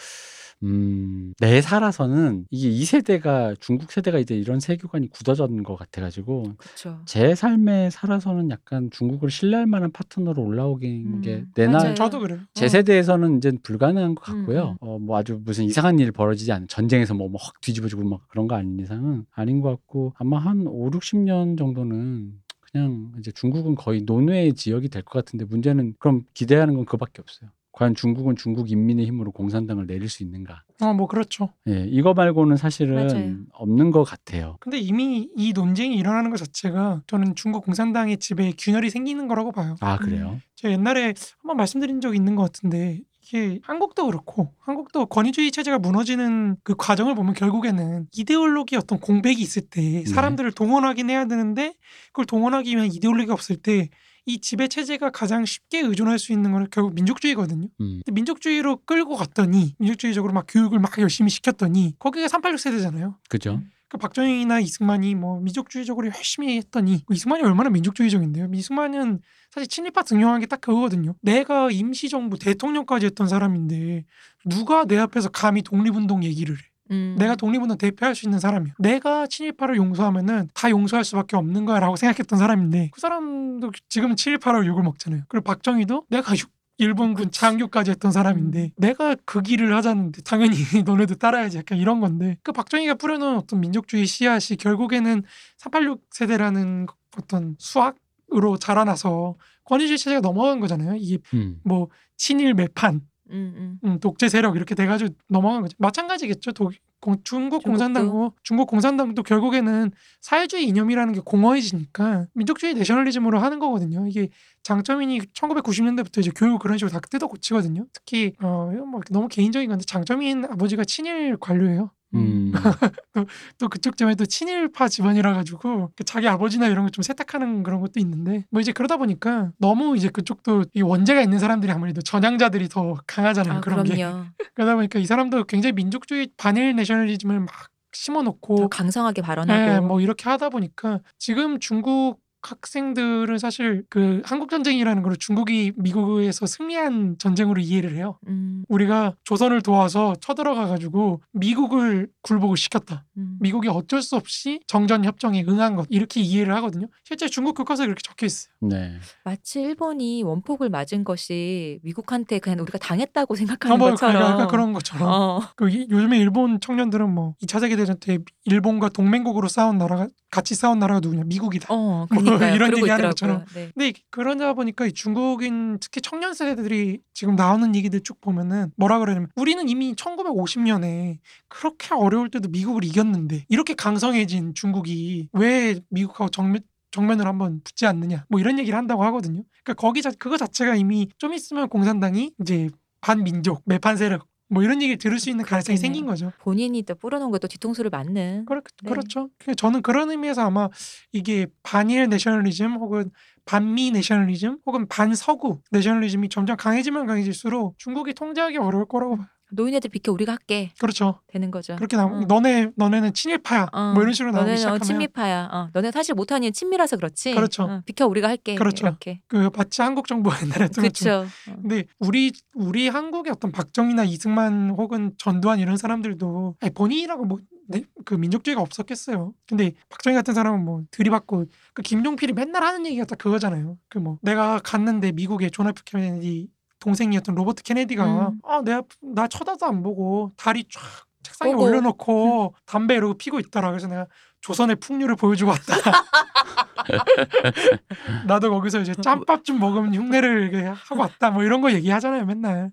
음내 살아서는 이게 이 세대가 중국 세대가 이제 이런 세계관이 굳어진 것 같아가지고 그렇죠. 제 삶에 살아서는 약간 중국을 신뢰할 만한 파트너로 올라오긴 음, 게 내날 맞아요. 저도 그래요. 제 어. 세대에서는 이제 불가능한 것 같고요. 음, 어, 뭐 아주 무슨 이상한 일 벌어지지 않는 전쟁에서 뭐확 뒤집어지고 막 그런 거 아닌 이상은 아닌 것 같고 아마 한 5, 60년 정도는 그냥 이제 중국은 거의 논외의 지역이 될 것 같은데 문제는 그럼 기대하는 건 그밖에 없어요. 과연 중국은 중국 인민의 힘으로 공산당을 내릴 수 있는가? 어, 뭐 그렇죠. 예, 이거 말고는 사실은 맞아요. 없는 것 같아요. 근데 이미 이 논쟁이 일어나는 것 자체가 저는 중국 공산당의 집에 균열이 생기는 거라고 봐요. 아 그래요? 제가 옛날에 한번 말씀드린 적이 있는 것 같은데 이게 한국도 그렇고 한국도 권위주의 체제가 무너지는 그 과정을 보면 결국에는 이데올로기 어떤 공백이 있을 때 사람들을 동원하긴 해야 되는데 그걸 동원하기 위한 이데올로기가 없을 때 이 지배 체제가 가장 쉽게 의존할 수 있는 거는 결국 민족주의거든요. 음, 근데 민족주의로 끌고 갔더니 민족주의적으로 막 교육을 막 열심히 시켰더니 거기가 386 세대잖아요. 그죠? 그 박정희나 이승만이 뭐 민족주의적으로 열심히 했더니 뭐 이승만이 얼마나 민족주의적인데요. 이승만은 사실 친일파 등용한 게 딱 그거거든요. 내가 임시정부 대통령까지 했던 사람인데 누가 내 앞에서 감히 독립운동 얘기를 해. 음. 내가 독립운동 대표할 수 있는 사람이야. 내가 친일파를 용서하면은 다 용서할 수밖에 없는 거야라고 생각했던 사람인데 그 사람도 지금은 친일파로 욕을 먹잖아요. 그리고 박정희도 내가 육- 일본군 장교까지 했던 사람인데 내가 그 길을 하자는데 당연히 너네도 따라야지 약간 이런 건데 그 박정희가 뿌려놓은 어떤 민족주의 씨앗이 결국에는 386 세대라는 어떤 수학으로 자라나서 권위주의 체제가 넘어간 거잖아요. 이게 음, 뭐 친일 매판 음, 음. 음, 독재 세력 이렇게 돼가지고 넘어간 거죠. 마찬가지겠죠. 독, 공, 중국. 공산당도 중국 공산당도 결국에는 사회주의 이념이라는 게 공허해지니까 민족주의 내셔널리즘으로 하는 거거든요. 이게 장점이니 1990년대부터 이제 교육 그런 식으로 다 뜯어 고치거든요. 특히 어 이건 뭐 너무 개인적인 건데 장점인 아버지가 친일 관료예요. 음. 또 그쪽 집안이 또 친일파 집안이라 가지고 그 자기 아버지나 이런 거 좀 세탁하는 그런 것도 있는데 뭐 이제 그러다 보니까 너무 이제 그쪽도 이 원죄가 있는 사람들이 아무래도 전향자들이 더 강하잖아요 아, 그런 게 그럼요. 그러다 보니까 이 사람도 굉장히 민족주의 반일 내셔널리즘을 막더 심어놓고 강성하게 예, 발언하고. 뭐 이렇게 하다 보니까 지금 중국 학생들은 사실 그 한국 전쟁이라는 걸 중국이 미국에서 승리한 전쟁으로 이해를 해요. 음, 우리가 조선을 도와서 쳐들어가 가지고 미국을 굴복을 시켰다. 음. 미국이 어쩔 수 없이 정전 협정에 응한 것 이렇게 이해를 하거든요. 실제 중국 교과서에 그렇게 적혀 있어요. 네. 마치 일본이 원폭을 맞은 것이 미국한테 그냥 우리가 당했다고 생각하는 어, 뭐 것처럼. 약간 그런 것처럼. 어. 그 이- 요즘에 일본 청년들은 뭐 2차 세계 대전 때 일본과 동맹국으로 싸운 나라가 같이 싸운 나라가 누구냐? 미국이다. 어, 뭐 그러니까요. 이런 얘기 하는 있더라고요. 것처럼. 네. 근데 그러다 보니까 이 중국인 특히 청년 세대들이 지금 나오는 얘기들 쭉 보면은 뭐라 그러냐면 우리는 이미 1950년에 그렇게 어려울 때도 미국을 이겼는데 이렇게 강성해진 중국이 왜 미국하고 정면 정면을 한번 붙지 않느냐 뭐 이런 얘기를 한다고 하거든요. 그러니까 거기 자 그거 자체가 이미 좀 있으면 공산당이 이제 반민족 매판 세력 뭐 이런 얘기를 들을 수 있는 가능성이. 생긴 거죠. 본인이 또 뿌려놓은 것도 뒤통수를 맞는. 그렇, 네. 그렇죠. 저는 그런 의미에서 아마 이게 반일 내셔널리즘 혹은 반미 내셔널리즘 혹은 반서구 내셔널리즘이 점점 강해지면 강해질수록 중국이 통제하기 어려울 거라고 봐요. 노인네들 비켜 우리가 할게 그렇죠. 되는 거죠. 그렇게 나오 어. 너네 너네는 친일파야. 어, 뭐 이런 식으로 나오기 너네는 시작하면 친미파야. 어, 너네 사실 이유는 친미라서 그렇지. 그렇죠. 어, 비켜 우리가 할게. 그렇죠. 이렇게. 그 마치 한국 정부가 옛날에 것처럼. 그렇죠. 어. 근데 우리 우리 한국의 어떤 박정희나 이승만 혹은 전두환 이런 사람들도 아니, 본인이라고 뭐그 민족주의가 없었겠어요. 근데 박정희 같은 사람은 뭐 들이받고 그 김종필이 맨날 하는 얘기가 딱 그거잖아요. 그 뭐 내가 갔는데 미국의 존 F 케네디 동생이었던 로버트 케네디가 음. 아 내가 나 쳐다도 안 보고 다리 쫙 책상에 보고. 올려놓고 담배 이러고 피고 있더라. 그래서 내가 조선의 풍류를 보여주고 왔다. 나도 거기서 이제 짬밥 좀 먹으면 흉내를 이렇게 하고 왔다. 뭐 이런 거 얘기하잖아요, 맨날.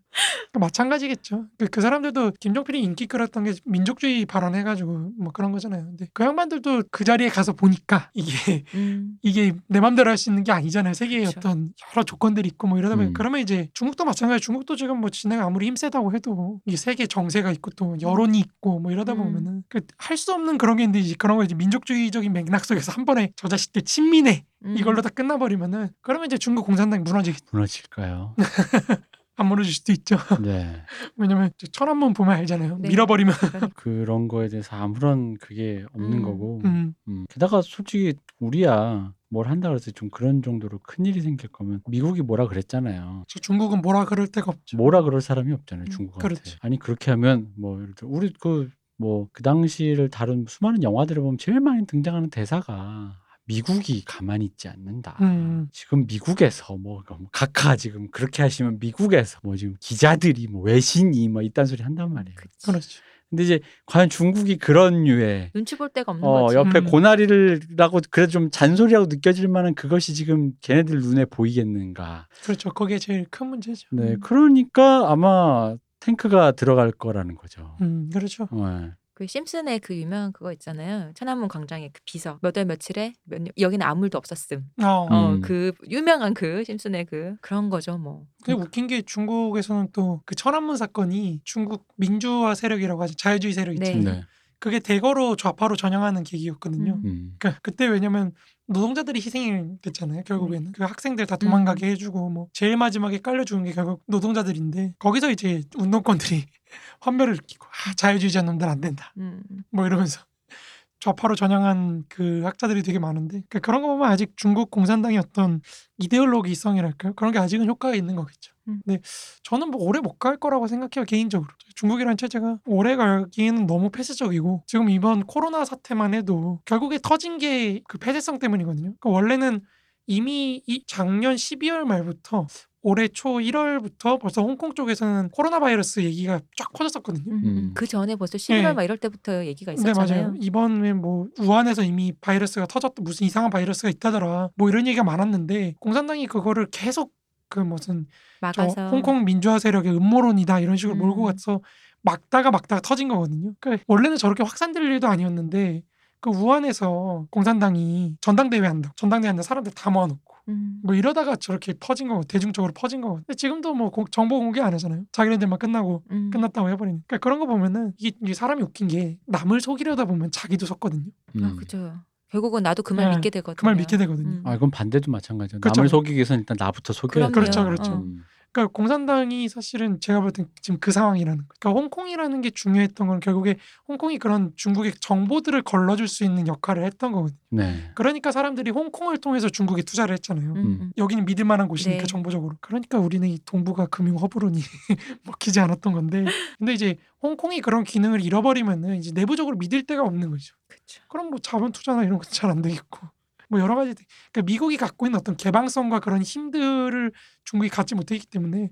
그 마찬가지겠죠. 그, 그 사람들도 김종필이 인기 끌었던 게 민족주의 발언해가지고 뭐 그런 거잖아요. 근데 그 양반들도 그 자리에 가서 보니까 이게 음. 이게 내 맘대로 할 수 있는 게 아니잖아요. 세계의 그쵸. 어떤 여러 조건들이 있고 뭐 이러다 보니 음. 그러면 이제 중국도 마찬가지. 중국도 지금 뭐 지네가 아무리 힘세다고 해도 이 세계 정세가 있고 또 여론이 있고 뭐 이러다 음. 보면은 그 할 수 없는 그런 게 있는데 이제 그런 거 이제 민족주의적인 맥락 속에서 한 번에 저 자식들 친민해 음. 이걸로 다 끝나버리면은 그러면 이제 중국 공산당이 무너지겠 무너질까요? 안 무너질 수도 있죠. 네. 왜냐면 저 천안문 보면 알잖아요. 네. 밀어버리면 그런 거에 대해서 아무런 그게 없는 음. 거고. 음, 음. 게다가 솔직히 우리야 뭘 한다 그래서 좀 그런 정도로 큰 일이 생길 거면 미국이 뭐라 그랬잖아요. 저 중국은 뭐라 그럴 데가 없죠. 뭐라 그럴 사람이 없잖아요, 음, 중국한테. 그렇죠. 아니 그렇게 하면 뭐 예를 들어 우리 그 뭐 그 당시를 다룬 수많은 영화들을 보면 제일 많이 등장하는 대사가 미국이 가만히 있지 않는다. 음. 지금 미국에서 뭐 각하 지금 그렇게 하시면 미국에서 뭐 지금 기자들이 뭐 외신이 뭐 이딴 소리 한단 말이에요. 그렇죠. 근데 이제 과연 중국이 그런 류의 눈치 볼 데가 없는 어 거지. 옆에 음. 고나리를라고 그래도 좀 잔소리라고 느껴질 만한 그것이 지금 걔네들 눈에 보이겠는가. 그렇죠. 그게 제일 큰 문제죠. 네, 음. 그러니까 아마 탱크가 들어갈 거라는 거죠. 음, 그렇죠. 네. 그 심슨의 그 유명한 그거 있잖아요. 천안문 광장의 그 비서 몇월 며칠에 몇, 년- 여기는 아무 일도 없었음. 어. 어, 음. 그 유명한 그 심슨의 그 그런 거죠, 뭐. 근데 웃긴 게 중국에서는 또 그 천안문 사건이 중국 민주화 세력이라고 하죠. 자유주의 세력 네. 있잖아요. 네. 그게 대거로 좌파로 전향하는 계기였거든요. 음. 음. 그러니까 그때 왜냐면 노동자들이 희생이 됐잖아요. 결국에는 그 학생들 다 도망가게 해주고 뭐 제일 마지막에 깔려 죽은 게 결국 노동자들인데 거기서 이제 운동권들이 환멸을 느끼고 아, 자유주의자 놈들 안 된다. 음. 뭐 이러면서 좌파로 전향한 그 학자들이 되게 많은데 그러니까 그런 거 보면 아직 중국 공산당의 어떤 이데올로기성이랄까요 그런 게 아직은 효과가 있는 거겠죠. 음. 근데 저는 뭐 오래 못 갈 거라고 생각해요 개인적으로. 중국이라는 체제가 오래 가기에는 너무 폐쇄적이고 지금 이번 코로나 사태만 해도 결국에 터진 게 그 폐쇄성 때문이거든요. 그러니까 원래는 이미 이 작년 12월 말부터 올해 초 1월부터 벌써 홍콩 쪽에서는 코로나 바이러스 얘기가 쫙 퍼졌었거든요. 음. 음. 그 전에 벌써 11월 네. 막 이럴 때부터 얘기가 네 있었잖아요. 맞아요. 이번에 뭐 우한에서 이미 바이러스가 터졌다 무슨 이상한 바이러스가 있다더라 뭐 이런 얘기가 많았는데 공산당이 그거를 계속 그 무슨 저 막아서 홍콩 민주화 세력의 음모론이다 이런 식으로 몰고 음. 가서 막다가 막다가 터진 거거든요. 그러니까 원래는 저렇게 확산될 일도 아니었는데 그 우한에서 공산당이 전당대회 한다. 전당대회 한다. 사람들 다 모아놓고 음. 뭐 이러다가 저렇게 퍼진 거고 대중적으로 퍼진 거고. 근데 지금도 뭐 공- 정보 공개 안 하잖아요. 자기네들만 끝나고 음. 끝났다고 해버리니까 그러니까 그런 거 보면은 이게, 이게 사람이 웃긴 게 남을 속이려다 보면 자기도 속거든요. 음. 아, 그죠. 결국은 나도 그말 네, 믿게 되거든요. 그 말 믿게 되거든요. 음. 아, 이건 반대도 마찬가지죠. 그렇죠. 남을 속이기 위해서는 일단 나부터 속여야 그럼요. 돼요. 그렇죠, 그렇죠. 어. 음. 그러니까 공산당이 사실은 제가 볼 땐 지금 그 상황이라는 거. 그러니까 홍콩이라는 게 중요했던 건 결국에 홍콩이 그런 중국의 정보들을 걸러줄 수 있는 역할을 했던 거거든요. 네. 그러니까 사람들이 홍콩을 통해서 중국에 투자를 했잖아요. 음, 음. 음. 여기는 믿을 만한 곳이니까 네. 정보적으로. 그러니까 우리는 이 동북아 금융 허브론이 먹히지 않았던 건데. 근데 이제 홍콩이 그런 기능을 잃어버리면은 이제 내부적으로 믿을 데가 없는 거죠. 그쵸. 그럼 뭐 자본 투자나 이런 것도 잘 안 되겠고. 뭐 여러 가지 그러니까 미국이 갖고 있는 어떤 개방성과 그런 힘들을 중국이 갖지 못했기 때문에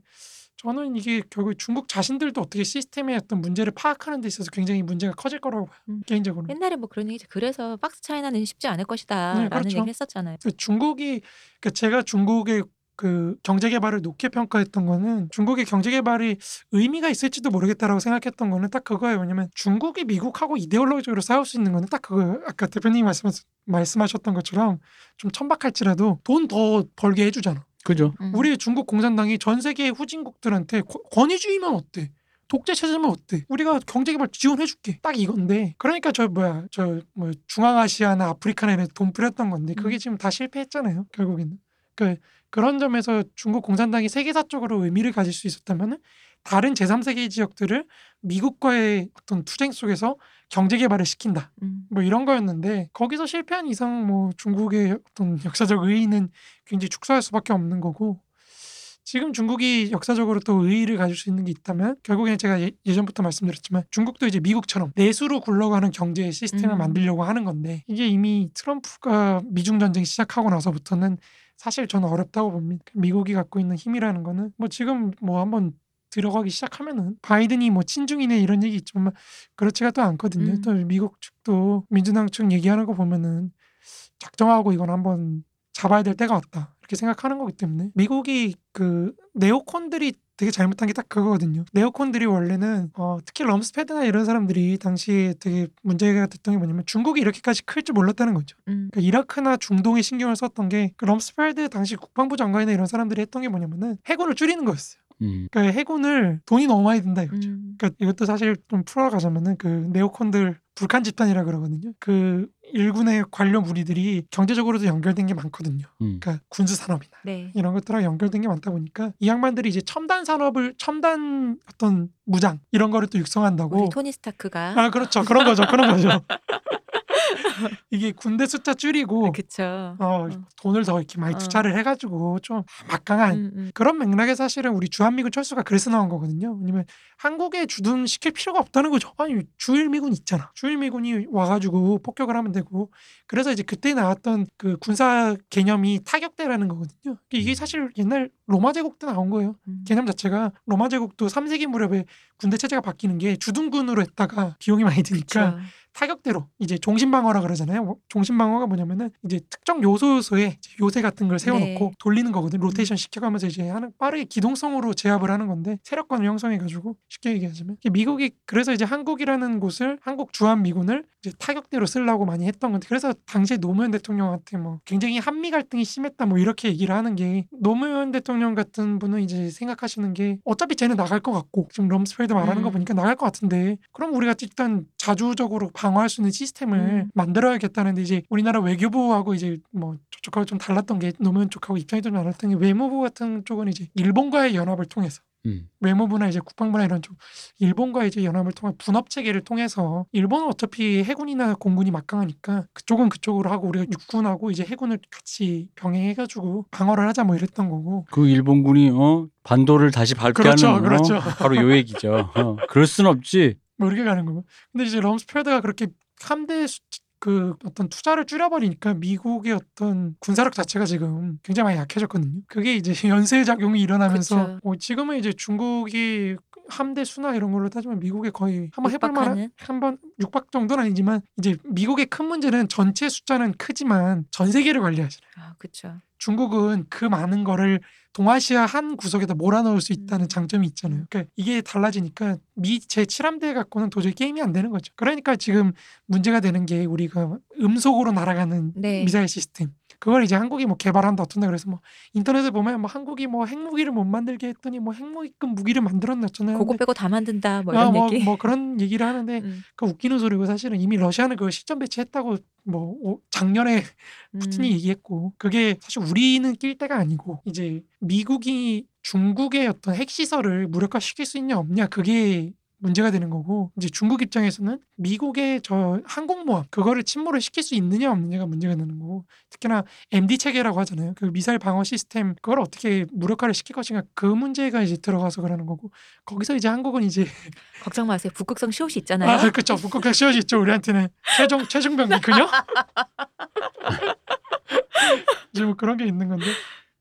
저는 이게 결국 중국 자신들도 어떻게 시스템의 어떤 문제를 파악하는 데 있어서 굉장히 문제가 커질 거라고 봐요. 음. 개인적으로. 옛날에 뭐 그런 얘기죠. 그래서 박스 차이나는 쉽지 않을 것이다라는 네, 그렇죠. 얘기를 했었잖아요. 그 중국이 그러니까 제가 중국의 그 경제 개발을 높게 평가했던 거는 중국의 경제 개발이 의미가 있을지도 모르겠다라고 생각했던 거는 딱 그거예요. 왜냐면 중국이 미국하고 이데올로기적으로 싸울 수 있는 거는 딱 그거예요. 아까 대표님이 말씀, 말씀하셨던 것처럼 좀 천박할지라도 돈 더 벌게 해주잖아. 그죠. 음. 우리 중국 공산당이 전 세계 후진국들한테 권- 권위주의면 어때? 독재 체제면 어때? 우리가 경제 개발 지원해줄게. 딱 이건데. 그러니까 저 뭐야 저 뭐 중앙아시아나 아프리카나 이런 데돈 뿌렸던 건데 그게 음. 지금 다 실패했잖아요. 결국에는. 그 그 런 점에서 중국 공산당이 세계사적으로 의미를 가질 수 있었다면은 다른 제3세계 지역들을 미국과의 어떤 투쟁 속에서 경제 개발을 시킨다. 음. 뭐 이런 거였는데 거기서 실패한 이상 뭐 중국의 어떤 역사적 의의는 굉장히 축소할 수밖에 없는 거고 지금 중국이 역사적으로 또 의의를 가질 수 있는 게 있다면 결국에는 제가 예, 예전부터 말씀드렸지만 중국도 이제 미국처럼 내수로 굴러가는 경제 시스템을 음. 만들려고 하는 건데 이게 이미 트럼프가 미중 전쟁 시작하고 나서부터는 사실 저는 어렵다고 봅니다. 미국이 갖고 있는 힘이라는 거는 뭐 지금 뭐 한번 들어가기 시작하면은 바이든이 뭐 친중이네 이런 얘기 있지만 그렇지가 또 않거든요. 음. 또 미국 측도 민주당 측 얘기하는 거 보면은 작정하고 이건 한번 잡아야 될 때가 왔다 이렇게 생각하는 거기 때문에 미국이 그 네오콘들이 되게 잘못한 게 딱 그거거든요. 네오콘들이 원래는 어, 특히 럼스펠드나 이런 사람들이 당시에 되게 문제가 됐던 게 뭐냐면 중국이 이렇게까지 클 줄 몰랐다는 거죠. 음. 그러니까 이라크나 중동에 신경을 썼던 게 그 럼스펠드 당시 국방부 장관이나 이런 사람들이 했던 게 뭐냐면은 해군을 줄이는 거였어요. 음. 그러니까 해군을 돈이 너무 많이 든다 이거죠. 음. 그러니까 이것도 사실 좀 풀어가자면은 그 네오콘들 Vulcan 집단이라 그러거든요. 그 일군의 관료 무리들이 경제적으로도 연결된 게 많거든요. 음. 그러니까 군수 산업이나 네. 이런 것들하고 연결된 게 많다 보니까 이 양반들이 이제 첨단 산업을 첨단 어떤 무장 이런 거를 또 육성한다고 우리 토니 스타크가 아 그렇죠 그런 거죠 그런 거죠 이게 군대 숫자 줄이고 그쵸. 어, 어. 돈을 더 이렇게 많이 어. 투자를 해가지고 좀 막강한 음, 음. 그런 맥락에 사실은 우리 주한미군 철수가 그래서 나온 거거든요. 왜냐면 한국에 주둔 시킬 필요가 없다는 거죠. 아니 주일미군 있잖아. 주일미군이 와가지고 폭격을 하면 되고 그래서 이제 그때 나왔던 그 군사 개념이 타격대라는 거거든요. 이게 음. 사실 옛날 로마 제국 때 나온 거예요. 음. 개념 자체가 로마 제국도 3세기 무렵에 군대 체제가 바뀌는 게 주둔군으로 했다가 비용이 많이 드니까 그쵸. 타격대로 이제 종신방어라 그러잖아요. 뭐, 종신방어가 뭐냐면은 이제 특정 요소 요소에 이제 요새 같은 걸 세워놓고 네. 돌리는 거거든. 로테이션 시켜가면서 이제 하는 빠르게 기동성으로 제압을 하는 건데 세력권을 형성해가지고 쉽게 얘기하자면 미국이 그래서 이제 한국이라는 곳을 한국 주한 미군을 이제 타격대로 쓰려고 많이 했던 건데 그래서 당시에 노무현 대통령한테 뭐 굉장히 한미 갈등이 심했다 뭐 이렇게 얘기를 하는 게 노무현 대통령 같은 분은 이제 생각하시는 게 어차피 쟤는 나갈 것 같고 지금 럼스펠드 말하는 거 음. 보니까 나갈 것 같은데 그럼 우리가 일단 자주적으로 방어할 수 있는 시스템을 음. 만들어야겠다는데 이제 우리나라 외교부하고 이제 뭐 저쪽하고 좀 달랐던 게 노무현 쪽하고 입장이 좀 달랐던 게 외무부 같은 쪽은 이제 일본과의 연합을 통해서 음. 외무부나 이제 국방부나 이런 쪽 일본과 이제 연합을 통한 분업 체계를 통해서 일본은 어차피 해군이나 공군이 막강하니까 그쪽은 그쪽으로 하고 우리가 육군하고 이제 해군을 같이 병행해가지고 방어를 하자 뭐 이랬던 거고 그 일본군이 어 반도를 다시 밟게 그렇죠, 하는 어? 그렇죠. 바로 요 얘기죠. 어. 그럴 순 없지. 뭐 이렇게 가는 거고 근데 이제 럼스펠드가 그렇게 함대 수- 그 어떤 투자를 줄여버리니까 미국의 어떤 군사력 자체가 지금 굉장히 많이 약해졌거든요. 그게 이제 연쇄 작용이 일어나면서. 어, 지금은 이제 중국이 함대 수나 이런 걸로 따지면 미국에 거의 한번 해볼 만한? 한번 육박 정도는 아니지만 이제 미국의 큰 문제는 전체 숫자는 크지만 전 세계를 관리하잖아요. 아, 그쵸. 중국은 그 많은 거를 동아시아 한 구석에다 몰아넣을 수 있다는 음. 장점이 있잖아요. 그러니까 이게 달라지니까 미 제 7함대 갖고는 도저히 게임이 안 되는 거죠. 그러니까 지금 문제가 되는 게 우리가 음속으로 날아가는 네. 미사일 시스템. 그걸 이제 한국이 뭐 개발한다 어쩐다 그래서 뭐 인터넷에 보면 뭐 한국이 뭐 핵무기를 못 만들게 했더니 뭐 핵무기급 무기를 어쩌네 그거 빼고 다 만든다 뭐 아, 이런 뭐, 얘기. 뭐 그런 얘기를 하는데 음. 그 웃기는 소리고 사실은 이미 러시아는 그걸 시점 배치했다고 뭐 오- 작년에 푸틴이 음. 얘기했고 그게 사실 우리는 낄 때가 아니고 이제 미국이 중국의 어떤 핵시설을 무력화시킬 수 있냐 없냐 그게 문제가 되는 거고 이제 중국 입장에서는 미국의 저 항공모함 그거를 침몰을 시킬 수 있느냐 없느냐가 문제가 되는 거고 특히나 MD 체계라고 하잖아요. 그 미사일 방어 시스템 그걸 어떻게 무력화를 시킬 것인가 그 문제가 이제 들어가서 그러는 거고 거기서 이제 한국은 이제 걱정 마세요. 북극성 시옷이 있잖아요. 아 그쵸 북극한 시어지 있죠. 우리한테는. 최종 최종병기 그녀 이제 뭐 그런 게 있는 건데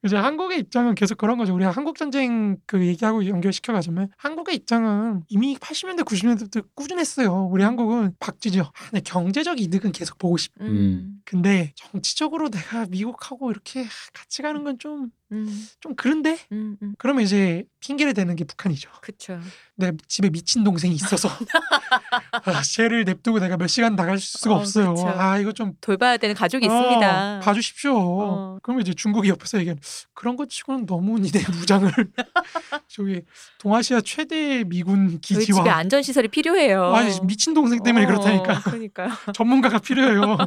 이제 한국의 입장은 계속 그런 거죠. 우리가 한국 전쟁 그 얘기하고 연결시켜 가자면 한국의 입장은 이미 80년대 90년대부터 꾸준했어요. 우리 한국은 박쥐죠. 아, 내 경제적 이득은 계속 보고 싶. 음. 근데 정치적으로 내가 미국하고 이렇게 같이 가는 건 좀 좀 음. 그런데 음. 음. 그러면 이제 핑계를 대는 게 북한이죠. 그쵸. 내 집에 미친 동생이 있어서 아, 쟤를 냅두고 내가 몇 시간 나갈 수가 어, 없어요. 그쵸. 아 이거 좀 돌봐야 되는 가족이 어, 있습니다. 봐주십시오. 어. 그러면 이제 중국이 옆에서 얘기하는 그런 것 치고는 너무 니네 무장을 저기 동아시아 최대 미군 저희 집에 기지와 안전 시설이 필요해요. 아니 미친 동생 때문에 어, 그렇다니까 그러니까요. 전문가가 필요해요.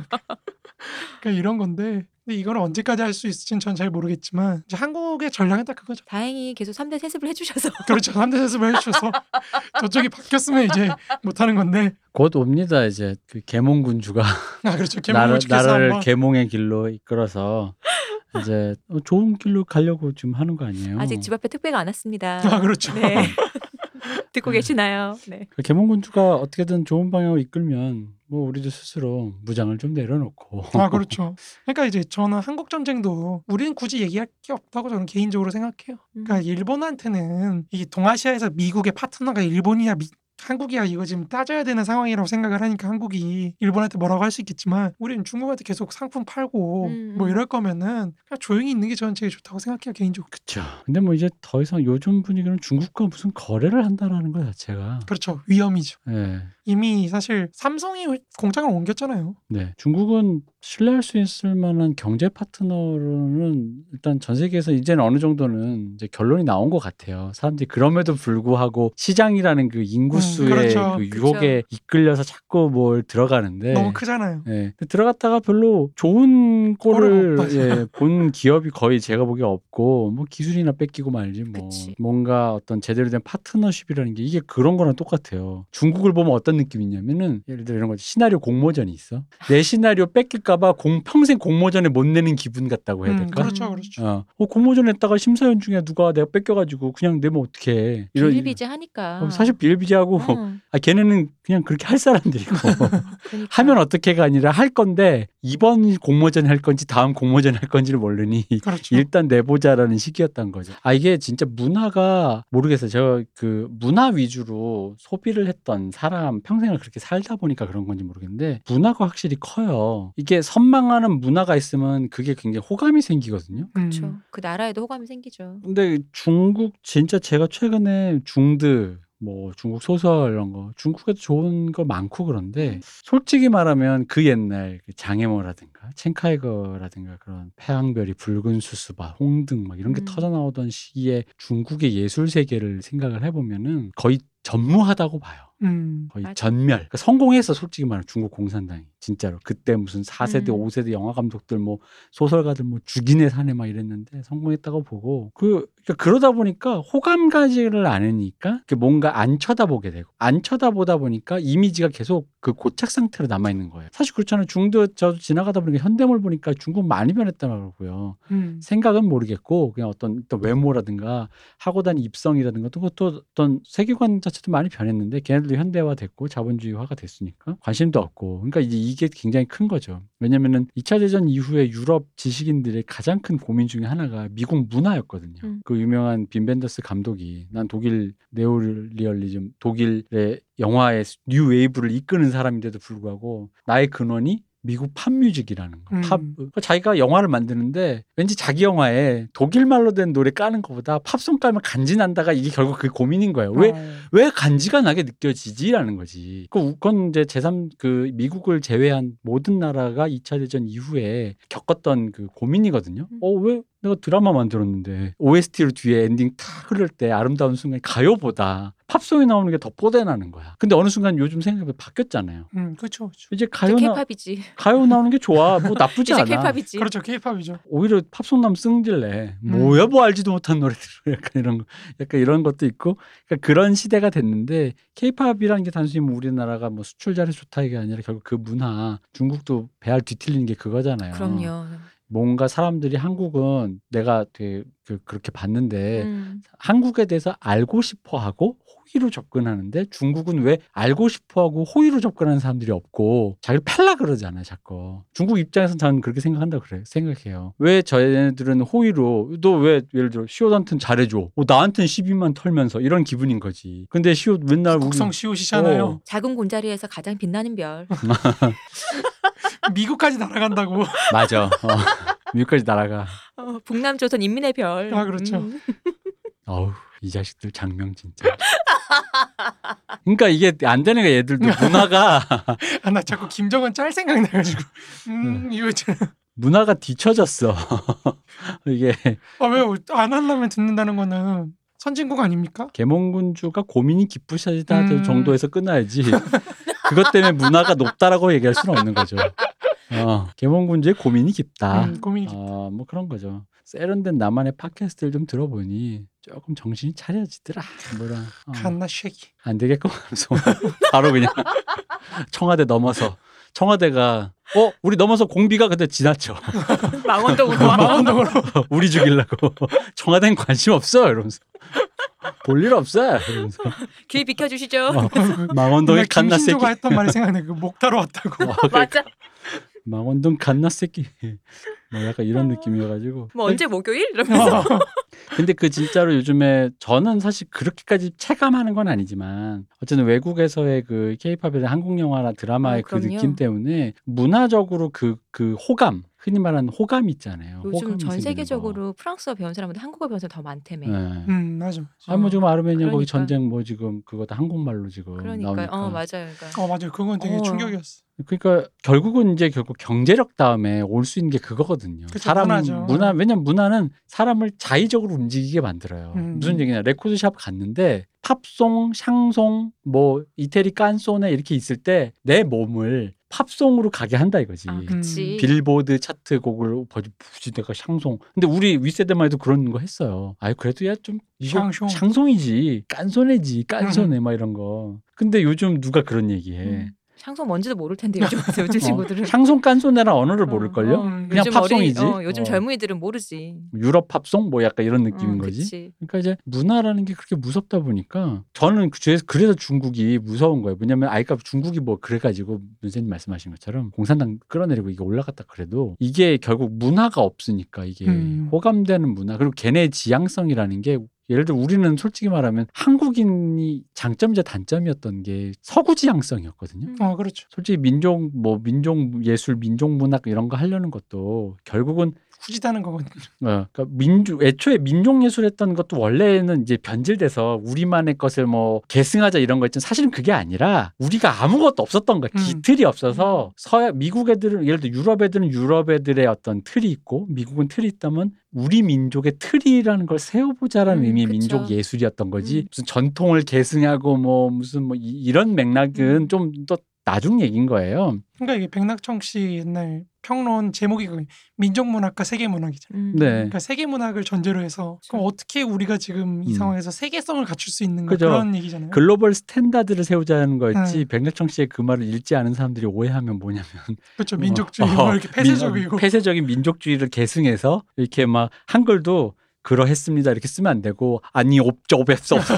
그러니까 이런 건데 근데 이걸 언제까지 할 수 있을지는 전 잘 모르겠지만 이제 한국의 전략은 딱 그거죠. 다행히 계속 3대 세습을 해주셔서 그렇죠. 3대 세습을 해주셔서 저쪽이 바뀌었으면 이제 못하는 건데 곧 옵니다. 이제 그 개몽군주가 아 그렇죠. 나라, 한번 개몽의 길로 이끌어서 이제 어, 좋은 길로 가려고 지금 하는 거 아니에요? 아직 집 앞에 택배가 안 왔습니다. 아 그렇죠. 네. 듣고 계시나요? 네. 그 개몽군주가 어떻게든 좋은 방향으로 이끌면 뭐 우리도 스스로 무장을 좀 내려놓고 아 그렇죠. 그러니까 이제 저는 한국 전쟁도 우리는 굳이 얘기할 게 없다고 저는 개인적으로 생각해요. 음. 그러니까 일본한테는 이 동아시아에서 미국의 파트너가 일본이야 미, 한국이야 이거 지금 따져야 되는 상황이라고 생각을 하니까 한국이 일본한테 뭐라고 할 수 있겠지만 우리는 중국한테 계속 상품 팔고 음, 뭐 음. 이럴 거면은 그냥 조용히 있는 게 저는 제일 좋다고 생각해요 개인적으로. 그렇죠. 근데 뭐 이제 더 이상 요즘 분위기는 중국과 무슨 거래를 한다라는 것 자체가 그렇죠 위험이죠. 예. 이미 사실 삼성이 공장을 옮겼잖아요. 네. 중국은 신뢰할 수 있을 만한 경제 파트너로는 일단 전 세계에서 이제는 어느 정도는 이제 결론이 나온 것 같아요. 사람들이 그럼에도 불구하고 시장이라는 그 인구수의 그렇죠. 그 유혹에 이끌려서 자꾸 뭘 들어가는데 너무 크잖아요. 예. 근데 들어갔다가 별로 좋은 꼴을 예, 본 기업이 거의 제가 보기에 없고 뭐 기술이나 뺏기고 말지 뭐 그치. 뭔가 어떤 제대로 된 파트너십이라는 게 이게 그런 거랑 똑같아요. 중국을 보면 어떤 느낌이 있냐면은 예를 들어 이런 거지 시나리오 공모전이 있어. 내 시나리오 뺏길까 봐 공 평생 공모전에 못 내는 기분 같다고 해야 음, 될까? 그렇죠, 음. 그렇죠. 어, 어, 공모전 했다가 심사위원 중에 누가 내가 뺏겨가지고 그냥 내면 어떡해. 이런- 비일비재하니까. 어, 사실 비일비재하고 음, 아 걔네는 그냥 그렇게 할 사람들이고 그러니까. 하면 어떻게가 아니라 할 건데 이번 공모전 할 건지 다음 공모전 할 건지를 모르니 그렇죠. 일단 내보자라는 시기였던 거죠. 아 이게 진짜 문화가 모르겠어요. 제가 그 문화 위주로 소비를 했던 사람 평생을 그렇게 살다 보니까 그런 건지 모르겠는데 문화가 확실히 커요. 이게 선망하는 문화가 있으면 그게 굉장히 호감이 생기거든요. 그렇죠. 음. 그 나라에도 호감이 생기죠. 근데 중국 진짜 제가 최근에 중드 뭐 중국 소설 이런 거 중국에도 좋은 거 많고 그런데 솔직히 말하면 그 옛날 그 장애모라든가 첸카이거라든가 그런 태양별이 붉은 수수바 홍등 막 이런 게 음. 터져 나오던 시기에 중국의 예술 세계를 생각을 해보면은 거의 전무하다고 봐요. 음. 거의 맞아. 전멸. 그러니까 성공했어, 솔직히 말하면 중국 공산당이. 진짜로. 그때 무슨 4세대, 음. 5세대 영화 감독들 뭐 소설가들 뭐 죽이네 사네 막 이랬는데 성공했다고 보고 그 그러니까 그러다 보니까 호감이 가지를 않으니까 그 뭔가 안 쳐다보게 되고 안 쳐다보다 보니까 이미지가 계속 그 고착 상태로 남아 있는 거예요. 사실 그렇잖아요. 중도 저도 지나가다 보니까 현대물 보니까 중국 많이 변했더라고요. 음. 생각은 모르겠고 그냥 어떤, 어떤 외모라든가 하고 다닌 입성이라든가 또 그것도 어떤 세계관 자체도 많이 변했는데 걔네들도 현대화됐고 자본주의화가 됐으니까 관심도 없고 그러니까 이제 이게 굉장히 큰 거죠. 왜냐면은 2차 대전 이후에 유럽 지식인들의 가장 큰 고민 중에 하나가 미국 문화였거든요. 음. 그 유명한 빔 벤더스 감독이 난 독일 네오리얼리즘 독일의 영화의 new wave를 이끄는 사람인데도 불구하고 나의 근원이 미국 pop music이라는 거. 음. 팝 그러니까 자기가 영화를 만드는데 왠지 자기 영화에 독일 말로 된 노래 까는 것보다 팝송 까면 간지 난다가 이게 결국 그 고민인 거예요. 왜 어. 왜 간지가 나게 느껴지지라는 거지. 그 그건 이제 제3 그 미국을 제외한 모든 나라가 2차 대전 이후에 겪었던 그 고민이거든요. 음. 어 왜 내가 드라마 만들었는데 OST로 뒤에 엔딩 탁 흐를 때 아름다운 순간 가요보다 팝송이 나오는 게 더 뽀대나는 거야. 근데 어느 순간 요즘 생각이 바뀌었잖아요. 음, 그렇죠. 그렇죠. 이제 가요 나 케이팝이지. 가요 나오는 게 좋아. 뭐 나쁘지 이제 않아. 케이팝이지. 그렇죠. 케이팝이죠. 오히려 팝송 나면 승질내. 음. 뭐야 뭐 알지도 못한 노래들 약간 이런 거 약간 이런 것도 있고 그러니까 그런 시대가 됐는데 케이팝이라는 게 단순히 뭐 우리나라가 뭐 수출 잘해 좋다 이게 아니라 결국 그 문화 중국도 배알 뒤틀리는 게 그거잖아요. 그럼요. 뭔가 사람들이 한국은 내가 되게 그, 그렇게 봤는데 음. 한국에 대해서 알고 싶어 하고 호의로 접근하는데 중국은 왜 알고 싶어 하고 호의로 접근하는 사람들이 없고 자기를 팰라 그러잖아요, 자꾸. 중국 입장에서는 저는 그렇게 생각한다 그래. 생각해요. 왜 저희들은 호의로 너 왜 예를 들어 시옷한테는 잘해줘. 어, 나한테는 시비만 털면서 이런 기분인 거지. 근데 시옷 맨날 우리- 국성 시옷이잖아요. 어. 작은 곤자리에서 가장 빛나는 별. 미국까지 날아간다고. 맞아. 어. 미국까지 날아가. 어, 북남조선 인민의 별. 아, 그렇죠. 음. 어우 이 자식들 장명 진짜. 그러니까 이게 안 되는 거야 얘들도 문화가 아, 나 자꾸 김정은 짤 생각나가지고. 음, 네. 이거 있잖아. 문화가 뒤쳐졌어. 이게 아, 왜안 하려면 듣는다는 거는 선진국 아닙니까? 계몽군주가 고민이 깊으시다 음. 정도에서 끝나야지. 그것 때문에 문화가 높다라고 얘기할 수는 없는 거죠. 어, 계몽군주의 고민이 깊다. 음, 고민이 깊- 어, 뭐 그런 거죠. 세련된 나만의 팟캐스트를 좀 들어보니 조금 정신이 차려지더라. 뭐라. 어, 갓나 쉐기. 안 되겠고 하면서 바로 그냥 청와대 넘어서 청와대가 어 우리 넘어서 공비가 근데 지나쳐 망원동으로 와. 망원동으로. 우리 죽이려고 청와대는 관심 없어 이러면서 볼 일 없어 이러면서 길 비켜주시죠. 어, 망원동에 나 갓나 새끼 김신조가 했던 말이 생각나. 그 목 타러 왔다고. 어, 그러니까 맞아. 망원동 갓나 새끼 뭐 약간 이런 느낌이어가지고 뭐 언제 목요일 이러면서. 어. 근데 그 진짜로 요즘에 저는 사실 그렇게까지 체감하는 건 아니지만 어쨌든 외국에서의 그 케이팝이나 한국 영화나 드라마의 어, 그. 느낌 때문에 문화적으로 그 그 호감 흔히 말하는 호감 있잖아요. 요즘 전 세계적으로 프랑스어 배운 사람보다 한국어 배운 사람 더 많다며. 거. 네. 음, 맞아. 아, 뭐 지금 아르메니아 거기 그러니까. 전쟁 뭐 지금 그거 다 한국말로 지금 그러니까요. 나오니까. 어 맞아요. 그러니까. 어, 맞아요. 그건 되게 어. 충격이었어. 그러니까 결국은 이제 결국 경제력 다음에 올 수 있는 게 그거거든요. 그쵸, 사람 문화죠. 문화 왜냐면 문화는 사람을 자의적으로 움직이게 만들어요. 음. 무슨 얘기냐? 레코드샵 갔는데 팝송, 샹송, 뭐 이태리 깐소네 이렇게 있을 때 내 몸을 팝송으로 가게 한다 이거지. 아 그치. 빌보드 차트 곡을 보지 굳이 내가 샹송. 근데 우리 윗세대만 해도 그런 거 했어요. 아이 그래도 야 좀 이거 샹송. 샹송이지, 칸초네지, 칸초네 막 이런 거. 근데 요즘 누가 그런 얘기해? 음. 샹송 뭔지도 모를 텐데 요즘 요즘 어, 친구들은. 샹송 칸초네랑 언어를 어, 모를걸요? 어, 음, 그냥 요즘 팝송이지. 어린, 어, 요즘 어. 젊은이들은 모르지. 유럽 팝송 뭐 약간 이런 느낌인 어, 거지. 그치. 그러니까 이제 문화라는 게 그렇게 무섭다 보니까 저는 그- 그래서 그래서 중국이 무서운 거예요. 뭐냐면 아니까 중국이 뭐 그래가지고 문세님 말씀하신 것처럼 공산당 끌어내리고 이게 올라갔다 그래도 이게 결국 문화가 없으니까 이게 음. 호감되는 문화 그리고 걔네 지향성이라는 게 예를 들어 우리는 솔직히 말하면 한국인이 장점이자 단점이었던 게 서구 지향성이었거든요. 음. 어, 그렇죠. 솔직히 민족 뭐 민족 예술 민족 문학 이런 거 하려는 것도 결국은 후지다는 거거든요. 어, 그러니까 민족 애초에 민족 예술했던 것도 원래는 이제 변질돼서 우리만의 것을 뭐 계승하자 이런 거 있지만 사실은 그게 아니라 우리가 아무것도 없었던 거야. 음. 기틀이 없어서 서양 미국 애들은 예를 들어 유럽 애들은 유럽 애들의 어떤 틀이 있고 미국은 틀이 있다면 우리 민족의 틀이라는 걸 세워보자라는 음, 의미의 그쵸. 민족 예술이었던 거지 음. 무슨 전통을 계승하고 뭐 무슨 뭐 이- 이런 맥락은 음. 좀더 나중 얘기인 거예요. 그러니까 이게 백낙청 씨 옛날 평론 제목이 그 민족문학과 세계문학이잖아요. 음. 네. 그러니까 세계문학을 전제로 해서 그럼 어떻게 우리가 지금 이 음. 상황에서 세계성을 갖출 수 있는가 그죠. 그런 얘기잖아요. global standard를 세우자는 거였지 네. 백낙청 씨의 그 말을 읽지 않은 사람들이 오해하면 뭐냐면 그렇죠. 민족주의 어, 뭐 이렇게 폐쇄적이고 민, 폐쇄적인 민족주의를 계승해서 이렇게 막 한글도 그러했습니다 이렇게 쓰면 안 되고 아니 옵죠 옵앱서 없어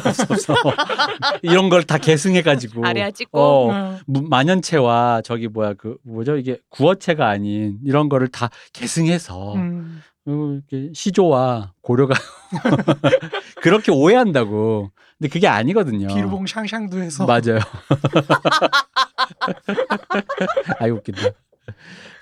이런 걸 다 계승해가지고 아래아 찍고. 어, 어, 무- 만연체와 저기 뭐야 그 뭐죠 이게 구어체가 아닌 이런 거를 다 계승해서 음. 어, 이렇게 시조와 고려가 그렇게 오해한다고 근데 그게 아니거든요. 비루봉 샹샹도 해서 맞아요. 아이 웃긴다.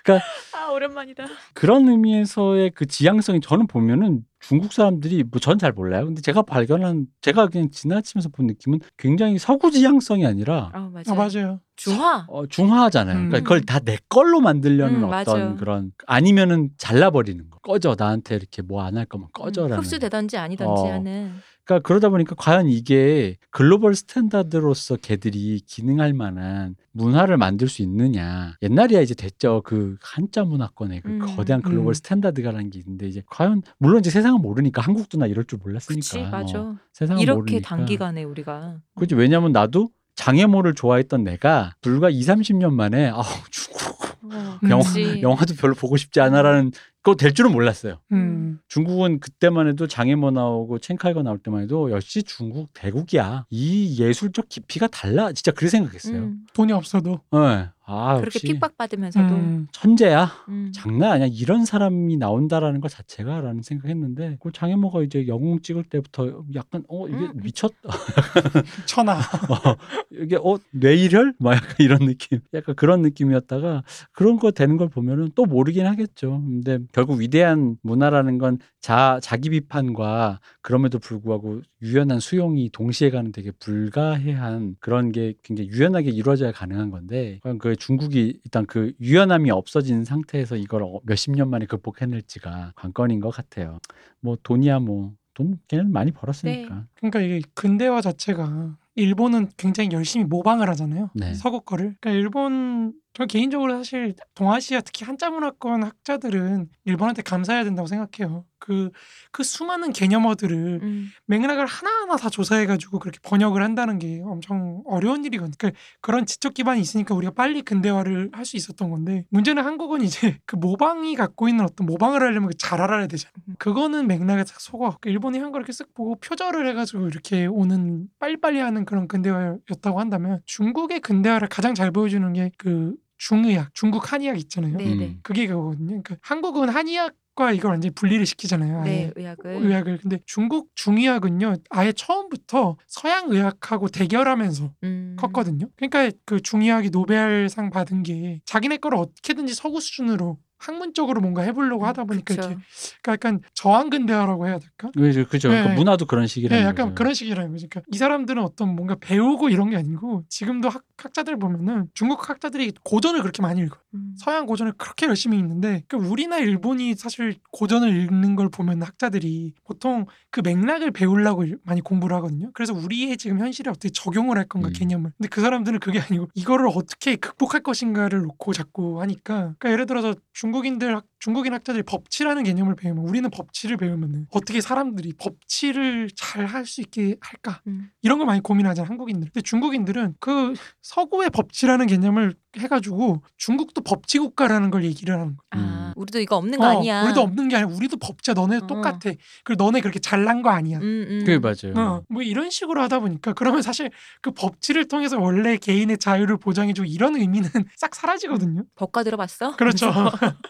아 오랜만이다. 그런 의미에서의 그 지향성이 저는 보면은 중국 사람들이 뭐 전 잘 몰라요. 근데 제가 발견한 제가 그냥 지나치면서 본 느낌은 굉장히 서구 지향성이 아니라 아 맞아요. 아 맞아요. 중화. 어, 중화하잖아요. 그러니까 음. 그걸 다 내 걸로 만들려는 음, 어떤 맞아요. 그런 아니면은 잘라버리는 거. 꺼져 나한테 이렇게 뭐 안 할 거면 꺼져라는. 음, 흡수되던지 아니던지 어. 하는. 그러니까 그러다 보니까 과연 이게 global standard로서 걔들이 기능할 만한 문화를 만들 수 있느냐. 옛날이야 이제 됐죠. 그 한자 문화권의 그 음. 거대한 글로벌 음. standard가라는 게 있는데 이제 과연 물론 이제 세상은 모르니까 한국도 나 이럴 줄 몰랐으니까. 그치 맞아. 어, 세상은 이렇게 모르니까. 단기간에 우리가. 그지 왜냐면 나도 장애모를 좋아했던 내가 불과 2, 30년 만에 아우 중국 어, 음. 영화. 영화도 별로 보고 싶지 않아라는 그거 될 줄은 몰랐어요. 음. 중국은 그때만 해도 장애모 나오고 첸카이가 나올 때만 해도 역시 중국 대국이야. 이 예술적 깊이가 달라. 진짜 그렇게 생각했어요. 음, 돈이 없어도. 네. 아 그렇게 역시 핍박받으면서도. 음. 천재야. 음. 장난 아니야. 이런 사람이 나온다라는 것 자체가라는 생각했는데 그 장애모가 이제 영웅 찍을 때부터 약간 어 이게 음. 미쳤 천하. 어, 이게 어 뇌일혈 막 약간 이런 느낌 약간 그런 느낌이었다가 그런 거 되는 걸 보면은 또 모르긴 하겠죠 근데 결국 위대한 문화라는 건 자 자기 비판과 그럼에도 불구하고 유연한 수용이 동시에 가는 되게 불가해한 그런 게 굉장히 유연하게 이루어져야 가능한 건데 과연 그 중국이 일단 그 유연함이 없어진 상태에서 이걸 어- 몇십 년 만에 극복해낼지가 관건인 것 같아요. 뭐 돈이야 뭐. 돈 걔는 많이 벌었으니까. 그러니까 이게 근대화 자체가 일본은 굉장히 열심히 모방을 하잖아요. 네. 서구 거를. 그러니까 일본 저 개인적으로 사실 동아시아 특히 한자 문화권 학자들은 일본한테 감사해야 된다고 생각해요. 그, 그 수많은 개념어들을 음. 맥락을 하나하나 다 조사해 가지고 그렇게 번역을 한다는 게 엄청 어려운 일이거든요. 그러니까 그런 지적 기반이 있으니까 우리가 빨리 근대화를 할 수 있었던 건데 문제는 한국은 이제 그 모방이 갖고 있는 어떤 모방을 하려면 그잘 알아야 되잖아요. 그거는 맥락에 딱 속아. 그러니까 일본이 한거 이렇게 쓱 보고 표절을 해 가지고 이렇게 오는 빨리빨리 하는 그런 근대화였다고 한다면 중국의 근대화를 가장 잘 보여주는 게 그 중의학, 중국 한의학 있잖아요. 네, 네. 음. 그게 그거거든요. 그러니까 한국은 한의학 과 이걸 완전히 분리를 시키잖아요. 아예. 네, 의학을. 의학을 근데 중국 중의학은요 아예 처음부터 서양 의학하고 대결하면서 음. 컸거든요. 그러니까 그 중의학이 노벨상 받은 게 자기네 거를 어떻게든지 서구 수준으로 학문적으로 뭔가 해보려고 하다 보니까 그쵸. 이렇게 그러니까 약간 저항 근대화라고 해야 될까? 그죠, 그죠. 네. 그러니까 문화도 그런 식이라는 네, 약간 거죠. 그런 식이라는 거죠. 그러니까 이 사람들은 어떤 뭔가 배우고 이런 게 아니고 지금도 학, 학자들 보면은 중국 학자들이 고전을 그렇게 많이 읽어요. 음. 서양 고전을 그렇게 열심히 읽는데 그러니까 우리나 일본이 사실 고전을 읽는 걸 보면 학자들이 보통 그 맥락을 배우려고 일- 많이 공부를 하거든요. 그래서 우리의 지금 현실에 어떻게 적용을 할 건가 음. 개념을. 근데 그 사람들은 그게 아니고 이거를 어떻게 극복할 것인가를 놓고 자꾸 하니까 그러니까 예를 들어서 중 국인들 학- 중국인 학자들이 법치라는 개념을 배우면 우리는 법치를 배우면은 어떻게 사람들이 법치를 잘 할 수 있게 할까 음. 이런 걸 많이 고민하잖아 한국인들. 근데 중국인들은 그 서구의 법치라는 개념을 해가지고 중국도 법치 국가라는 걸 얘기를 하는 거야. 아, 우리도 이거 없는 거 어, 아니야. 우리도 없는 게 아니라 우리도 법자 너네 어. 똑같아. 그리고 너네 그렇게 잘난 거 아니야. 음, 음. 그게 맞아요. 어, 뭐 이런 식으로 하다 보니까 그러면 사실 그 법치를 통해서 원래 개인의 자유를 보장해주고 이런 의미는 싹 사라지거든요. 법과 들어봤어? 그렇죠.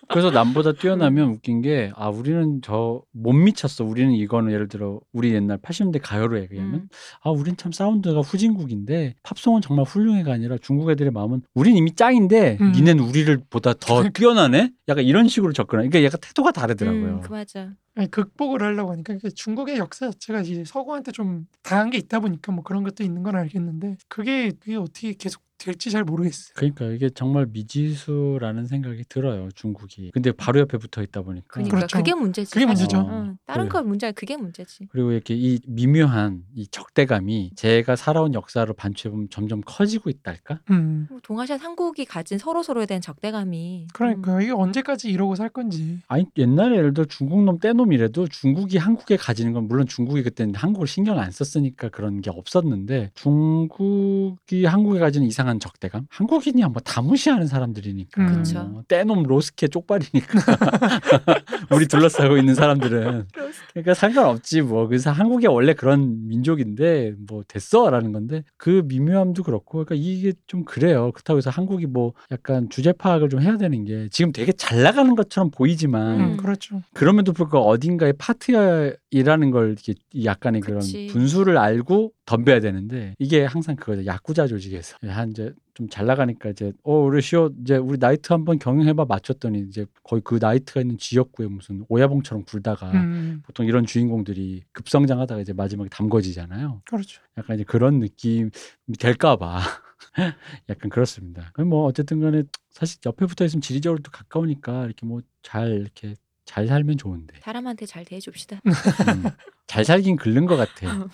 그래서 남 보다 뛰어나면 웃긴 게 아 우리는 저 못 미쳤어. 우리는 이거는 예를 들어 우리 옛날 80년대 가요로 얘기하면 음. 아 우린 참 사운드가 후진국인데 팝송은 정말 훌륭해가 아니라 중국 애들의 마음은 우린 이미 짱인데 음. 니넨 우리를 보다 더. 뛰어나네. 약간 이런 식으로 접근하. 그러니까 약간 태도가 다르더라고요. 음, 그 맞아. 아니, 극복을 하려고 하니까 그러니까 중국의 역사 자체가 이제 서구한테 좀 당한 게 있다 보니까 뭐 그런 것도 있는 건 알겠는데 그게 그게 어떻게 계속 될지 잘 모르겠어요. 그러니까 이게 정말 미지수라는 생각이 들어요. 중국이. 근데 바로 옆에 붙어 있다 보니까. 그러니까 그렇죠. 그게 문제지. 그게. 문제죠. 어, 다른 그래. 거 문제야. 그게 문제지. 그리고 이렇게 이 미묘한 이 적대감이 제가 살아온 역사로 반추해 보면 점점 커지고 있달까? 음. 뭐 동아시아 삼국이 가진 서로 서로에 대한 적대감이. 그러니까 이게 언제까지 이러고 살 건지. 아니 옛날에 예를 들어 중국 놈 떼놈 이라도 중국이 한국에 가지는 건 물론 중국이 그때는 한국을 신경 안 썼으니까 그런 게 없었는데 중국이 한국에 가지는 이상한 적대감 한국인이야 뭐다 무시하는 사람들이니까 음. 그쵸. 뭐 떼놈 로스케 쪽발이니까 우리 둘러싸고 있는 사람들은 그러니까 상관없지 뭐 그래서 한국이 원래 그런 민족인데 뭐 됐어라는 건데 그 미묘함도 그렇고 그러니까 이게 좀 그래요 그렇다고 해서 한국이 뭐 약간 주제 파악을 좀 해야 되는 게 지금 되게 잘 나가는 것처럼 보이지만 음, 음. 그렇죠. 그럼에도 불구하고 어딘가에 파트너이라는 걸 이렇게 이 약간의 그치. 그런 분수를 알고 덤벼야 되는데 이게 항상 그거죠. 야쿠자 조직에서 한 이제 좀 잘 나가니까 이제 어 우리 시오 이제 우리 나이트 한번 경영해봐 맞췄더니 이제 거의 그 나이트가 있는 지역구에 무슨 오야봉처럼 굴다가 음, 보통 이런 주인공들이 급성장하다가 이제 마지막에 담궈지잖아요. 그렇죠. 약간 이제 그런 느낌이 될까봐 약간 그렇습니다. 그럼 뭐 어쨌든 간에 사실 옆에 붙어 있으면 지리적으로 또 가까우니까 이렇게 뭐 잘 이렇게 잘 살면 좋은데 사람한테 잘 대해줍시다. 음, 잘 살긴 긁는 것 같아.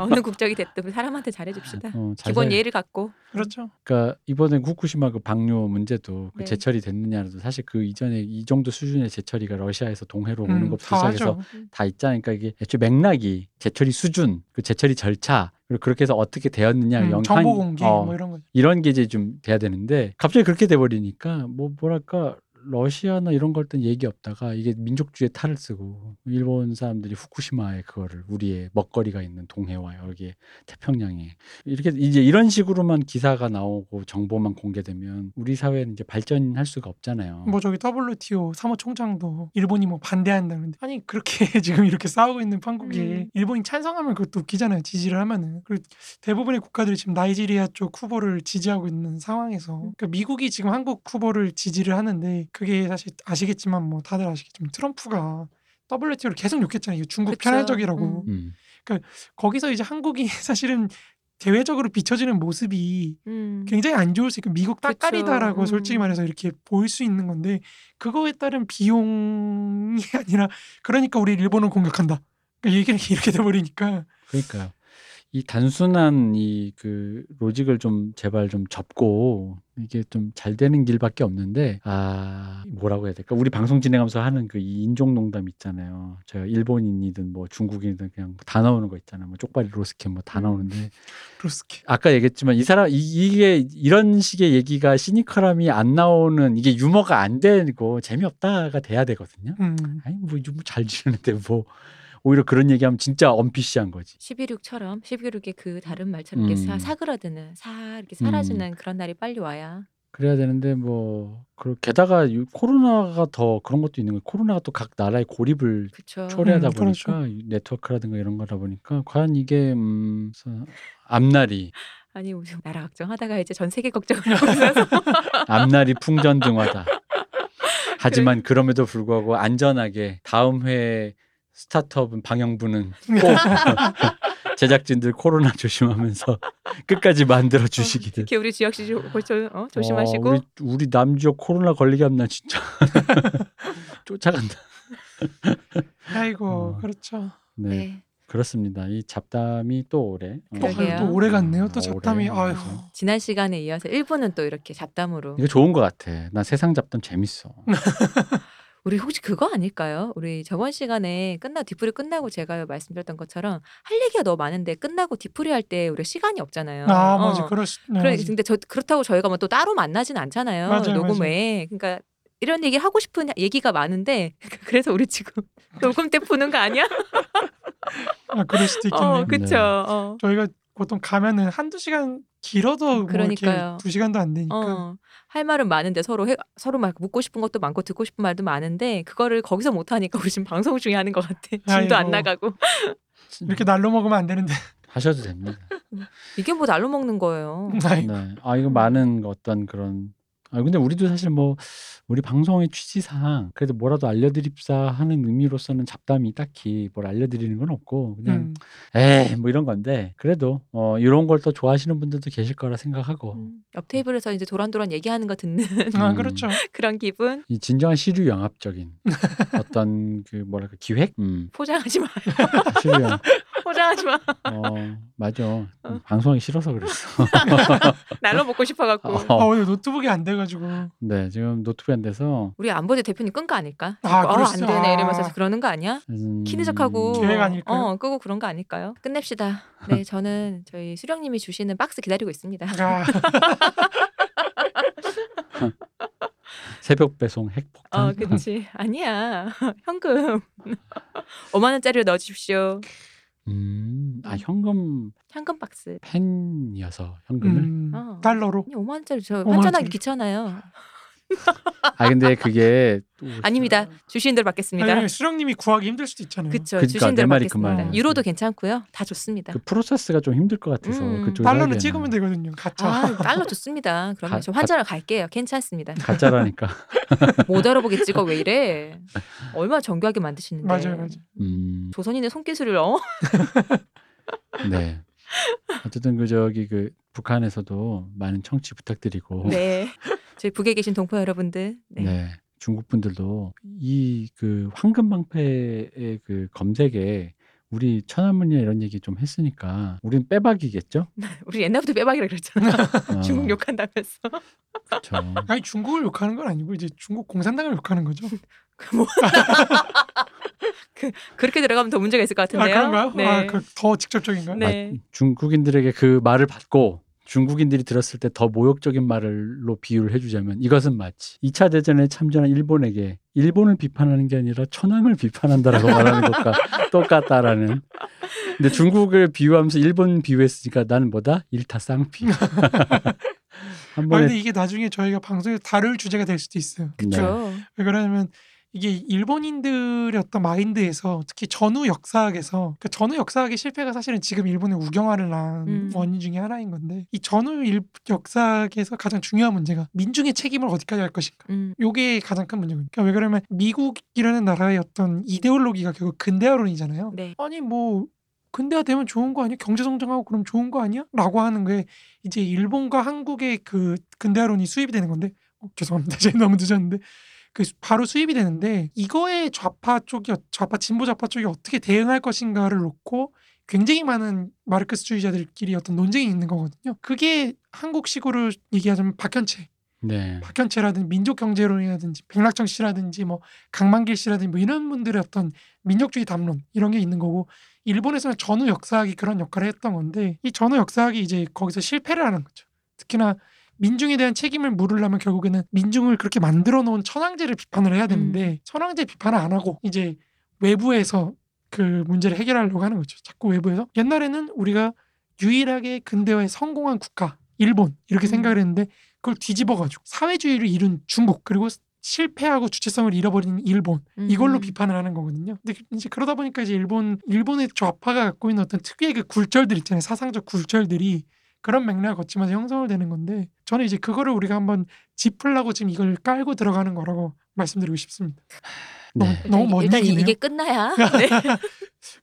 어느 국적이 됐든 사람한테 잘해줍시다. 어, 잘 기본 살- 예의를 갖고. 그렇죠. 그러니까 이번에 후쿠시마 그 방류 문제도 그 네. 제철이 됐느냐도 사실 그 이전에 이 정도 수준의 제철이가 러시아에서 동해로 오는 음, 것부터 다 시작해서 하죠. 다 있잖아요. 그러니까 이게 애초에 맥락이 제철이 수준, 그 제철이 절차, 그리고 그렇게 해서 어떻게 되었느냐 음, 영향 정보 공개 어, 뭐 이런 거. 이런 게 이제 좀 돼야 되는데 갑자기 그렇게 돼 버리니까 뭐 뭐랄까 러시아나 이런 걸 땐 얘기 없다가 이게 민족주의 탈을 쓰고 일본 사람들이 후쿠시마에 그거를 우리의 먹거리가 있는 동해와 여기에 태평양에 이렇게 이제 이런 식으로만 기사가 나오고 정보만 공개되면 우리 사회는 이제 발전할 수가 없잖아요. 뭐 저기 WTO 사무총장도 일본이 뭐 반대한다는데 아니 그렇게 지금 이렇게 싸우고 있는 판국에 음. 일본이 찬성하면 그것도 웃기잖아요 지지를 하면은 그리고 대부분의 국가들이 지금 나이지리아 쪽 후보를 지지하고 있는 상황에서 그러니까 미국이 지금 한국 후보를 지지를 하는데 그게 사실 아시겠지만 뭐 다들 아시겠지만 트럼프가 WTO를 계속 욕했잖아요 중국 그쵸. 편hal적이라고 음. 거기서 이제 한국이 사실은 대외적으로 비춰지는 모습이 음. 굉장히 안 좋을 수 있고 미국. 따까리다라고 음. 솔직히 말해서 이렇게 보일 수 있는 건데 그거에 따른 비용이 아니라 그러니까 우리 일본을 공격한다. 그러니까 얘기를 이렇게 돼버리니까 그러니까요. 이 단순한 이 그 로직을 좀 제발 좀 접고 이게 좀 잘 되는 길밖에 없는데 아 뭐라고 해야 될까? 우리 방송 진행하면서 하는 그이 인종 농담 있잖아요. 제가 일본인이든 뭐 중국인이든 그냥 다 나오는 거 있잖아요. 뭐 쪽발이 로스케 뭐다 음. 나오는데 루스케. 아까 얘기했지만 이 사람 이, 이게 이런 식의 얘기가 시니컬함이 안 나오는 이게 유머가 안 되고 재미없다가 돼야 되거든요. 음. 아니 뭐 유머 잘 지르는데 뭐 오히려 그런 얘기하면 진짜 언피시한 거지. 11.6처럼 11.6의 그 다른 말처럼 이렇게 사, 음. 사그라드는 사 이렇게 사라지는 그런 날이 빨리 와야 그래야 되는데 뭐 그- 게다가 유- 코로나가 더 그런 것도 있는 거예요. 코로나가 또 각 나라의 고립을 그쵸. 초래하다 음, 그렇죠. 보니까 이 네트워크라든가 이런 거다 보니까 과연 이게 음 앞날이 아니 우리 나라 걱정하다가 이제 전 세계 걱정을 하고 있어서 앞날이 풍전등화다. 하지만 그럼에도 불구하고 안전하게 다음 회 스타트업은 방영부는 꼭 제작진들 코로나 조심하면서 끝까지 만들어 주시기를. 특히 우리 지역 씨 조, 조, 어, 조심하시고 어, 우리, 우리 남지역 코로나 걸리게 하면 나 진짜 쫓아간다. 아이고 어. 그렇죠. 네, 네. 그렇습니다. 이 잡담이 또 오래. 어, 또, 그러게요. 또 오래 갔네요. 또 아, 잡담이 오래. 아유. 그래서 지난 시간에 이어서 1부는 또 이렇게 잡담으로 이거 좋은 것 같아. 난 세상 잡담 재밌어. 우리 혹시 그거 아닐까요? 우리 저번 시간에 끝나 뒤풀이 끝나고 제가 말씀드렸던 것처럼 할 얘기가 너무 많은데 끝나고 뒤풀이 할때 우리 시간이 없잖아요. 아 어. 맞아. 그럴 수. 네, 그래, 맞아. 근데 저 그렇다고 저희가 뭐 또 따로 만나진 않잖아요. 맞아요, 녹음에. 그러니까 이런 얘기 하고 싶은 얘기가 많은데 그래서 우리 지금 녹음 때 푸는 거 아니야? 아 그럴 수도 있겠네요. 어, 그쵸. 어. 저희가 보통 가면은 한두 시간 길어도 뭐 그러니까요. 이렇게 두 시간도 안 되니까. 어. 할 말은 많은데 서로 해, 서로 막 묻고 싶은 것도 많고 듣고 싶은 말도 많은데 그거를 거기서 못 하니까 우리 지금 방송 중에 하는 것 같아. 짐도 안. 나가고. 이렇게 날로 먹으면 안 되는데. 하셔도 됩니다. 이게 뭐 날로 먹는 거예요. 네. 아 이거 많은 어떤 그런. 아 근데 우리도 사실 뭐 우리 방송의 취지상 그래도 뭐라도 알려드립사 하는 의미로서는 잡담이 딱히 뭘 알려드리는 건 없고 그냥 음. 에이 뭐 이런 건데 그래도 어 이런 걸또 좋아하시는 분들도 계실 거라 생각하고 음, 옆 테이블에서 이제 도란도란 얘기하는 거 듣는 아 음. 그렇죠. 그런 기분 이 진정한 시류 영합적인 어떤 그 뭐랄까 기획 음 포장하지 마. 시류 영합 포장하지 마. 어 맞아 음, 방송하기 싫어서 그랬어 날로 먹고 싶어갖고. 어. 아 오늘 노트북이 안 돼가지고. 네 지금 노트북이 안 돼서 우리 안보대 대표님 끈 거 아닐까? 아, 어, 안 수- 되네 아. 이러면서 그러는 거 아니야? 음, 키는 척하고 기획 아닐까요? 어 끄고 그런 거 아닐까요? 끝냅시다. 네 저는 저희 수령님이 주시는 박스 기다리고 있습니다. 아, 새벽 배송 핵폭탄 어 그치 아니야 현금 5만 원짜리로 넣어 주십시오. 음, 아 현금 현금 박스. 팬이어서 현금을 음, 어. 달러로. 아니 5만 원짜리 저 5만 환전하기 원짜리. 귀찮아요. 아 근데 그게 또 아닙니다. 주시는 대로 받겠습니다. 아니, 수령님이 구하기 힘들 수도 있잖아요. 그쵸. 그러니까 내 대로 말이 그 받겠습니다. 말이에요. 유로도 괜찮고요. 다 좋습니다. 그 프로세스가 좀 힘들 것 같아서 음. 그쪽 달러는 찍으면 되거든요. 가짜. 아, 달러 좋습니다. 그러면 가- 저 환전을 갈게요. 괜찮습니다. 가짜라니까. 못 알아보게 찍어 왜 이래? 얼마나 정교하게 만드시는데. 맞아요, 맞아요. 음, 조선인의 손기술을 어? 네. 어쨌든 그 저기 그 북한에서도 많은 청취 부탁드리고 네. 저희 북에 계신 동포 여러분들. 네. 네. 중국 분들도 이 그 황금 방패의 그 검색에 우리 천안문이나 이런 얘기 좀 했으니까 우린 빼박이겠죠? 우리 옛날부터 빼박이라 그랬잖아. 어, 중국 욕한다면서. 그쵸. 아니 중국을 욕하는 건 아니고 이제 중국 공산당을 욕하는 거죠. 그 뭐. 그, 그렇게 들어가면 더 문제가 있을 것아 같은데요. 그런가요? 네. 아, 그 더 직접적인가요? 네. 중국인들에게 그 말을 받고 중국인들이 들었을 때 더 모욕적인 말로 비유를 해주자면 이것은 마치 2차 대전에 참전한 일본에게 일본을 비판하는 게 아니라 천황을 비판한다라고 말하는 것과 똑같다라는. 근데 중국을 비유하면서 일본 비유했으니까 나는 뭐다? 일타 쌍피. 한 아, 번에 근데 이게 나중에 저희가 방송에서 다룰 주제가 될 수도 있어요. 네. 그렇죠. 왜 그러냐면 이게 일본인들의 어떤 마인드에서 특히 전후 역사학에서 그 전후 역사학의 실패가 사실은 지금 일본의 우경화를 낳은 음. 원인 중에 하나인 건데 이 전후 일, 역사학에서 가장 중요한 문제가 민중의 책임을 어디까지 할 것인가 음. 요게 가장 큰 문제거든요. 그러니까 왜 그러면 미국이라는 나라의 어떤 이데올로기가 결국 근대화론이잖아요. 네. 아니 뭐 근대화 되면 좋은 거 아니야? 경제 성장하고 그럼 좋은 거 아니야? 라고 하는 게 이제 일본과 한국의 그 근대화론이 수입이 되는 건데 어, 죄송합니다. 제가 너무 늦었는데 그 바로 수입이 되는데 이거에 좌파 쪽이 좌파 진보 좌파 쪽이 어떻게 대응할 것인가를 놓고 굉장히 많은 마르크스주의자들끼리 어떤 논쟁이 있는 거거든요. 그게 한국식으로 얘기하자면 박현채 네. 박현채라든지 민족경제론이라든지 백락정 씨라든지 뭐 강만길 씨라든지 뭐 이런 분들의 어떤 민족주의 담론 이런 게 있는 거고 일본에서는 전후 역사학이 그런 역할을 했던 건데 이 전후 역사학이 이제 거기서 실패를 하는 거죠. 특히나 민중에 대한 책임을 물으려면 결국에는 민중을 그렇게 만들어 놓은 천황제를 비판을 해야 되는데 천황제 비판을 안 하고 이제 외부에서 그 문제를 해결하려고 하는 거죠. 자꾸 외부에서 옛날에는 우리가 유일하게 근대화에 성공한 국가 일본 이렇게 음. 생각을 했는데 그걸 뒤집어가지고 사회주의를 이룬 중국 그리고 실패하고 주체성을 잃어버린 일본 이걸로 음. 비판을 하는 거거든요. 근데 이제 그러다 보니까 이제 일본 일본의 좌파가 갖고 있는 어떤 특유의 그 굴절들 있잖아요. 사상적 굴절들이 그런 맥락을 거치면서 형성을 되는 건데 저는 이제 그거를 우리가 한번 짚으려고 지금 이걸 깔고 들어가는 거라고 말씀드리고 싶습니다. 네. 일단, 너무 먼 일단 이- 얘기네요. 이게 끝나야. 네.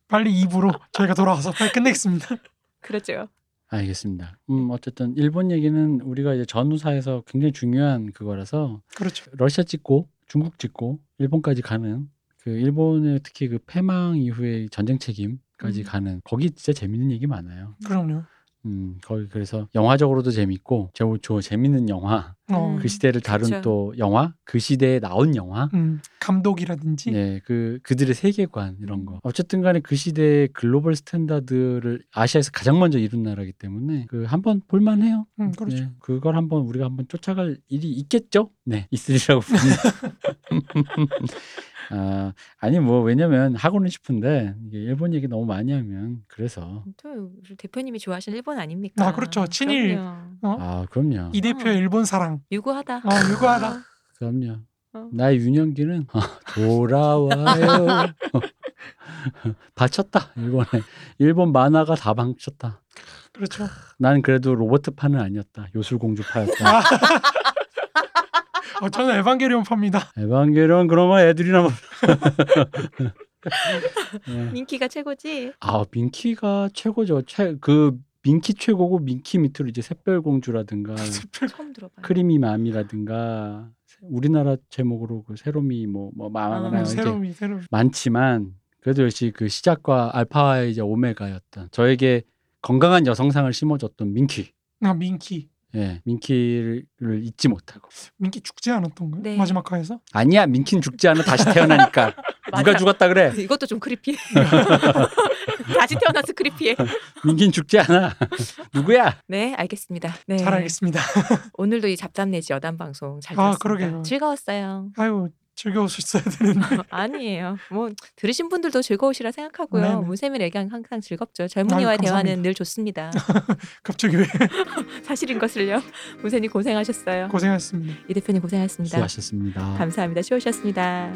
빨리 입으로 저희가 돌아와서 빨리 끝내겠습니다. 그렇죠. 알겠습니다. 음, 어쨌든 일본 얘기는 우리가 이제 전후사에서 굉장히 중요한 그거라서 그렇죠. 러시아 찍고 중국 찍고 일본까지 가는 그 일본의 특히 그 패망 이후의 전쟁 책임까지 음. 가는 거기 진짜 재밌는 얘기 많아요. 그럼요. 음, 거기 그래서 영화적으로도 재밌고 저, 저 재밌는 영화 어, 음. 그 시대를 다룬 그쵸. 또 영화 그 시대에 나온 영화 음, 감독이라든지 네, 그 그들의 세계관 이런 거. 어쨌든 간에 그 시대의 global standard를 아시아에서 가장 먼저 이룬 나라이기 때문에 그 한번 볼만 해요. 음, 그렇죠. 네, 그걸 한번 우리가 한번 쫓아갈 일이 있겠죠? 네, 있으리라고 봅니다. 아, 아니 뭐 왜냐면 하고는 싶은데 이게 일본 얘기 너무 많이 하면 그래서 또 우리 대표님이 좋아하시는 일본 아닙니까? 아, 그렇죠. 친일. 그럼요. 어? 아, 그럼요. 이 대표 의 일본 사랑. 유구하다. 어, 유구하다. 그럼요. 어. 나의 윤영기는 돌아와요. 바쳤다 일본에 일본 만화가 다 방쳤다. 그렇죠. 나는 그래도 로버트 파는 아니었다. 요술공주 파였다. 아. 어, 저는 에반게리온 팝니다. 에반게리온 그러면 애들이나 뭐. 네. 민키가 최고지. 아 민키가 최고죠. 최, 그 민키 최고고 민키 밑으로 이제 샛별공주라든가. 크리미 맘이라든가 우리나라 제목으로 그 세로미 뭐뭐 많아요. 아, 새로미 새로미. 많지만 그래도 역시 그 시작과 알파와 이제 오메가였던 저에게 건강한 여성상을 심어줬던 민키. 아 민키. 예, 민키를 잊지 못하고. 민키 죽지 않았던가요? 네. 마지막 화에서? 아니야, 민키는 죽지 않아 다시 태어나니까. 누가. 죽었다 그래? 이것도 좀 크리피해. 다시 태어나서 크리피해. 민키는 죽지 않아. 누구야? 네, 알겠습니다. 네. 잘 알겠습니다. 오늘도 이 잡담내지 여담 방송 잘 아, 들었습니다. 그러게요. 즐거웠어요. 아유 즐거우셨어야 되는데 아니에요. 뭐 들으신 분들도 즐거우시라 생각하고요. 네네. 문세밀 얘기는 항상 즐겁죠. 젊은이와의 아유, 감사합니다. 대화는 늘 좋습니다. 갑자기 왜 사실인 것을요. 문세님 고생하셨어요. 고생하셨습니다. 이 대표님 고생하셨습니다. 수고하셨습니다. 감사합니다. 쉬우셨습니다.